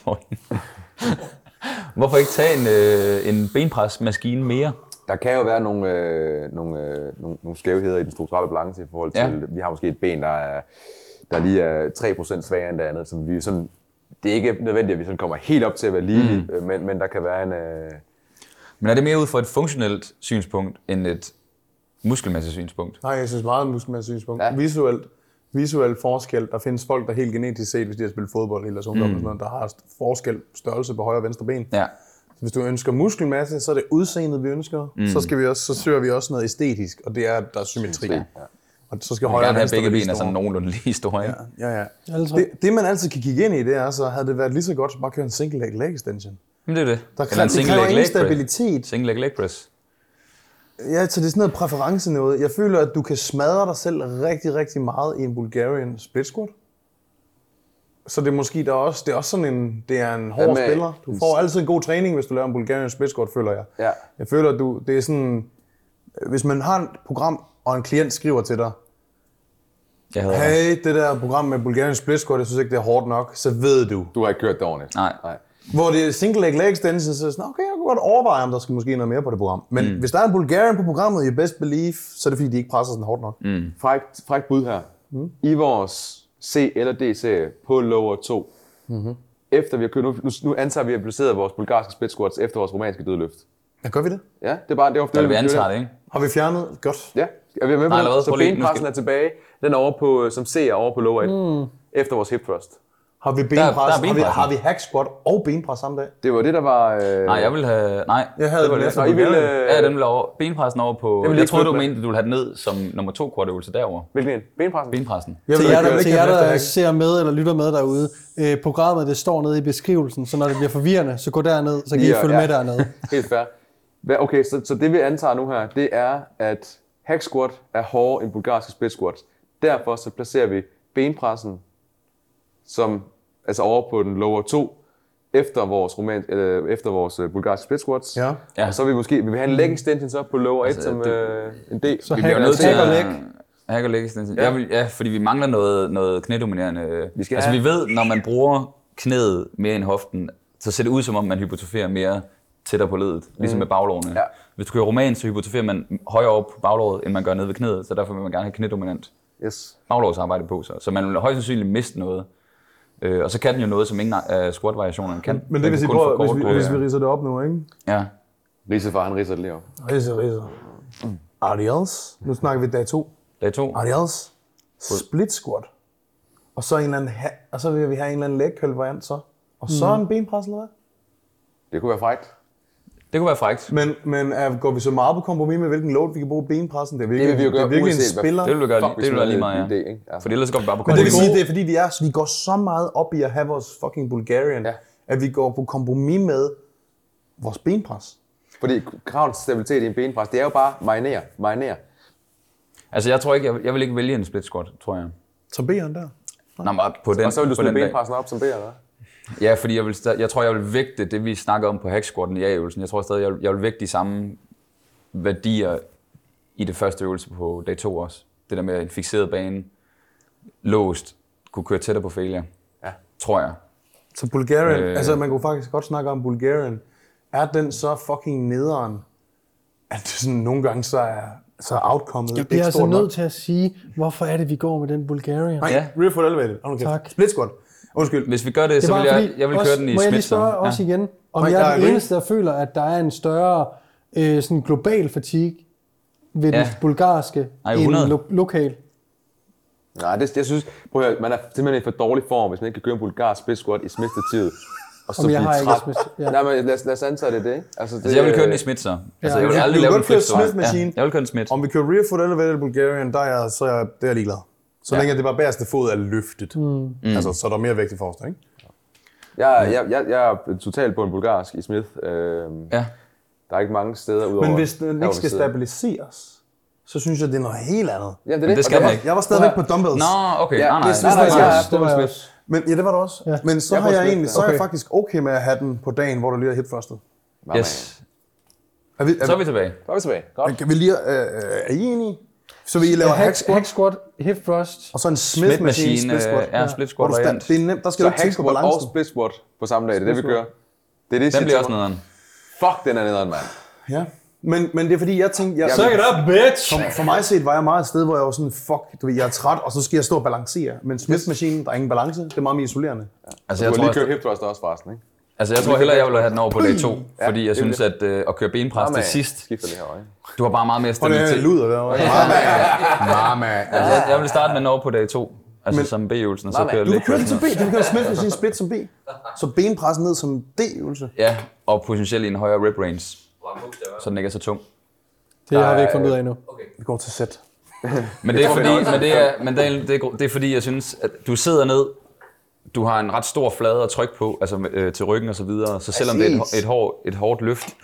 Hvorfor ikke tage en, øh, en benpresmaskine mere? Der kan jo være nogle, øh, nogle, øh, nogle, nogle skævheder i den strukturelle balance i forhold til, Ja. vi har måske et ben, der, er, der lige er 3% svagere end det andet, som vi sådan, det er ikke nødvendigt, at vi sådan kommer helt op til at være lige, mm. men, men der kan være en, øh, Men er det mere ud fra et funktionelt synspunkt, end et muskelmæssigt synspunkt? Nej, jeg synes meget muskelmæssigt synspunkt. Ja. Ja. Visuelt, visuel forskel. Der findes folk, der helt genetisk set, hvis de har spillet fodbold deres ungdom, mm. og sådan noget, der har forskel størrelse på højre og venstre ben. Ja. Så hvis du ønsker muskelmasse, så er det udseendet, vi ønsker. Mm. Så, skal vi også, så søger vi også noget æstetisk, og det er, at der er symmetri. Ja. Og så skal højre og venstre begge ben er sådan nogenlunde lige store, ikke? Ja, ja. Tre. Det, det, man altid kan kigge ind i, det er, så havde det været lige så godt, at bare køre en single leg leg extension. Men det er det. Der Eller kræver, en single leg ingen leg stabilitet. Single leg leg press. Ja, så det er sådan noget præference noget. Jeg føler, at du kan smadre dig selv rigtig, rigtig meget i en Bulgarian split squat. Så det er måske der er også, det er også sådan en, det er en hård med- spiller. Du får altid en god træning, hvis du laver en Bulgarian split squat, føler jeg. Ja. Jeg føler, at du, det er sådan, hvis man har et program, og en klient skriver til dig, Jeg hader det. hey, det der program med Bulgarian split squat, jeg synes ikke, det er hårdt nok, så ved du. du har ikke kørt det ordentligt. Nej. Nej. Hvor det er single leg leg extension, så er sådan, okay, jeg kunne godt overveje, om der skal måske noget mere på det program. Men mm. hvis der er en Bulgarian på programmet, i best belief, så er det fordi, de ikke presser sådan hårdt nok. Mm. Frækt, frækt bud her. Mm. I vores C eller D-serie på lower 2, mm-hmm. efter vi har kørt, nu, nu, nu antager vi, at vi har placeret vores bulgarske split squats efter vores romanske dødløft. Ja, gør vi det? Ja, det er bare, det er ofte Eller vi antager det, ikke? Har vi fjernet? Godt. Ja, er vi med på Nej, det? Så benpressen skal- er tilbage. Den er over på, som C er over på lower 1, mm. efter vores hip thrust. Har vi der benpres? er har, vi, har vi hack squat og benpres samme dag? Det var det, der var... Øh... Nej, jeg vil have... Nej, Jeg havde det var det. Nå, I ville, øh... Ja, den vil over, benpressen over på... Jeg, ikke troede, du mente, at du ville have den ned som nummer to kvartøvelse derover. Hvilken en? Benpressen? Benpressen. Jeg Til vil jer, jeg der, til jer, der ser med eller lytter med derude, øh, programmet det står nede i beskrivelsen, så når det bliver forvirrende, så gå derned, så kan I følge ja. med dernede. Helt fair. Okay, så, så det vi antager nu her, det er, at hack squat er hårdere end bulgarske split squats. Derfor så placerer vi benpressen som, altså over på den lower 2, efter vores, roman, eller efter vores øh, bulgarske split squats. Ja. Ja. Og så vil vi måske vi vil have en leg extension så på lower 1 Altså, som det- øh, en D. Så vi hack- bliver nødt til at- leg. Hack og leg extension. Ja. Jeg vil, ja, fordi vi mangler noget, noget knædominerende. Vi skal altså have- vi ved, når man bruger knæet mere end hoften, så ser det ud som om, man hypotroferer mere tættere på ledet, ligesom med baglårene. Ja. Hvis du kører roman, så hypotroferer man højere op på baglåret, end man gør nede ved knæet, så derfor vil man gerne have knædominant Yes. baglårsarbejde på sig. Så man vil højst sandsynligt miste noget. Øh, og så kan den jo noget, som ingen af squat-variationerne kan. Men det vil kan sige, prøv, hvis vi, hvis vi på- ridser det op nu, ikke? Ja. Risefar, han riser det lige op. Ridser, ridser. Adios. Nu snakker vi dag to. Dag to. Adios. Split squat. Og så, en eller anden, ha- og så vil vi have en eller anden leg curl variant så. Og så en benpres eller hvad? Det kunne være frækt. Det kunne være frækt. Men, men er, går vi så meget på kompromis med, hvilken load vi kan bruge benpressen? Det er Det virkelig, vil vi jo gøre, det er virkelig en uanset hvad spiller. Det vil vi gøre, Fuck, det vil være lige meget, en ja. idé, ikke? Altså. For ellers går vi bare på Men det vil kompromis. sige, det er fordi, vi, er, vi går så meget op i at have vores fucking Bulgarian, Ja. ja. at vi går på kompromis med vores benpres. Fordi kravet til stabilitet i en benpres, det er jo bare marinere, marinere. Altså, jeg tror ikke, jeg, jeg vil ikke vælge en split squat, tror jeg. Så B'eren der. Nå, men på den, Og så vil du smide benpressen op som B, eller? Ja, fordi jeg, vil, jeg tror, jeg vil vægte det, vi snakker om på hack squatten i A-øvelsen. Jeg tror stadig, jeg vil, jeg vil vægte de samme værdier i det første øvelse på dag 2 også. Det der med en fixeret bane, låst, kunne køre tættere på failure. Ja. Tror jeg. Så Bulgarian, Øh. altså man kunne faktisk godt snakke om Bulgarian. Er den så fucking nederen, at det sådan nogle gange så er, så er outcomeet Jeg bliver ikke altså nødt til at sige, hvorfor er det, vi går med den Bulgarian? Nej, Ja. rear foot elevated. Kæft. Tak. Split squat. Undskyld. Hvis vi gør det, Det så vil jeg, jeg vil også, køre den i Må jeg lige spørge så. også igen, om Nej, jeg er den eneste, der føler, at der er en større øh, sådan global fatigue ved Ja. den bulgarske Ej, end 100. lo- lokal. Nej, det, jeg synes, prøv at høre, man er simpelthen i for dårlig form, hvis man ikke kan køre en bulgar split squat i smidstativet. Og så Om jeg har ikke træt. Smith, ja. Nej, men lad, os- lad os antage det, det ikke? Altså, det, Altså, jeg vil køre den i Smith så. Altså, jeg vil Vi aldrig kan lave en flip machine. Ja, jeg vil køre den Smith. Om vi kører rear foot elevated Bulgarian, der er jeg, så er jeg, det er jeg ligeglad. Så Ja. længe det bare bagerste fod er løftet. Mm. Altså, så er der mere vægt i forreste, ikke? Jeg, jeg, jeg, jeg er totalt på en bulgarsk i Smith. Øhm, Ja. Der er ikke mange steder udover... Men hvis den ikke skal stabiliseres, så synes jeg, det er noget helt andet. Ja, det er det. Men det skal den var- ikke. Jeg var stadigvæk på dumbbells. Nå, okay. Ja, nej, nej. det nej, jeg, nej, jeg jeg Smith. også. Men ja, det var det også. Ja. Men så, Jeg har jeg Smith, egentlig, ja. så er jeg Okay. faktisk okay med at have den på dagen, hvor du lige har hit førstet. Nå, Yes. Er vi, er, Så er vi tilbage. Så er vi tilbage. Godt. kan vi lige, øh, øh, er I enige? Så vi laver hack Hack, squat, hack squat, hip thrust. og så en Smith, Smith machine, split squat. øh, ja, split Hvor squat variant. det er nemt, der skal Så du hack tænke på squat og split squat på samme dag, det er det, vi Split kører. Det er det, Den bliver også nederen. Fuck, den er nederen, mand. Ja. Men, men det er fordi, jeg tænkte, jeg, Suck it up, bitch! for, for mig set var jeg meget et sted, hvor jeg var sådan, fuck, du ved, jeg er træt, og så skal jeg stå og balancere. Men Smith Machine, der er ingen balance, det er meget mere isolerende. Altså, Du jeg har tror, lige også, kørt hip thrust også forresten, ikke? Altså, jeg tror hellere, jeg vil have den over på dag 2. Fordi jeg synes, at øh, at køre benpres til sidst, lige du har bare meget mere Og det er stabilitet. luder derovre. Mama. Altså, jeg, jeg vil starte med den over på dag 2. Altså Men- som B-øvelsen, og så Nej, køre Du kan lidt køre det som B, du kan køre Smith Machine split som B. Så benpressen ned som D-øvelse. Ja, og potentielt i en højere rep range, så den ikke er så tung. Det har vi ikke fundet ud af endnu. Okay. Vi går til sæt. Men det er fordi, men det er, men det er, det er, det er fordi, jeg synes, at du sidder ned, du har en ret stor flade at trykke på, altså øh, til ryggen og så videre, så selvom det er et, Præcis. et, hårdt, et hårdt løft,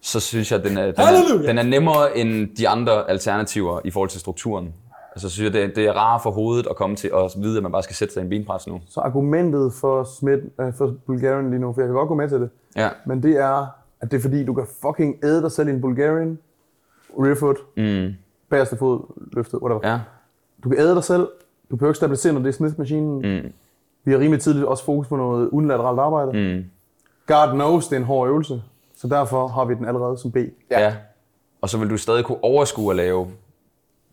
så synes jeg, at den er, den, er, den er nemmere end de andre alternativer i forhold til strukturen. Altså, så synes jeg, det er, det er rarere for hovedet at komme til at vide, at man bare skal sætte sig i en benpres nu. Så argumentet for, Smith, øh, for Bulgarian lige nu, for jeg kan godt gå med til det, Ja, men det er, at det er fordi, du kan fucking æde dig selv i en Bulgarian, rear foot, mm, bagerste fod, løftet, whatever. ja, Du kan æde dig selv, du behøver ikke stabilisere, når det er Smith Machine. mm, Vi har rimelig tidligt også fokus på noget unilateralt arbejde. mm, God knows, det er en hård øvelse, så derfor har vi den allerede som B. ja. ja. Og så vil du stadig kunne overskue at lave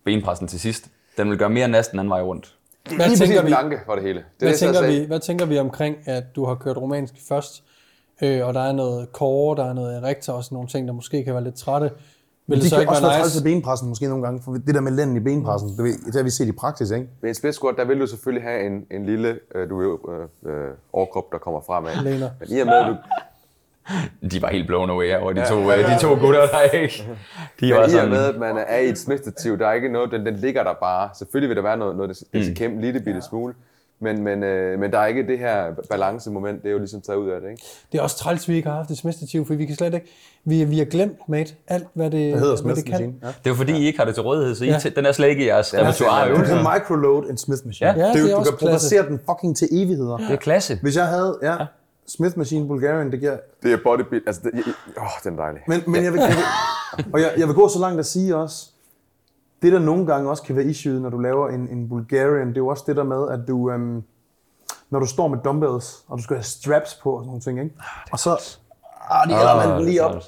benpressen til sidst. Den vil gøre mere næsten anden vej rundt. Hvad Lige tænker vi, min anke for det hele. Det er hvad det, tænker vi, hvad tænker vi omkring, at du har kørt romansk først, øh, og der er noget core, der er noget erektor og sådan nogle ting, der måske kan være lidt trætte. Vil det De så kan ikke også være træls nice? til benpressen måske nogle gange, for det der med lænden i benpressen, det, ved- det har vi set i praksis, ikke? Ved en split squat, der vil du selvfølgelig have en, en lille øh, du øh, øh, overkrop, der kommer fremad. Læner. Men i og med, at du, De var helt blown away over de to, ja, de to gutter der, ikke? De var men i og sådan, med, at man er i et smidstativ, der er ikke noget, den, den ligger der bare. Selvfølgelig vil der være noget, noget der skal Mm. kæmpe en lille bitte smule. Men, men, øh, men der er ikke det her balancemoment, det er jo ligesom taget ud af det, ikke? Det er også træls, vi ikke har haft et smidstativ, for vi kan slet ikke... Vi, vi har glemt, mate, alt hvad det, Det hedder hvad Smith det kan. Machine. Ja. det er jo fordi, I ikke har det til rådighed, så I Ja. ja. den er slet ikke i jeres repertoire. det Du er kan microload en Smith Machine. Ja. Ja, det, det er du også kan progressere den fucking til evigheder. Det er klasse. Hvis jeg havde, ja, Smith Machine Bulgarian, det giver... Det er bodybuild, altså, det, åh, den er dejlig. Men, men jeg, vil, jeg vil, og jeg, jeg vil gå så langt at sige også, det der nogle gange også kan være issue, når du laver en, en Bulgarian, det er jo også det der med, at du, øhm, når du står med dumbbells, og du skal have straps på og sådan nogle ting, ikke? Og så, ah, de æder man den lige op.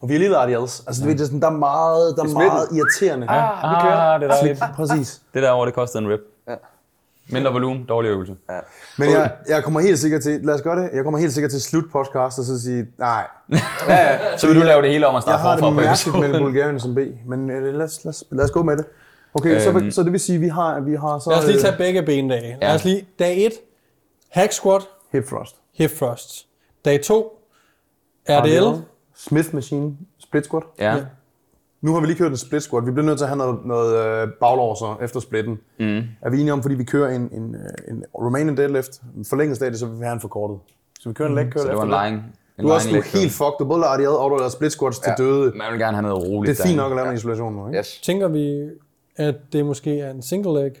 Og vi har lige lavet RDLs. Altså, du ved, det er sådan, der er meget, der er meget irriterende. Ah, vi kører. det er dejligt. Præcis. Det der over, det kostede en rip. Ja. Mindre volumen, dårlig øvelse. Ja. Men jeg, jeg kommer helt sikkert til, lad os gøre det, jeg kommer helt sikkert til slut podcast og så sige, nej, Så vil du lave det hele om at jeg starte har det forfra på mærkeligt med episoden. Bulgarien som B, men øh, lad, os, lad, os, lad os gå med det. Okay, så, Øhm. så det vil sige, at vi har, vi har så Lad os lige øh, tage begge. Lad Ja. os lige... Dag 1, hack squat, hip thrust. hip thrust. Dag 2, RDL. Smith Machine, split squat. Ja. Ja. Nu har vi lige kørt en split squat. Vi bliver nødt til at have noget, noget øh, baglåser efter splitten. Mm. Er vi enige om, fordi vi kører en, en, øh, en Romanian deadlift, en forlænget stadie, så vil vi have en forkortet. Så vi kører en leg curl Mm. Så det var en efter lying. En Du er også helt fucked. Du både lavet RDL og du har lavet split squats til Ja. døde. Man vil gerne have noget roligt. Det er fint nok at lave en isolation nu, ikke? Yes. Tænker vi, at det måske er en single leg?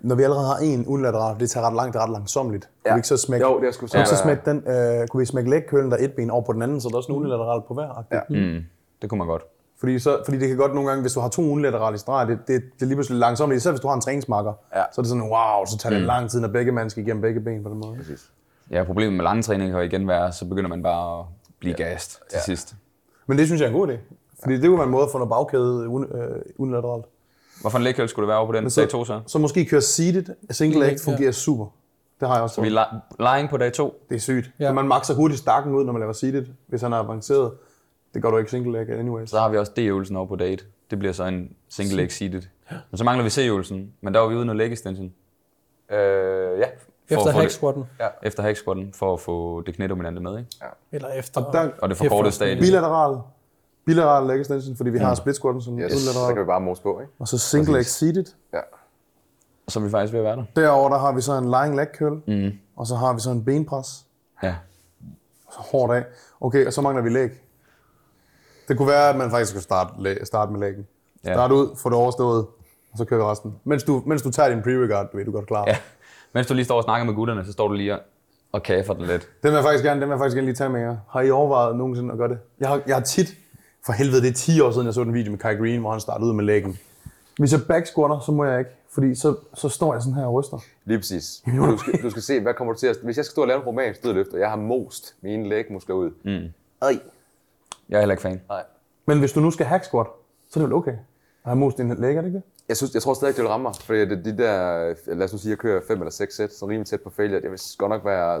når vi allerede har en unilateral, det tager ret langt, det ret langsomligt. Kunne Ja. vi ikke så smække, Jo, det er sgu så kunne vi så smække den, øh, kunne vi smække lægkølen, der er et ben over på den anden, så der er også en unilateral på hver. Ja. Mm, det kunne man godt. Fordi, så, fordi det kan godt nogle gange, hvis du har to unilaterale i streg, det, det, det er lige pludselig langsomt. Især hvis du har en træningsmarker, Ja. så er det sådan, wow, så tager det lang tid, når begge mand skal igennem begge ben på den måde. Præcis. Ja, problemet med lange træning kan igen være, så begynder man bare at blive ja. gast til ja. sidst. Men det synes jeg er en god idé. Fordi det kunne være en måde at få noget bagkæde uni, øh, unilateralt. Hvorfor en lægkøl skulle det være over på den så- dag 2 så? Så måske køre seated, single leg fungerer super. Det har jeg også Vi fået. er lying på dag 2. Det er sygt. Ja. Ja. Man makser hurtigt stakken ud, når man laver seated, hvis han er avanceret. Det gør du ikke single leg anyways. Så har vi også D-øvelsen over på date. Det bliver så en single leg seated. Men så mangler vi C-øvelsen, men der var vi ude noget leg extension. Øh, ja. For Efter hack det- squatten. Efter hack squatten, for at få det knædominante med, ikke? Eller efter. Og der- Og det forkortede stadie. Bilateral, bilateral leg extension, fordi vi har split squatten som Yes. Så kan vi bare mose på, ikke? Og så single leg seated. Ja. Og så er vi faktisk ved at være der. Derover der har vi så en lying leg curl, mm. og så har vi så en benpres. Ja. Så hårdt af. Okay, og så mangler vi læg. Det kunne være, at man faktisk skulle starte, starte med læggen. Ja. Start ud, få det overstået, og så kører vi resten. Mens du, mens du tager din pre-regard, du ved, du godt klar. ja. Mens du lige står og snakker med gutterne, så står du lige og- og kaffer den lidt. Den vil jeg faktisk gerne, den vil jeg faktisk gerne lige tage med jer. Har I overvejet nogensinde at gøre det? Jeg har, jeg har tit, for helvede, det er 10 år siden, jeg så den video med Kai Green, hvor han startede ud med læggen. Hvis jeg backsquatter, så må jeg ikke, fordi så, så står jeg sådan her og ryster. Lige præcis. Du skal, du skal se, hvad kommer du til at... Hvis jeg skal stå og lave en dødløft, og jeg har most mine lægmuskler ud. Mm. Ej. Jeg er heller ikke fan. Nej. Men hvis du nu skal hack squat, så er det vel okay. At have most din læg, er det ikke det? Jeg, synes, jeg tror stadig, det vil ramme mig, fordi det, de der, lad os nu sige, jeg kører 5 eller 6 sæt, så rimelig tæt på failure, det vil godt nok være...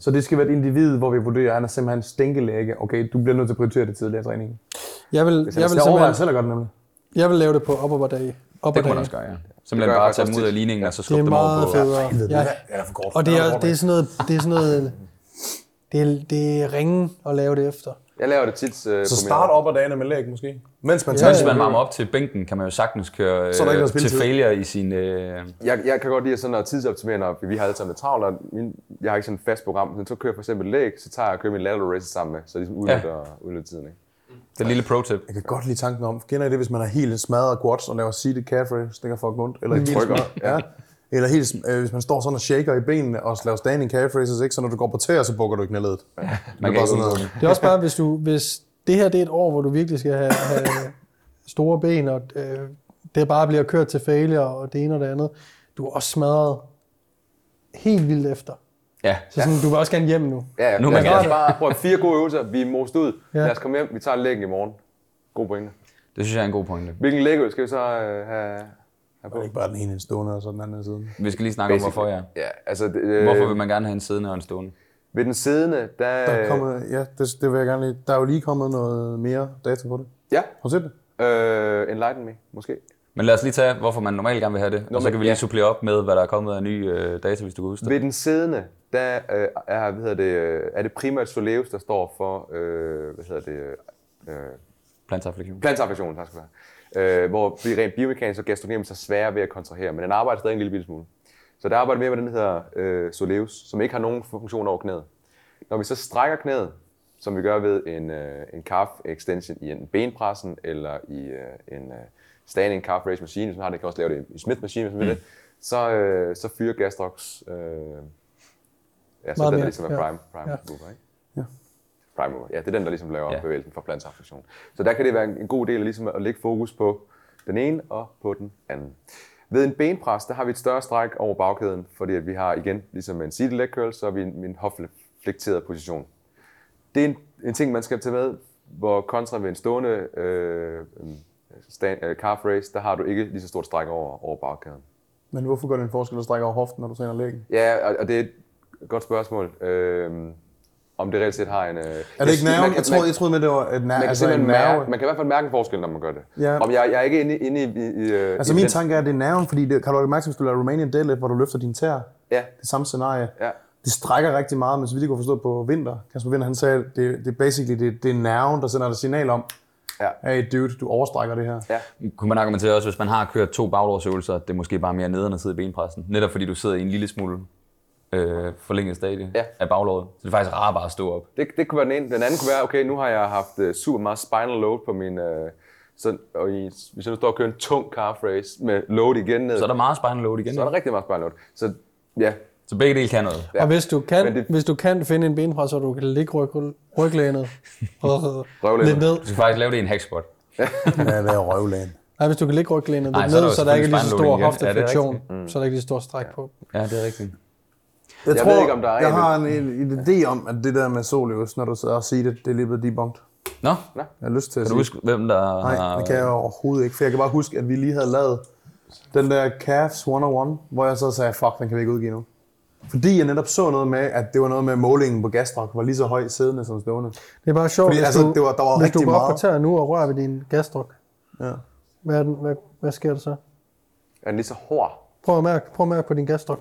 Så det skal være et individ, hvor vi vurderer, at han er simpelthen stænkelæge. Okay, du bliver nødt til at prioritere det tidligere i træningen. Jeg vil, jeg vil, simpelthen, selv det nemlig. jeg vil lave det på upper body. Det Upper kunne man også gøre, ja. Det Simpelthen jeg bare tage dem ud af ligningen, og så Det skubbe er dem over meget på. federe. Ja. Ja. Og det er, det er sådan noget, det er sådan noget, det er, det er ringen at lave det efter. Jeg laver det tit øh, Så på min start op ad dagene med læg måske. Mens man Ja, tager Hvis sin man varmer op til bænken, kan man jo sagtens køre Så er der ikke øh, noget til failure i sin... Øh, Jeg, jeg kan godt lide sådan at tidsoptimere, når vi har alle sammen lidt travlt, og min, jeg har ikke sådan et fast program, men så kører jeg for eksempel læg, så tager jeg og kører min lateral races sammen med, så jeg ligesom udnytter, ja. udnytter tiden. Ikke? det er et lille pro-tip. Jeg kan godt lide tanken om, kender I det, hvis man er helt smadret quads og laver seated calf raise, det kan fuck ondt. Eller helt Trykker, smadret- ja. Eller helt, øh, hvis man står sådan og shaker i benene og laver standing calf raises, ikke? så når du går på tæer, så bukker du i knæledet. Ja. Man det kan er bare ikke sådan noget. Det er også bare, hvis, du, hvis det her det er et år, hvor du virkelig skal have, have store ben, og øh, det bare bliver kørt til failure, og det ene og det andet, du er også smadret helt vildt efter. Ja, Så sådan, du vil også gerne hjem nu. Ja, ja. Nu er man gerne. bare prøve fire gode øvelser, vi er most ud. Ja. Ja. Lad os komme hjem, vi tager læggen i morgen. God pointe. det synes jeg er en god pointe. Hvilken lægøl skal vi så øh, have, have Det er ikke bare den ene stående og så den anden side. Vi skal lige snakke om, Basically. hvorfor ja. Ja, altså, det, øh, Hvorfor vil man gerne have en siddende og en stående? Ved den siddende, der... Der er kommet, ja, det, det vil jeg gerne lige. Der er jo lige kommet noget mere data på det. Ja, Har du set det? øh, enlighten me, måske. Men lad os lige tage, hvorfor man normalt gerne vil have det, og så kan vi lige ja. supplere op med, hvad der er kommet af nye øh, data, hvis du kan huske det. Ved den siddende, der øh, er, hvad hedder det, øh, er det primært Soleus, der står for, øh, hvad hedder det, øh, Plantarflexion. plantarflektion, tak skal du have. Øh, hvor vi rent biomekanisk og gastronomisk er svære ved at kontrahere, men den arbejder stadig en lille smule. Så der arbejder mere med den, der hedder øh, Soleus, som ikke har nogen funktion over knæet. Når vi så strækker knæet, som vi gør ved en, øh, en calf extension i en benpressen eller i øh, en øh, standing calf raise machine, hvis man har det, kan også lave det i Smith machine, hvis man vil det, så, øh, så fyrer Gastrox, øh, ja, så Meget den, der ligesom er ja. prime, prime Ja. mover, ikke? Ja. Prime mover. Ja, det er den, der ligesom laver Ja. bevægelsen for plantarflektion. Så der kan det være en god del af ligesom at lægge fokus på den ene og på den anden. Ved en benpres, der har vi et større stræk over bagkæden, fordi at vi har igen, ligesom en seated leg curl, så har vi en, en hofteflekteret position. Det er en, en ting, man skal tage med, hvor kontra ved en stående øh, stand, øh, calf raise, der har du ikke lige så stort stræk over, over bagkæden. Men hvorfor gør det en forskel at strække over hoften, når du træner læggen? Ja, og, og det er et godt spørgsmål. Øh, om det reelt set har en... Øh, Er det ikke nerven? Jeg troede, jeg troede med, det var et nerve. man kan, altså en nerve. mærke, man kan i hvert fald mærke en forskel, når man gør det. Ja. Om jeg, jeg er ikke inde, i- inde i... i, i øh, Altså i min den- tanke er, at det er nerven, fordi det, kan du lægge mærke hvis du laver Romanian deadlift, hvor du løfter din tær, Ja, det samme scenarie. ja. Det strækker rigtig meget, men så vidt jeg kunne forstå på Vinter, Kasper Vinter, han sagde, at det, det er basically det, det er nerven, der sender dig signal om, Ja. hey dude, du overstrækker det her. Ja. Kunne man argumentere også, hvis man har kørt to baglårsøvelser, at det måske bare er mere nederen at sidde i benpressen. Netop fordi du sidder i en lille smule øh, forlænget stadie Ja. af baglåret. Så det er faktisk rart bare at stå op. Det, det kunne være den ene. Den anden kunne være, okay, nu har jeg haft uh, super meget spinal load på min, uh, Så, og i, hvis jeg nu står og kører en tung calf race med load igen ned, Så er der meget spinal load igen. så er der rigtig meget spinal load. Så ja, Så begge dele kan noget. Ja. Og hvis du, kan, Men det- hvis du kan finde en benpres, og du kan ligge ryg, ryglænet og lidt ned. Du skal faktisk lave det i en hack squat. Hvad er røvlægen? Nej, hvis du kan ligge ryglænet lidt så er ned, der så der ikke er lige så stor. Ja, det hofteflektion. Mm. så er der ikke lige så stor stræk på. Ja, det er rigtigt. Jeg, Jeg tror, ved ikke, om der er jeg en- har en, en, en idé om, at det der med Solius, når du sidder og siger det, det er lige blevet debunked. Nå, Jeg har lyst til at kan sige du huske, hvem der Nej, har... det kan jeg overhovedet ikke, for jeg kan bare huske, at vi lige havde lavet den der Cavs 101, hvor jeg så sagde, fuck, den kan vi ikke udgive nu. Fordi jeg netop så noget med, at det var noget med, at målingen på Gastrok var lige så høj siddende som stående. Det er bare sjovt, Fordi, hvis, altså, du, det var- der var hvis du rigtig går op meget. på tæer nu og rører ved din gasdruk. Ja. Hvad, er den, hvad, hvad sker der så? er den lige så hård? Prøv at mærke, prøv at mærke på din gasdruk.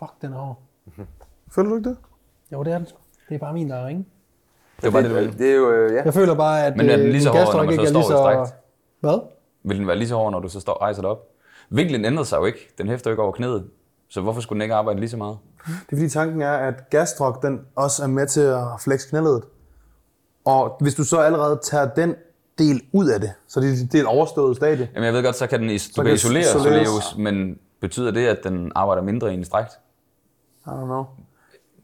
Fuck, den er hård. Føler du ikke det? Jo, det er den. Det er bare min, der er ringe. Det var bare det, ville. Det er jo, øh, ja. Jeg føler bare, at Men er den øh, lige så hård, når man ikke så er står så... udstrækt? Hvad? Vil den være lige så hård, når du så står, rejser dig op? Vinklen ændrede sig jo ikke. Den hæfter jo ikke over knæet. Så hvorfor skulle den ikke arbejde lige så meget? Det er fordi tanken er, at Gastrok den også er med til at flex knæledet. Og hvis du så allerede tager den del ud af det, så det er det er et overstået stadie. Jamen jeg ved godt, så kan den is- du kan kan isolere isoleres. Soleus, men betyder det, at den arbejder mindre i en strækt? I don't know.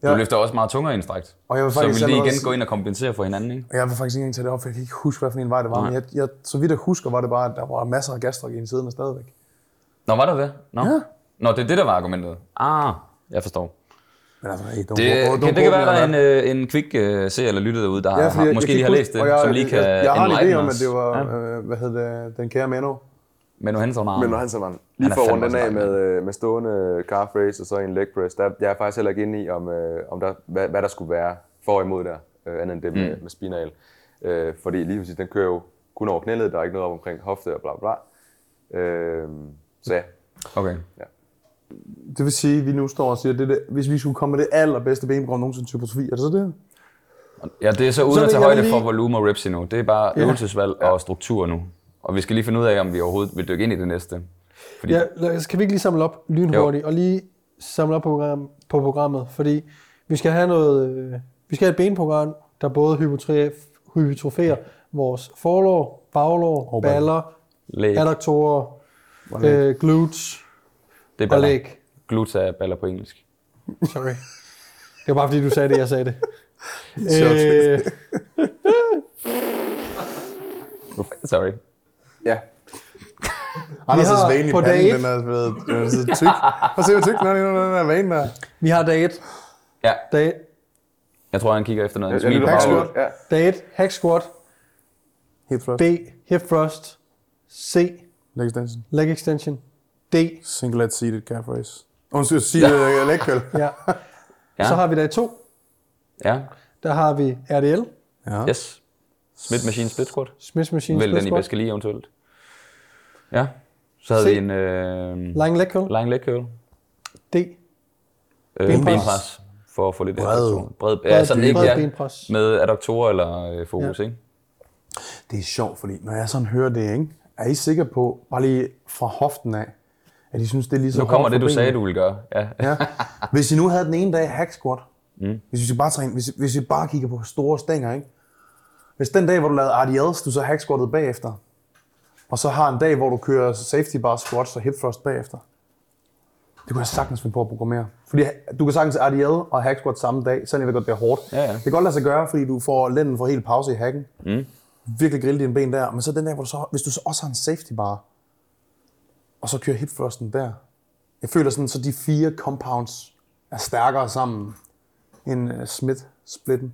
Du Ja. løfter også meget tungere i en. Og jeg vil Så faktisk vil de allerede igen sige- gå ind og kompensere for hinanden, ikke? Og jeg vil faktisk ikke engang tage det op, for jeg kan ikke huske, hvad for en vej det var. Nej. Men jeg, jeg, så vidt jeg husker, var det bare, at der var masser af Gastrok i en siden stadigvæk. Nå, var der det? Nå, Ja. Nå det er det, der var argumentet. Ah, jeg forstår. Men altså, hey, don't, Det, kan, det quote kan være, der er en, øh, en kvik uh, seer eller lytter derude, der Ja, har, jeg- måske jeg lige har læst det, jeg, som lige kan jeg, jeg, har en idé om, at det var, Ja. øh, hvad hed det, den kære Menno. Men når han så var Han lige for runde den af med, øh, med stående calf raise og så en leg press, der, jeg er faktisk heller ikke inde i, om, øh, om der, hvad, hvad der skulle være for og imod der, øh, andet end det med, Mm. med spinal. Øh, fordi lige præcis, den kører jo kun over knælet, der er ikke noget op omkring hofte og bla bla. Øh, så ja, Okay. Det vil sige, at vi nu står og siger, at det, det, hvis vi skulle komme med det allerbedste benprogram nogensinde til hypertrofi, er det så det? Ja, det er så uden Så at tage højde lige- for volumen og reps endnu. Det er bare Ja. øvelsesvalg og struktur nu. Og vi skal lige finde ud af, om vi overhovedet vil dykke ind i det næste. Fordi Ja, skal vi ikke lige samle op lynhurtigt, og lige samle op på, program, på programmet, fordi vi skal have noget, øh, vi skal have et benprogram, der både hypertroferer vores forlår, baglår, Og baller. læg, adduktorer, øh, glutes det er og baller. læg. Glutes er baller på engelsk. Sorry. Det var bare fordi, du sagde det, jeg sagde det. Øh, Sorry. Ja. Anders' har vane i på panden, dag et- den er blevet den er så tyk. Prøv at se, hvor tyk den er, lige nu, den der vane der. vi har dag 1. Ja, Dag, jeg tror, han kigger efter noget. Jeg, Smil jeg Hack ud. Ja. dag 1, hack squat, Hip thrust, B, hip thrust, C, leg extension, leg extension, D, single leg seated calf raise. Undskyld, seated ja. leg curl. ja. Ja. Så har vi dag 2, Ja, der har vi RDL, Ja. yes. Smith Machine Split Squat. Smith Machine Vælg Split den, I Squat, bedst skal lide eventuelt. Ja, så havde Se. vi en øh, Lying leg curl, lying leg curl. D, Øh, Benpres. benpres. For at få lidt Bred. Bred. Bred Ja, sådan ikke, bred ja, benpres. med adduktorer eller øh, fokus, Ja. ikke? Det er sjovt, fordi når jeg sådan hører det, ikke? er I sikre på, bare lige fra hoften af, at I synes, det er lige så Nu kommer det, du sagde, du ville gøre. Ja. Ja. Hvis I nu havde den ene dag hack squat, mm. hvis, vi skal bare træne, hvis, hvis vi bare kigger på store stænger, ikke? Hvis den dag, hvor du lavede RDLs, du så hack squattet bagefter, og så har en dag, hvor du kører safety bar squats og hip thrust bagefter, det kunne jeg sagtens finde på at programmere. Fordi du kan sagtens RDL og hack squat samme dag, selvom jeg ved godt, det er hårdt. Ja, ja. Det kan godt lade sig gøre, fordi du får lænden for helt pause i hacken. Mm. Virkelig grille dine ben der. Men så den der, hvor du så, hvis du så også har en safety bar, og så kører hip thrusten der. Jeg føler sådan, så de fire compounds er stærkere sammen end uh, Smith-splitten.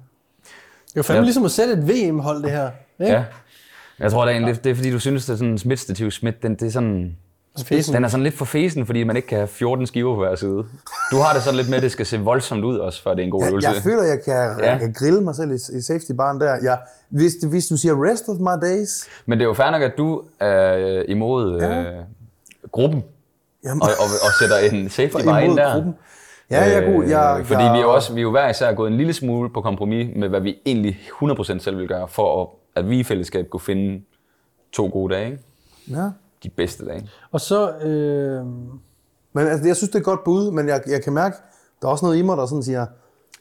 Det er jo fandme Ja. ligesom at sætte et VM-hold, det her. Ikke? ja. Jeg tror, det er, egentlig, det er fordi, du synes, det er sådan en smidt-stativ smidt. Den, det er sådan, Fesen. den er sådan lidt for fesen, fordi man ikke kan have 14 skiver på hver side. Du har det sådan lidt med, at det skal se voldsomt ud også, for det er en god Jeg, øvelse. jeg føler, jeg kan, ja. Ja. jeg kan grille mig selv i, i safety baren der. Jeg, hvis, hvis du siger rest of my days, Men det er jo fair nok, at du er øh, imod øh, gruppen, jamen, og, og, og sætter en safety bar ind der. gruppen. Ja, jeg er god. Jeg, Øh, fordi jeg, vi er jo også vi er jo hver især gået en lille smule på kompromis med, hvad vi egentlig 100% selv vil gøre, for at, at vi i fællesskab kunne finde to gode dage. Ikke? Ja. De bedste dage. Og så, øh, Men altså, jeg synes, det er et godt bud, men jeg, jeg kan mærke, der er også noget i mig, der sådan siger,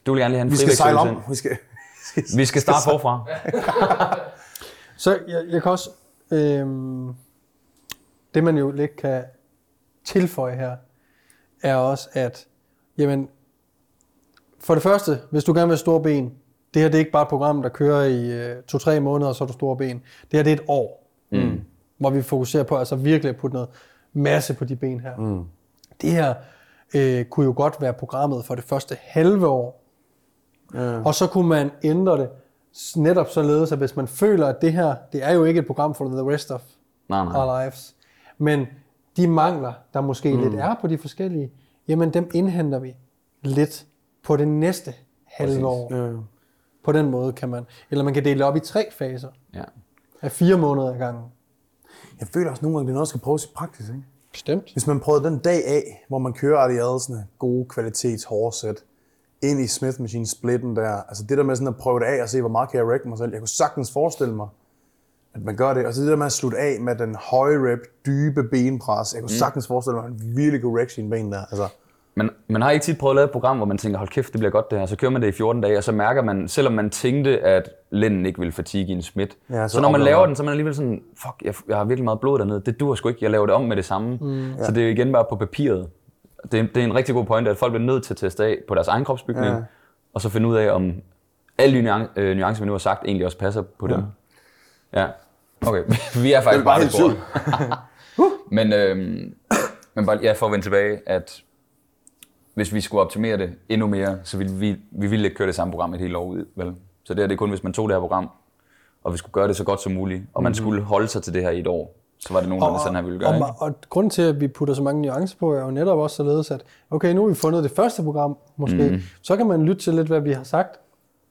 Du vil gerne lige have en vi skal sejle om. Vi skal. Vi skal starte forfra. Så jeg, jeg kan også... Øhm, det man jo lidt kan tilføje her, er også, at jamen, for det første, hvis du gerne vil have store ben, det her det er ikke bare et program, der kører i øh, to-tre måneder, og så er du store ben. Det her det er et år, mm. hvor vi fokuserer på altså virkelig at putte noget masse på de ben her. Mm. Det her øh, kunne jo godt være programmet for det første halve år, Ja. og så kunne man ændre det netop således, at hvis man føler, at det her, det er jo ikke et program for the rest of Nej, nej. our lives, men de mangler, der måske mm. lidt er på de forskellige, jamen dem indhenter vi lidt på det næste halve år. Ja. På den måde kan man, eller man kan dele op i tre faser Ja. af fire måneder ad gangen. Jeg føler også nogle gange, det er noget, der skal prøves i praksis. Ikke? Bestemt. Hvis man prøvede den dag af, hvor man kører Adiadas'ne gode kvalitets hårsæt, ind i Smith Machine splitten der, altså det der med sådan at prøve det af og se, hvor meget kan jeg række mig selv. Jeg kunne sagtens forestille mig, at man gør det. Og så det der med at slutte af med den høje rep, dybe benpres. Jeg kunne mm. sagtens forestille mig, at man virkelig kunne række sine ben der. Altså, Men man har ikke tit prøvet at lave et program, hvor man tænker, hold kæft, det bliver godt det her. Så kører man det i 14 dage, og så mærker man, selvom man tænkte, at lænden ikke ville fatigue i en smidt. Ja, Ja, så så, når man laver man- den, så er man alligevel sådan, fuck, jeg, jeg har virkelig meget blod dernede. Det dur sgu ikke, jeg laver det om med det samme. Mm. Så det er igen bare på papiret. Det er, det er en rigtig god pointe, at folk bliver nødt til at teste af på deres egen kropsbygning, Ja. ja. og så finde ud af, om alle de øh, nuancer, vi nu har sagt, egentlig også passer på dem. Ja. Okay, vi er faktisk Det er bare bare helt men, øhm, men bare, ja, for at vende tilbage, at hvis vi skulle optimere det endnu mere, så ville vi, vi ville ikke køre det samme program et helt år ud, vel? Så det her det er kun, hvis man tog det her program, og vi skulle gøre det så godt som muligt, og man Mhm. skulle holde sig til det her i et år, så var det nogenlunde sådan, her ville gøre, ikke? og, og grunden til, at vi putter så mange nuancer på, er jo netop også således, at okay, nu har vi fundet det første program, måske, mm. så kan man lytte til lidt, hvad vi har sagt,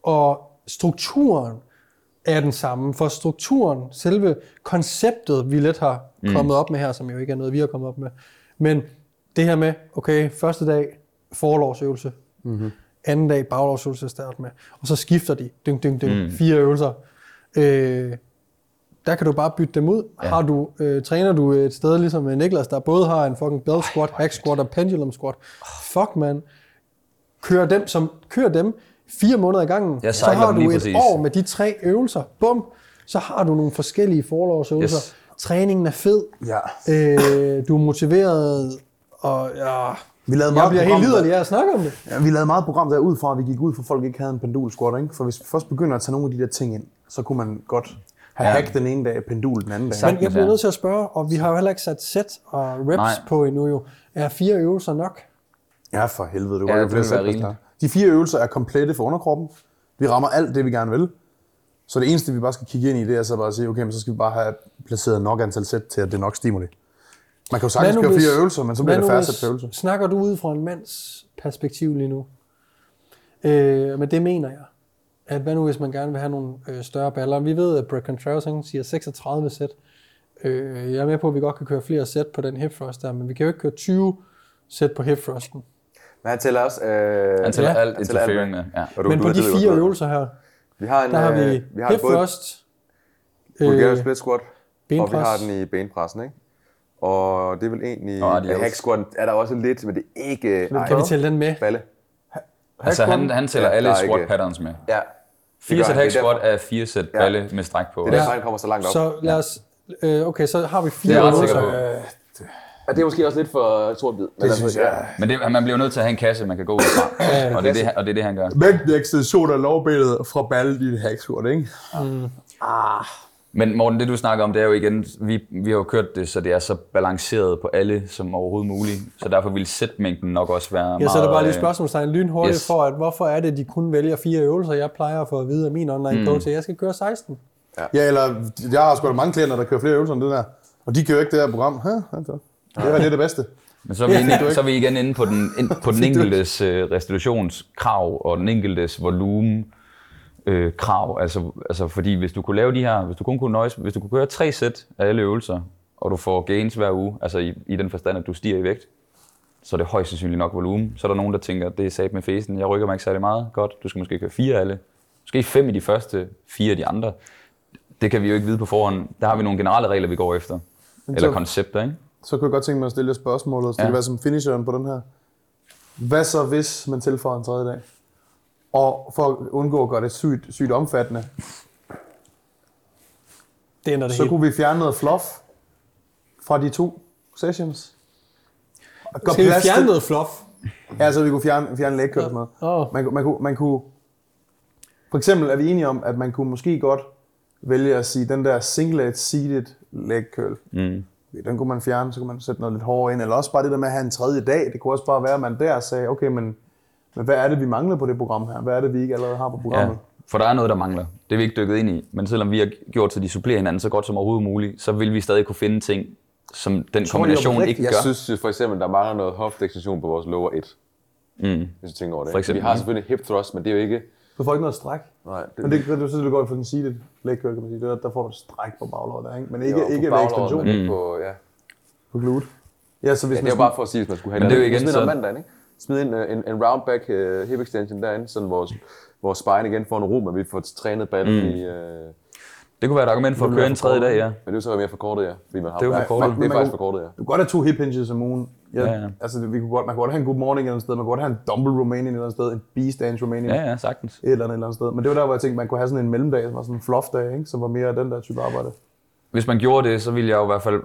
og strukturen er den samme, for strukturen, selve konceptet, vi lidt har kommet op med her, som jo ikke er noget, vi har kommet op med, men det her med, okay, første dag, forlovsøvelse, mm-hmm. anden dag, baglovsøvelse at starte med, og så skifter de, dyng, dyng, dyng, mm. fire øvelser. Øh, der kan du bare bytte dem ud. Ja. Har du, øh, træner du et sted ligesom med Niklas, der både har en fucking belt squat, hack squat og pendulum squat. Fuck, man. Kør dem, som, kør dem fire måneder i gangen. Jeg så har du et præcis. år med de tre øvelser. Bum. Så har du nogle forskellige forlovsøvelser. Yes. Træningen er fed. ja. Øh, du er motiveret. Og ja, Vi lavede jeg meget bliver program, helt liderlig af at snakke om det. Ja, vi lavede meget program derud fra, at vi gik ud for, at folk ikke havde en pendul squat, ikke? For hvis vi først begynder at tage nogle af de der ting ind, så kunne man godt have ja. Hack den ene dag, pendul den anden dag. Men jeg bliver nødt til at spørge, og vi har jo heller ikke sat sæt og reps Nej. på endnu jo. Er fire øvelser nok? Ja, for helvede. Du Ja, det flere sæt, der. De fire øvelser er komplette for underkroppen. Vi rammer alt det, vi gerne vil. Så det eneste, vi bare skal kigge ind i, det er så bare at sige, okay, men så skal vi bare have placeret nok antal sæt til, at det er nok stimuli. Man kan jo sagtens køre fire øvelser, men så bliver hvad det nu færre hvis- sæt per øvelse. Snakker du ud fra en mands perspektiv lige nu? Øh, men det mener jeg. At hvad nu, hvis man gerne vil have nogle øh, større baller? Vi ved, at Brett Contreras han siger 36 sæt. Øh, jeg er med på, at vi godt kan køre flere sæt på den hip thrust der, men vi kan jo ikke køre 20 sæt på hip thrusten. Men han tæller også... Øh, Han tæller Ja. alt interfering med. Ja. og du, Men du på de fire øvelser her, Vi har en, der har vi øh, vi har hip thrust, Bulgarian øh, split squat, og vi benpres. har den i benpressen, ikke? Og det er vel egentlig... Og Og adios. hack squat er der også lidt, men det er ikke... Nej, kan vi tælle den med? balle. Altså, han, han tæller Ja, alle squat ikke- patterns med. Ja. Fire sæt hack er squat er fire sæt Ja. balle med stræk på. Det er derfor, han kommer så langt op. Så lad os, øh, okay, så har vi Det er fire jeg ret sikker. Ja, det er måske også lidt for sort bid. Men Det synes jeg. Men det, man bliver nødt til at have en kasse, man kan gå ud fra. Ja, og, det er det, han- og det er det, han gør. Mængden ekstension af lovbenet fra balle i et hack squat, ikke? Men Morten, det du snakker om, det er jo igen, vi, vi har jo kørt det, så det er så balanceret på alle som overhovedet muligt. Så derfor vil sætmængden nok også være meget... Jeg sætter bare lige øh, spørgsmålstegn lynhurtigt yes. for, at hvorfor er det, de kun vælger fire øvelser? Jeg plejer at få at vide af min online Mm. coach, at jeg skal køre 16. Ja, eller jeg har sgu da mange klienter, der kører flere øvelser end det der. Og de kører ikke det her program. Hæ? Altså, det er det, er det bedste. Men så er vi, inde, så er vi igen inde på den, ind, på den enkeltes øh, restitutionskrav og den enkeltes volumen øh, krav. Altså, altså fordi hvis du kunne lave de her, hvis du kun kunne nøjes, hvis du kunne gøre tre sæt af alle øvelser, og du får gains hver uge, altså i, i den forstand, at du stiger i vægt, så er det højst sandsynligt nok volumen. Så er der nogen, der tænker, det er sat med fesen, jeg rykker mig ikke særlig meget. Godt, du skal måske køre fire af alle. Måske fem i de første, fire af de andre. Det kan vi jo ikke vide på forhånd. Der har vi nogle generelle regler, vi går efter. Eller så- koncepter, ikke? Så kunne jeg godt tænke mig at stille et spørgsmål, og så det Ja. kan være som finisheren på den her. Hvad så, hvis man tilføjer en tredje dag? Og for at undgå at gøre det sygt, sygt omfattende, Det ender det Så hele. kunne vi fjerne noget fluff fra de to sessions. Og Skal vi plads til- fjerne noget fluff? Ja, så vi kunne fjerne, fjerne leg curls med. Åh. Man, kunne- man, kunne, man kunne... For eksempel er vi enige om, at man kunne måske godt vælge at sige, den der singlet seated leg curl, Mm. den kunne man fjerne, så kunne man sætte noget lidt hårdere ind. Eller også bare det der med at have en tredje dag. Det kunne også bare være, at man der sagde, okay, men, men hvad er det, vi mangler på det program her? Hvad er det, vi ikke allerede har på Ja, programmet? for der er noget, der mangler. Det er vi ikke dykket ind i. Men selvom vi har gjort, så de supplerer hinanden så godt som overhovedet muligt, så vil vi stadig kunne finde ting, som den kombination oprigtigt, ikke Jeg gør. synes jo for eksempel, der mangler noget hofteekstension på vores lower 1. Mm. Hvis du tænker over det. For eksempel. Vi har selvfølgelig hip thrust, men det er jo ikke... Du får ikke noget stræk. Nej, det, Men det, det, det, det går for den seated leg curl, kan man sige. Der, der får du stræk på baglåret der, ikke? Men ikke, det er jo ikke på ved ekstension men ikke på, ja. på glute. Ja, så hvis ja, man det er jo bare for at sige, hvis man skulle have Men det er jo en- igen så- mandag, ikke? Smid en, en, en round back uh, hip extension derinde, sådan vores, vores spine igen får en ro, men vi får trænet ballen mm. i... Uh, Det kunne være et argument for at Det køre en tredje dag, ja. men det er jo så mere forkortet, ja. Fordi man har, Det er jo ja, forkortet. Det er faktisk kunne- forkortet, ja. Du kan godt have to hip hinges om ugen. Ja, Ja, ja. Altså, vi kunne godt, man kunne godt have en good morning et eller andet sted. Man kunne godt have en dumbbell Romanian et eller andet sted. En beast Romanian Ja, ja, sagtens. et eller andet, et eller andet sted. Men det var der, hvor jeg tænkte, man kunne have sådan en mellemdag, som var sådan en fluff dag, ikke? som var mere af den der type arbejde. Hvis man gjorde det, så ville jeg jo i hvert fald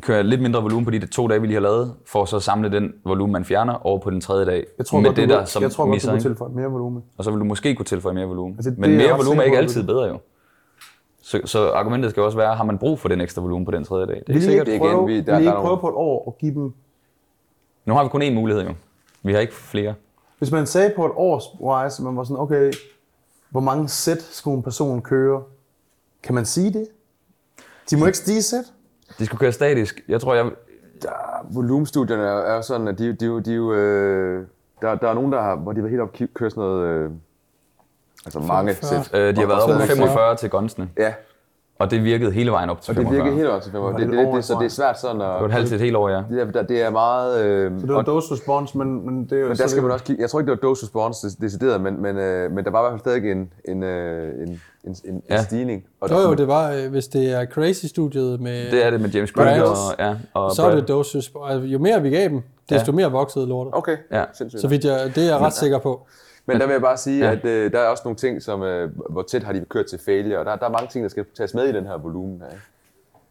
køre lidt mindre volumen på de to dage, vi lige har lavet, for så at samle den volumen, man fjerner, over på den tredje dag. Jeg tror med godt, det der, som jeg tror godt, du misser, kunne tilføje mere volumen. Og så vil du måske kunne tilføje mere volumen. Altså, Men er jeg mere volumen er ikke altid bedre jo. Så, så argumentet skal også være, har man brug for den ekstra volumen på den tredje dag? Det er Vil sikkert. ikke det er igen, prøve, vi- der- I der er ikke prøve på et år at give dem... Nu har vi kun én mulighed jo. Vi har ikke flere. Hvis man sagde på et års wise, man var sådan, okay, hvor mange sæt skulle en person køre? Kan man sige det? De må ikke stige sæt? De skulle køre statisk. Jeg tror, jeg... Volumenstudierne er, er jo sådan, at de, de, de, de jo, øh, der, der er nogen, der har, hvor de var helt op og køre sådan noget, øh, altså mange 45. sæt. Øh, de har været så- 45 til gunsene. Ja, Og det virkede hele vejen op til og det 45. virker helt op til 45. Var Det, det det, et det, så det er svært sådan Det var et at... halvt til et helt år, ja. Det er, der- det er meget... Øh, Så det var og, dose response, men, men det er jo... men der skal det- man også kigge. Jeg tror ikke, det var dose response dec- decideret, men, men, øh, men der var i hvert fald stadig en, en, øh, en, en, en, Ja. en stigning. Og Jo, jo, det var, øh, hvis det er Crazy-studiet med... Det er det med James Brad. Grant og, ja, og så er Brad. det dosis. Altså, jo mere vi gav dem, desto Ja. mere voksede lortet. Okay, Ja. sindssygt. Så vidt jeg, det er jeg ret sikker på. Men der vil jeg bare sige, Ja. ja. at øh, der er også nogle ting, som, øh, hvor tæt har de kørt til failure, og der, der er mange ting, der skal tages med i den her volumen her. Ikke?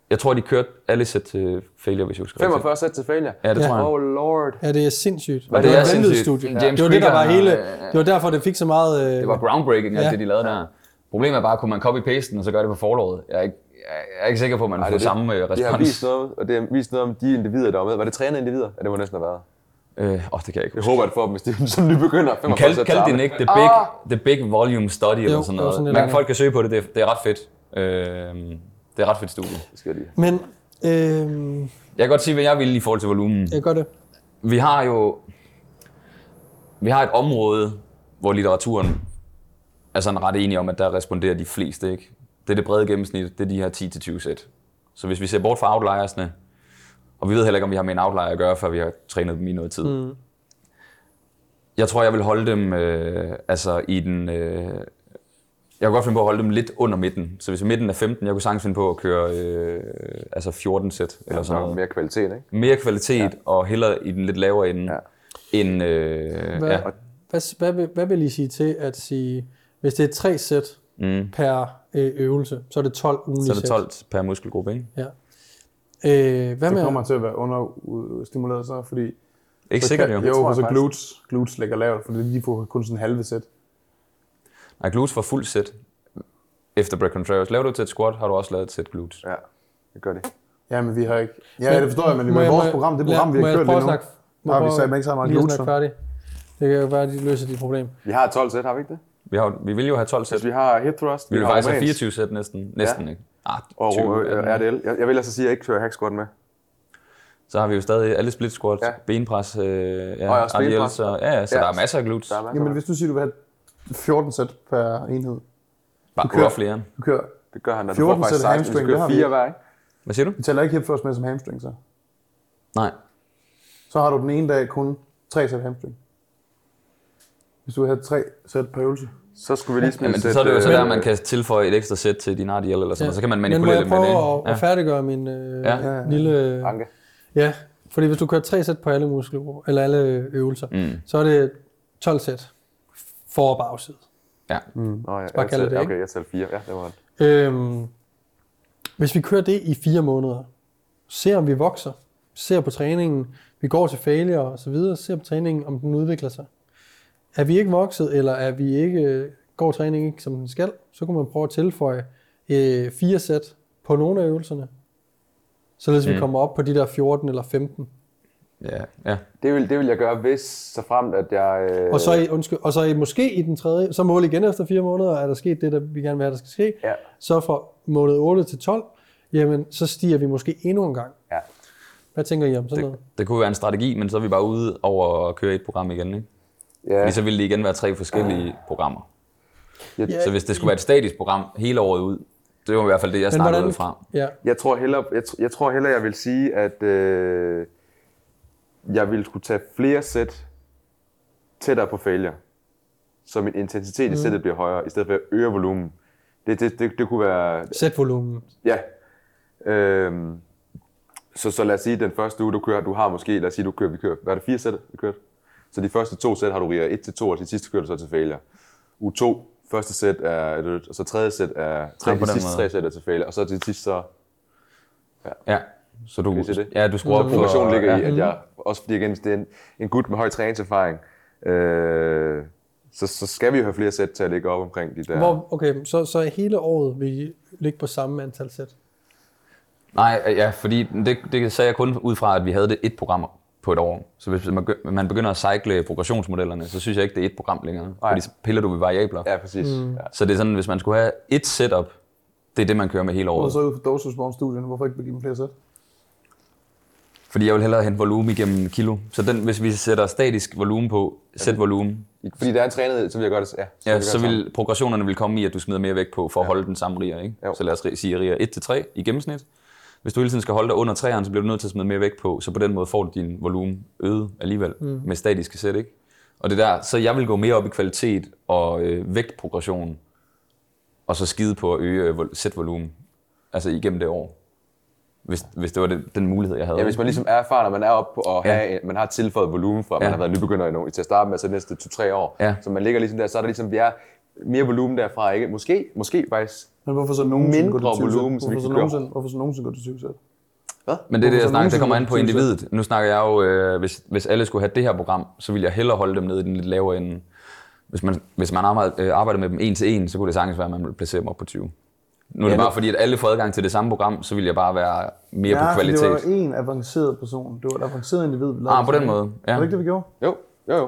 Jeg tror, de kørte alle sæt til failure, hvis jeg husker rigtigt. 45 sæt til failure? Ja, det Ja. tror jeg. Oh lord. Ja, det er sindssygt. Og det, det var er et sindssygt. studie. James det var det, der var hele... han, øh, Det var derfor, det fik så meget... Øh, Det var groundbreaking, alt Ja. det, de lavede der. Problemet er bare, kunne man copy-paste den, og så gøre det på forlåret? Jeg er ikke, jeg er ikke sikker på, at man Ej, får det samme øh, De har vist respons. noget, og det har vist noget om de individer, der var med. Var det trænede individer? Ja, det må næsten have været. Øh, åh, det kan jeg ikke Jeg håber, at for dem, hvis de er som nybegynder. 45 Kald, kald arme. ikke the big, the big volume study eller Jo, sådan det var noget. sådan Man, folk kan søge på det, det er, det er ret fedt. Øh, det er ret fedt studie. Det skal jeg lige. Men øh, Jeg kan godt sige, hvad jeg vil i forhold til volumen. jeg gør det. Vi har jo vi har et område, hvor litteraturen er sådan ret enige om, at der responderer de fleste. Ikke? Det er det brede gennemsnit, det er de her 10-20 sæt. Så hvis vi ser bort fra outliersne, og vi ved heller ikke, om vi har med en outlier at gøre, før vi har trænet dem i noget tid. Mm. Jeg tror, jeg vil holde dem øh, altså i den... Øh, jeg kunne godt finde på at holde dem lidt under midten. Så hvis midten er 15, jeg kunne sagtens finde på at køre øh, altså 14 sæt eller Så sådan noget mere kvalitet, ikke? mere kvalitet ja. og hellere i den lidt lavere ende, Ja. ja. end... Øh, Hvad, ja. hvad, hvad, vil, hvad vil I sige til at sige, hvis det er tre sæt Mm. per øh, øvelse, så er det 12 ugenlige Så er det sæt. 12 per muskelgruppe, ikke? Ja. Øh, hvad Det med, kommer til at være understimuleret så, fordi... Ikke så sikkert kan- jo. Jo, for jeg så glutes, glutes ligger lavt, fordi de får kun sådan en halve sæt. Nej, glutes for fuld sæt efter Brett Contreras. Laver du et sæt squat, har du også lavet et sæt glutes. Ja, det gør det. Ja, men vi har ikke... Ja, det forstår jeg, men er jeg- vores jeg- program, det program, vi må har kørt lige nu. snakke- Der har vi sagt, ikke så meget glutes. færdig. Det kan jo være, at de løser de problem. Vi har 12 sæt, har vi ikke det? Vi, har, vi vil jo have 12 sæt. Vi har hip thrust, Vi vil har faktisk have romansk 24 sæt næsten. Næsten, ikke? Ah, og 20, øh, ja. RDL. Jeg, jeg vil altså sige, at jeg ikke kører hack squat med. Så har vi jo stadig alle split squat, Ja. benpres, øh, ja, Og også RDL, benpres. så, ja, ja, så Ja. der er masser af glutes. Er masser Jamen, af- hvis du siger, du vil have 14 sæt per enhed. Bare kører- kører flere. Du kører, Det gør han, du 14 får faktisk sæt 16, hvis hamstring, du kører har vi 4 ikke. hver, ikke? Hvad siger du? vi tæller ikke hip thrust med som hamstring, så. Nej. Så har du den ene dag kun 3 sæt hamstring. Hvis du vil have 3 sæt per øvelse. Så skulle vi lige smide Jamen, et sæt, så er det jo så øh, der, man kan tilføje et ekstra sæt til din RDL eller sådan noget. Så kan man Men må manipulere jeg det med prøve det. at, at færdiggøre min øh, Ja. ja. lille... Anke. Ja, fordi hvis du kører tre sæt på alle muskelgrupper, eller alle øvelser, Mm. så er det 12 sæt for og bagside. Ja. Nå, ja, bare jeg kalde tæller- det, Okay, jeg tæller 4. Ja, det var det. Øhm, Hvis vi kører det i fire måneder, ser om vi vokser, ser på træningen, vi går til failure og så videre, ser på træningen, om den udvikler sig. Er vi ikke vokset, eller er vi ikke, går træningen ikke som den skal, så kunne man prøve at tilføje øh, fire sæt på nogle af øvelserne, således mm. vi kommer op på de der 14 eller 15. Ja, ja. Det vil, det vil jeg gøre, hvis så fremt, at jeg... Øh, Og så, i, undskyld, og så i, måske i den tredje, så mål igen efter fire måneder, er der sket det, der vi gerne vil have, der skal ske. Ja. Så fra måned 8 til 12, jamen så stiger vi måske endnu en gang. Ja. Hvad tænker I om sådan noget? Det kunne være en strategi, men så er vi bare ude over at køre et program igen. Ikke? Ja, Fordi så ville det igen være tre forskellige programmer. Ja, Så hvis det skulle være et statisk program hele året ud, det var i hvert fald det, jeg Men snakkede hvordan- ud fra. Ja, jeg tror hellere, jeg, jeg, tror hellere, jeg vil sige, at øh, jeg ville skulle tage flere sæt tættere på failure, så min intensitet i sættet bliver højere, i stedet for at øge volumen. Det, det, det, det kunne være sæt volumen. Ja. Øhm, så, så lad os sige, den første uge, du kører, du har måske, lad os sige, du kører, vi kører, hvad er det, fire sæt, vi kørt? Så de første to sæt har du riger 1 til 2, og de sidste kører du så til failure. Uge 2, første sæt er et og så tredje sæt er, tre, Ja, de sidste måde. tre sæt er til failure, og så til sidst så, Ja, så du, Kan I se det? ja, du skruer op for... progressionen ligger i, ja. at jeg, også fordi igen, det er en, en gut med høj træningserfaring, øh, så, så skal vi jo have flere sæt til at ligge op omkring de der. Hvor, okay, så, så hele året vil I ligge på samme antal sæt. Nej, ja, fordi det, det sagde jeg kun ud fra, at vi havde det et program på et år. Så hvis man, begynder- at cykle progressionsmodellerne, så synes jeg ikke, det er et program længere. Nej. Fordi så piller du ved variabler. Ja, præcis. Mm. Ja. Så det er sådan, hvis man skulle have et setup, det er det, man kører med hele Og året. så ud fra dose response studien, hvorfor ikke give dem flere sæt? Fordi jeg vil hellere hente volumen igennem kilo. Så den, hvis vi sætter statisk volumen på, sæt volumen, Fordi der er en trænet, så vil jeg gøre det, ja. ja, vil så vil progressionerne vil komme i, at du smider mere vægt på, for at holde den samme riger. Ikke? Jo. Så lad os sige riger 1-3 i gennemsnit. Hvis du hele tiden skal holde dig under 3'eren, så bliver du nødt til at smide mere vægt på, så på den måde får du din volumen øget alligevel mm. med statiske sæt. Ikke? Og det der, så jeg vil gå mere op i kvalitet og øh, vægtprogression, og så skide på at øge øh, vol- sætvolumen, altså igennem det år. Hvis, hvis det var det, den mulighed, jeg havde. Ja, hvis man ligesom er erfaren, og man er oppe på at Ja. have, man har tilføjet volumen fra, at man Ja. har været nybegynder endnu, til at starte med, så næste 2-3 år. Ja. Så man ligger ligesom der, så er der ligesom, vi er mere volumen derfra, ikke? Måske, måske faktisk. Men hvorfor så nogensinde Mindre gå til 20 sæt? volumen, så vi hvorfor, så kan køre. nogensinde, hvorfor så nogensinde gå til 20 sæt? Men det er det, jeg snakker, det kommer an på individet. Nu snakker jeg jo, øh, hvis, hvis alle skulle have det her program, så ville jeg hellere holde dem nede i den lidt lavere ende. Hvis man, hvis man arbejder, øh, arbejder med dem en til en, så kunne det sagtens være, at man ville placere dem op på 20. Nu er det Ja, bare fordi, at alle får adgang til det samme program, så vil jeg bare være mere på Ja, for det kvalitet. var en avanceret person. Det var et avanceret individ. vi Ah, på den måde, ja. Var det ikke det, vi gjorde? Jo, jo, jo.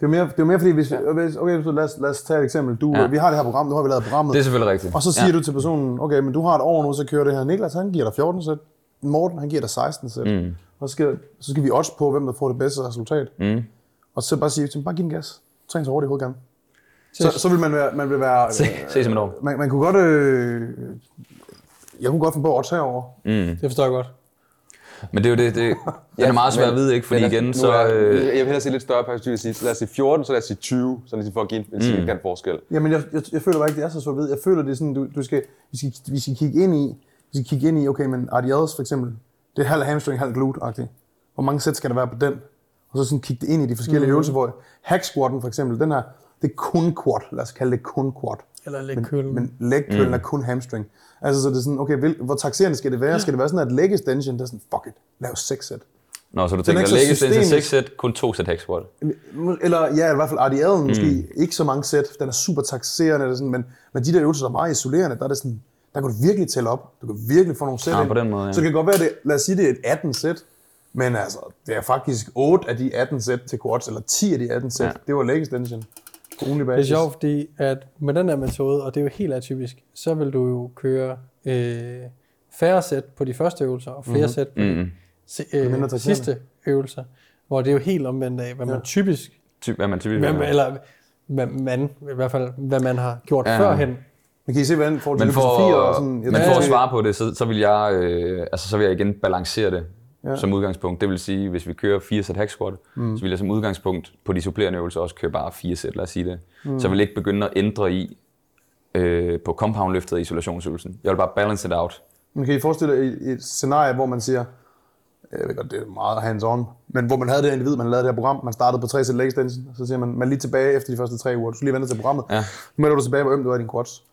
Det er mere, det er mere fordi, hvis, hvis okay, så lad, os, lad os tage et eksempel. Du, Ja. Vi har det her program, nu har vi lavet programmet. Det er selvfølgelig rigtigt. Og så siger ja. du til personen, okay, men du har et år nu, så kører det her. Niklas, han giver dig 14 sæt. Morten, han giver dig 16 sæt. Mm. Og så skal, så skal vi også på, hvem der får det bedste resultat. Mm. Og så bare sige, bare giv den gas. Træn så hurtigt i hovedet gerne. Så, så vil man være, man vil være Se, ses om et år. man, man kunne godt, øh, jeg kunne godt finde på at odds herover. Det forstår jeg godt. Men det er jo det, det den er meget svært at vide, ikke? Fordi igen, så... er, Øh, jeg vil hellere se lidt større perspektiv sige, lad os sige 14, så lad os sige 20, så ligesom for at give en, en signifikant forskel. Jamen, jeg, jeg, jeg føler bare ikke, det er så svært ved. Jeg føler, det er sådan, du, du skal, vi, skal, vi skal kigge ind i, vi skal kigge ind i, okay, men RDLs for eksempel, det er halv hamstring, halv glute-agtigt. Hvor mange sæt skal der være på den? Og så sådan kigge det ind i de forskellige mm. øvelser, hvor hack squatten for eksempel, den her, det er kun quad. Lad os kalde det kun quad. Eller læg kølen. Men leg curl mm. er kun hamstring. Altså, så det er sådan, okay, hvil, hvor taxerende skal det være? Skal det være sådan, at leg extension, der er sådan, fuck it, lav 6 sæt. Nå, så du er tænker, til systemisk. 6 sæt, kun 2 sæt hack squat. Eller ja, i hvert fald RDL'en mm. måske ikke så mange sæt. Den er super taxerende, eller sådan, men, men de der øvelser, der er meget isolerende, der er det sådan, der kan du virkelig tælle op. Du kan virkelig få nogle sæt Ja, ind. på den måde, ja. Så det kan godt være, det, lad os sige, det er et 18 sæt, men altså, det er faktisk 8 af de 18 sæt til quads, eller 10 af de 18 sæt, Ja. det var leg extension. Ugenlig Det er basis. sjovt, fordi at med den her metode, og det er jo helt atypisk, så vil du jo køre øh, færre sæt på de første øvelser, og flere mm-hmm. sæt på de se, øh, sidste øvelser. Hvor det er jo helt omvendt af, hvad man typisk, Typ, hvad man typisk hvad, man- eller hvad man, i hvert fald, hvad man har gjort Ja. førhen. Men kan I se, hvordan til Men filosofier for, og sådan? Jeg men for at svare på det, så, så, vil jeg, øh, altså, så vil jeg igen balancere det Ja. som udgangspunkt. Det vil sige, hvis vi kører fire sæt hack squat, mm. så vil jeg som udgangspunkt på de supplerende øvelser også køre bare fire sæt, lad os sige det. Mm. Så jeg vil ikke begynde at ændre i øh, på compound løftet og isolationsøvelsen. Jeg vil bare balance it out. Men kan I forestille jer i- i et scenarie, hvor man siger, jeg ved godt, det er meget hands-on, men hvor man havde det her individ, man lavede det her program, man startede på tre sæt leg extension, så siger man, man er lige tilbage efter de første tre uger, du skal lige vente til programmet, Ja. nu melder du tilbage, hvor øm du er i din quads.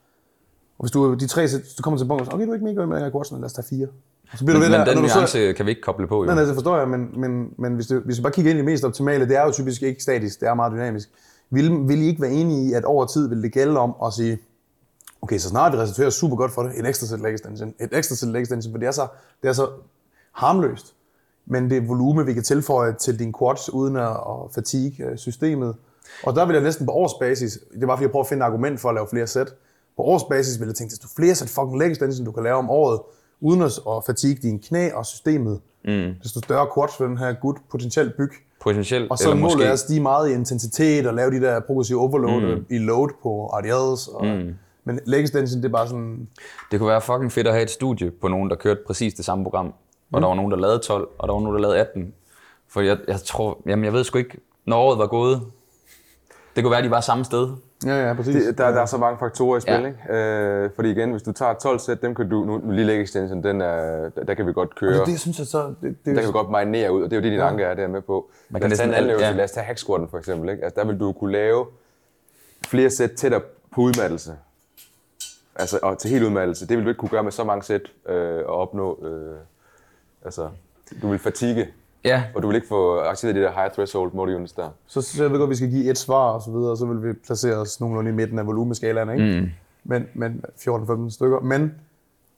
Og hvis du, de tre sæt, du kommer til punktet, okay, du er ikke mega med at quadsen, lad os tage fire. Så bliver du Men, ved men der, den du så- nuance kan vi ikke koble på, jo. Nej, det forstår jeg, men, men, men hvis, det, hvis vi bare kigger ind i det mest optimale, det er jo typisk ikke statisk, det er meget dynamisk. Vil, vil I ikke være enige i, at over tid vil det gælde om at sige, okay, så snart vi restituerer super godt for det, en ekstra sæt leg extension, et ekstra sæt leg extension, for det er så, det er så harmløst. Men det volume, vi kan tilføje til din quads, uden at, at fatigue øh, systemet. Og der vil jeg næsten på årsbasis, det var fordi jeg prøver at finde et argument for at lave flere sæt. På årsbasis vil jeg tænke, desto flere sæt fucking leg extension, du kan lave om året, uden at, at fatigue dine knæ og systemet, mm. desto større quads vil den her gut potentielt bygge. Potentielt, Og så eller målet måske... er at stige meget i intensitet og lave de der progressive overload mm. i load på RDLs. Og, mm. Men leg extension, det er bare sådan, Det kunne være fucking fedt at have et studie på nogen, der kørte præcis det samme program. Og der var nogen, der lavede 12, og der var nogen, der lavede 18. For jeg, jeg tror, jamen jeg ved sgu ikke, når året var gået. Det kunne være, at de var samme sted. Ja, ja, præcis. Det, der, der er så mange faktorer i spil, Ja. ikke? Øh, fordi igen, hvis du tager 12 sæt, dem kan du, nu, nu lige leg extension, den er, der, der kan vi godt køre. det, det, synes jeg så, det, det, der kan vi godt marinere ud, og det er jo det, din anke er der med på. Man lad kan os tage en anden øvelse, ja. lad os tage hack squatten for eksempel. Ikke? Altså, der vil du kunne lave flere sæt tættere på udmattelse. Altså, og til helt udmattelse. Det vil du ikke kunne gøre med så mange sæt øh, at opnå. Øh, altså, du vil fatigue, Ja, og du vil ikke få aktiveret de der high threshold motor units der. så, så jeg ved godt, at vi skal give et svar og så videre, og så vil vi placere os nogenlunde i midten af volumeskalaen, ikke? Mm. Men, men 14-15 stykker. Men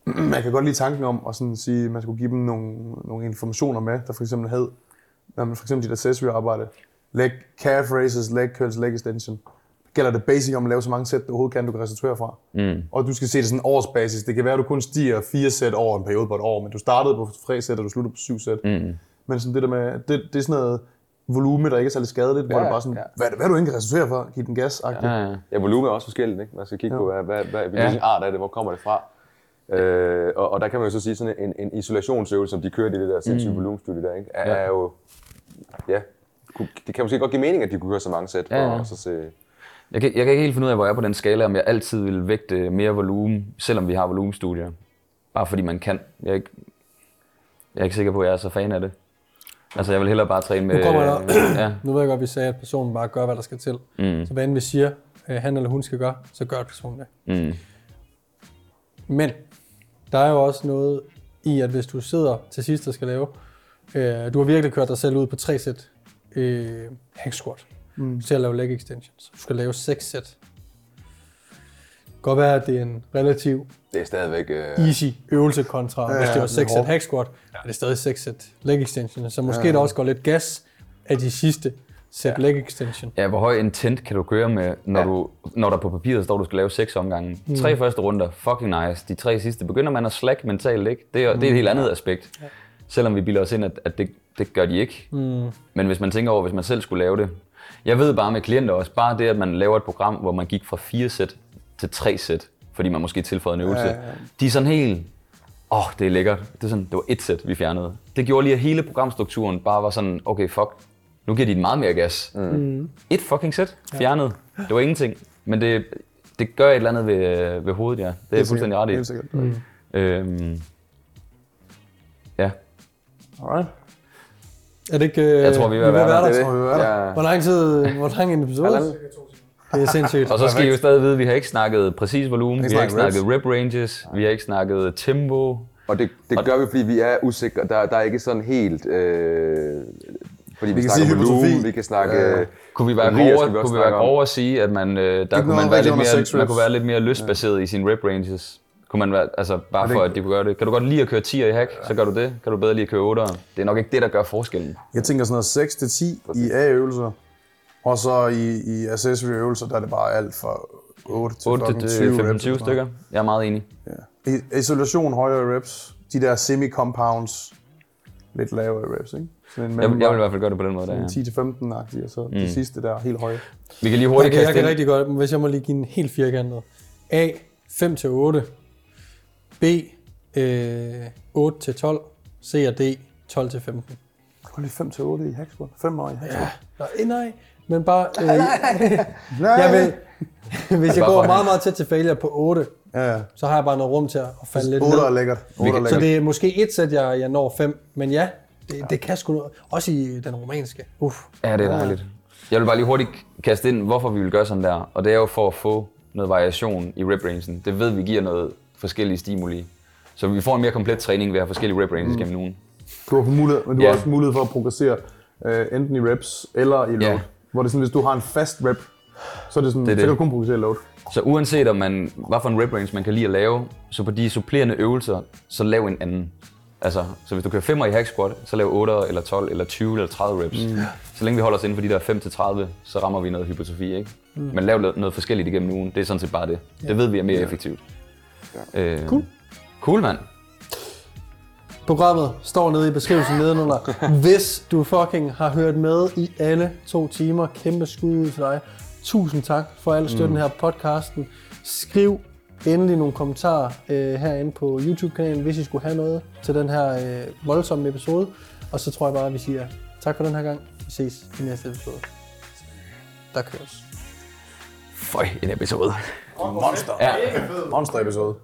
man kan godt lide tanken om at sådan sige, at man skulle give dem nogle, nogle informationer med, der for eksempel hed, når man for eksempel dit accessory arbejde, leg calf raises, leg curls, leg extension, gælder det basic om at lave så mange sæt, du overhovedet kan, du kan restituere fra. Mm. Og du skal se det sådan årsbasis. Det kan være, at du kun stiger fire sæt over en periode på et år, men du startede på tre sæt, og du sluttede på syv sæt. Mm. Men sådan det der med, det, det er sådan noget volume, der ikke er særlig skadeligt, hvor Ja, det bare sådan, ja. hvad, hvad du ikke kan restituere for, giv den gas -agtigt. ja, ja. Ja, volumen er også forskelligt, ikke? Man skal kigge ja. på, hvad, hvad, hvad, hvilken Ja. art er det, hvor kommer det fra. Øh, og, og, der kan man jo så sige, sådan en, en isolationsøvelse, som de kører i det der sindssyge mm. volumenstudie der, ikke? Er, Ja. er jo, ja, det kan måske godt give mening, at de kunne køre så mange sæt, for Ja, ja. at så se, Jeg kan, jeg kan ikke helt finde ud af, hvor jeg er på den skala, om jeg altid vil vægte mere volumen, selvom vi har volumenstudier. Bare fordi man kan. Jeg er ikke, jeg er ikke sikker på, at jeg er så fan af det. Altså, jeg vil hellere bare træne med... Nu kommer der, ja, nu ved jeg godt, at vi sagde, at personen bare gør, hvad der skal til. Mm. Så hvad end vi siger, at han eller hun skal gøre, så gør personen det. mm, Men der er jo også noget i, at hvis du sidder til sidst og skal lave, øh, du har virkelig kørt dig selv ud på tre sæt øh, hack squat mm. til at lave leg extensions. Du skal lave seks sæt. Godt være, at det er en relativ det er stadigvæk... Øh, easy øvelse kontra, ja, hvis det var det er 6 sæt hack squat, ja. er det stadig 6 sæt leg extension. Så måske ja. der også går lidt gas af de sidste sæt ja. leg extension. ja, hvor høj intent kan du køre med, når, ja. du, når der på papiret står, at du skal lave seks omgange? Mm. Tre første runder, fucking nice. De tre sidste begynder man at slack mentalt, ikke? Det er, det er et helt andet aspekt. Ja. Selvom vi bilder os ind, at, at det, det gør de ikke. Mm. Men hvis man tænker over, hvis man selv skulle lave det. Jeg ved bare med klienter også, bare det, at man laver et program, hvor man gik fra fire sæt til tre sæt, fordi man måske tilføjede en øvelse. Ja, ja. De er sådan helt, åh, oh, det er lækkert. Det, er sådan, det var et sæt, vi fjernede. Det gjorde lige, at hele programstrukturen bare var sådan, okay, fuck, nu giver de den meget mere gas. Mm. Et fucking sæt fjernet. Det var ingenting. Men det, det gør et eller andet ved, ved hovedet, ja. Det er jeg fuldstændig ret i. Helt sikkert. Mm. Øhm, ja. Alright. Er det ikke... Øh, Jeg tror, vi er ved at være der. er er. Ja, Hvor lang tid, hvor lang en episode? Det er sindssygt. Og så skal I jo stadig vide, at vi har ikke snakket præcis volumen, vi har ikke snakket snakket rep ranges, vi har ikke snakket tempo. og det, det gør vi, fordi vi er usikre. Der, der er ikke sådan helt... Øh, fordi vi, kan snakker sige volumen, vi kan snakke... Ja. Øh, Kunne vi være grovere, vi kunne vi være snakke grovere at sige, at man, øh, der kunne man, være lidt mere, man reps. kunne være lidt mere lystbaseret i sine rep ranges? Kunne man være, altså bare det for at de kunne gøre det. Kan du godt lide at køre 10'er i hack, så gør du det. Kan du bedre lide at køre 8'er? Det er nok ikke det, der gør forskellen. Jeg tænker sådan noget 6-10 i A-øvelser, og så i, i accessory-øvelser, der er det bare alt fra 8 til 8 fucking til 20 reps. 15-20 eller sådan stykker. Jeg er meget enig. Ja. I- Isolation, højere reps, de der semi-compounds, lidt lavere reps, ikke? Sådan en Jeg, jeg vil i hvert fald gøre det på den måde der, ja. 10-15-agtig, og så mm. de sidste der helt høje. Vi kan lige Jeg hurtigt kan, jeg kaste kan ind. rigtig godt, hvis jeg må lige give en helt firkantet. A, 5 til 8. B, øh, 8 til 12. C og D, 12 til 15. Kun lige 5-8 i hacksquat. 5 år i hacksquat. Nej, eh, nej, men bare... Øh, Nej, jeg vil, hvis jeg går meget, meget tæt til failure på 8, Ja, ja. så har jeg bare noget rum til at falde lidt 8 er ned. lækkert. 8 er kan- Så lækkert. det er måske et sæt, jeg, jeg når 5, men ja, det, det kan sgu noget. Også i den romanske. Uff. Ja, det er dejligt. Jeg vil bare lige hurtigt kaste ind, hvorfor vi vil gøre sådan der. Og det er jo for at få noget variation i rep rangen. Det ved vi giver noget forskellige stimuli. Så vi får en mere komplet træning ved at have forskellige rep ranges mm. gennem ugen. Du har, mulighed, men du Ja. har også mulighed for at progressere øh, enten i reps eller i load. Ja. Hvor det er sådan, hvis du har en fast rep, så er det sådan, Det er så det. kan du kun progressere i load. Så uanset om man, hvad for en rep range man kan lide at lave, så på de supplerende øvelser, så lav en anden. Altså, så hvis du kører 5 i hack squat, så lav 8 eller 12 eller 20 eller 30 reps. Mm. Så længe vi holder os inden for de der 5-30, så rammer vi noget hypotrofi, ikke? Mm. Men lav noget- forskelligt igennem ugen, det er sådan set bare det. Det ved vi er mere effektivt. Øh, Cool. Cool, mand. Programmet står nede i beskrivelsen nedenunder. Hvis du fucking har hørt med i alle to timer, kæmpe skud ud til dig. Tusind tak for al støtten her på podcasten. Skriv endelig nogle kommentarer øh, herinde på YouTube-kanalen, hvis I skulle have noget til den her øh, voldsomme episode. Og så tror jeg bare, at vi siger tak for den her gang. Vi ses i næste episode. Der køres. Føj, en episode. Monster. Ja. Monster episode.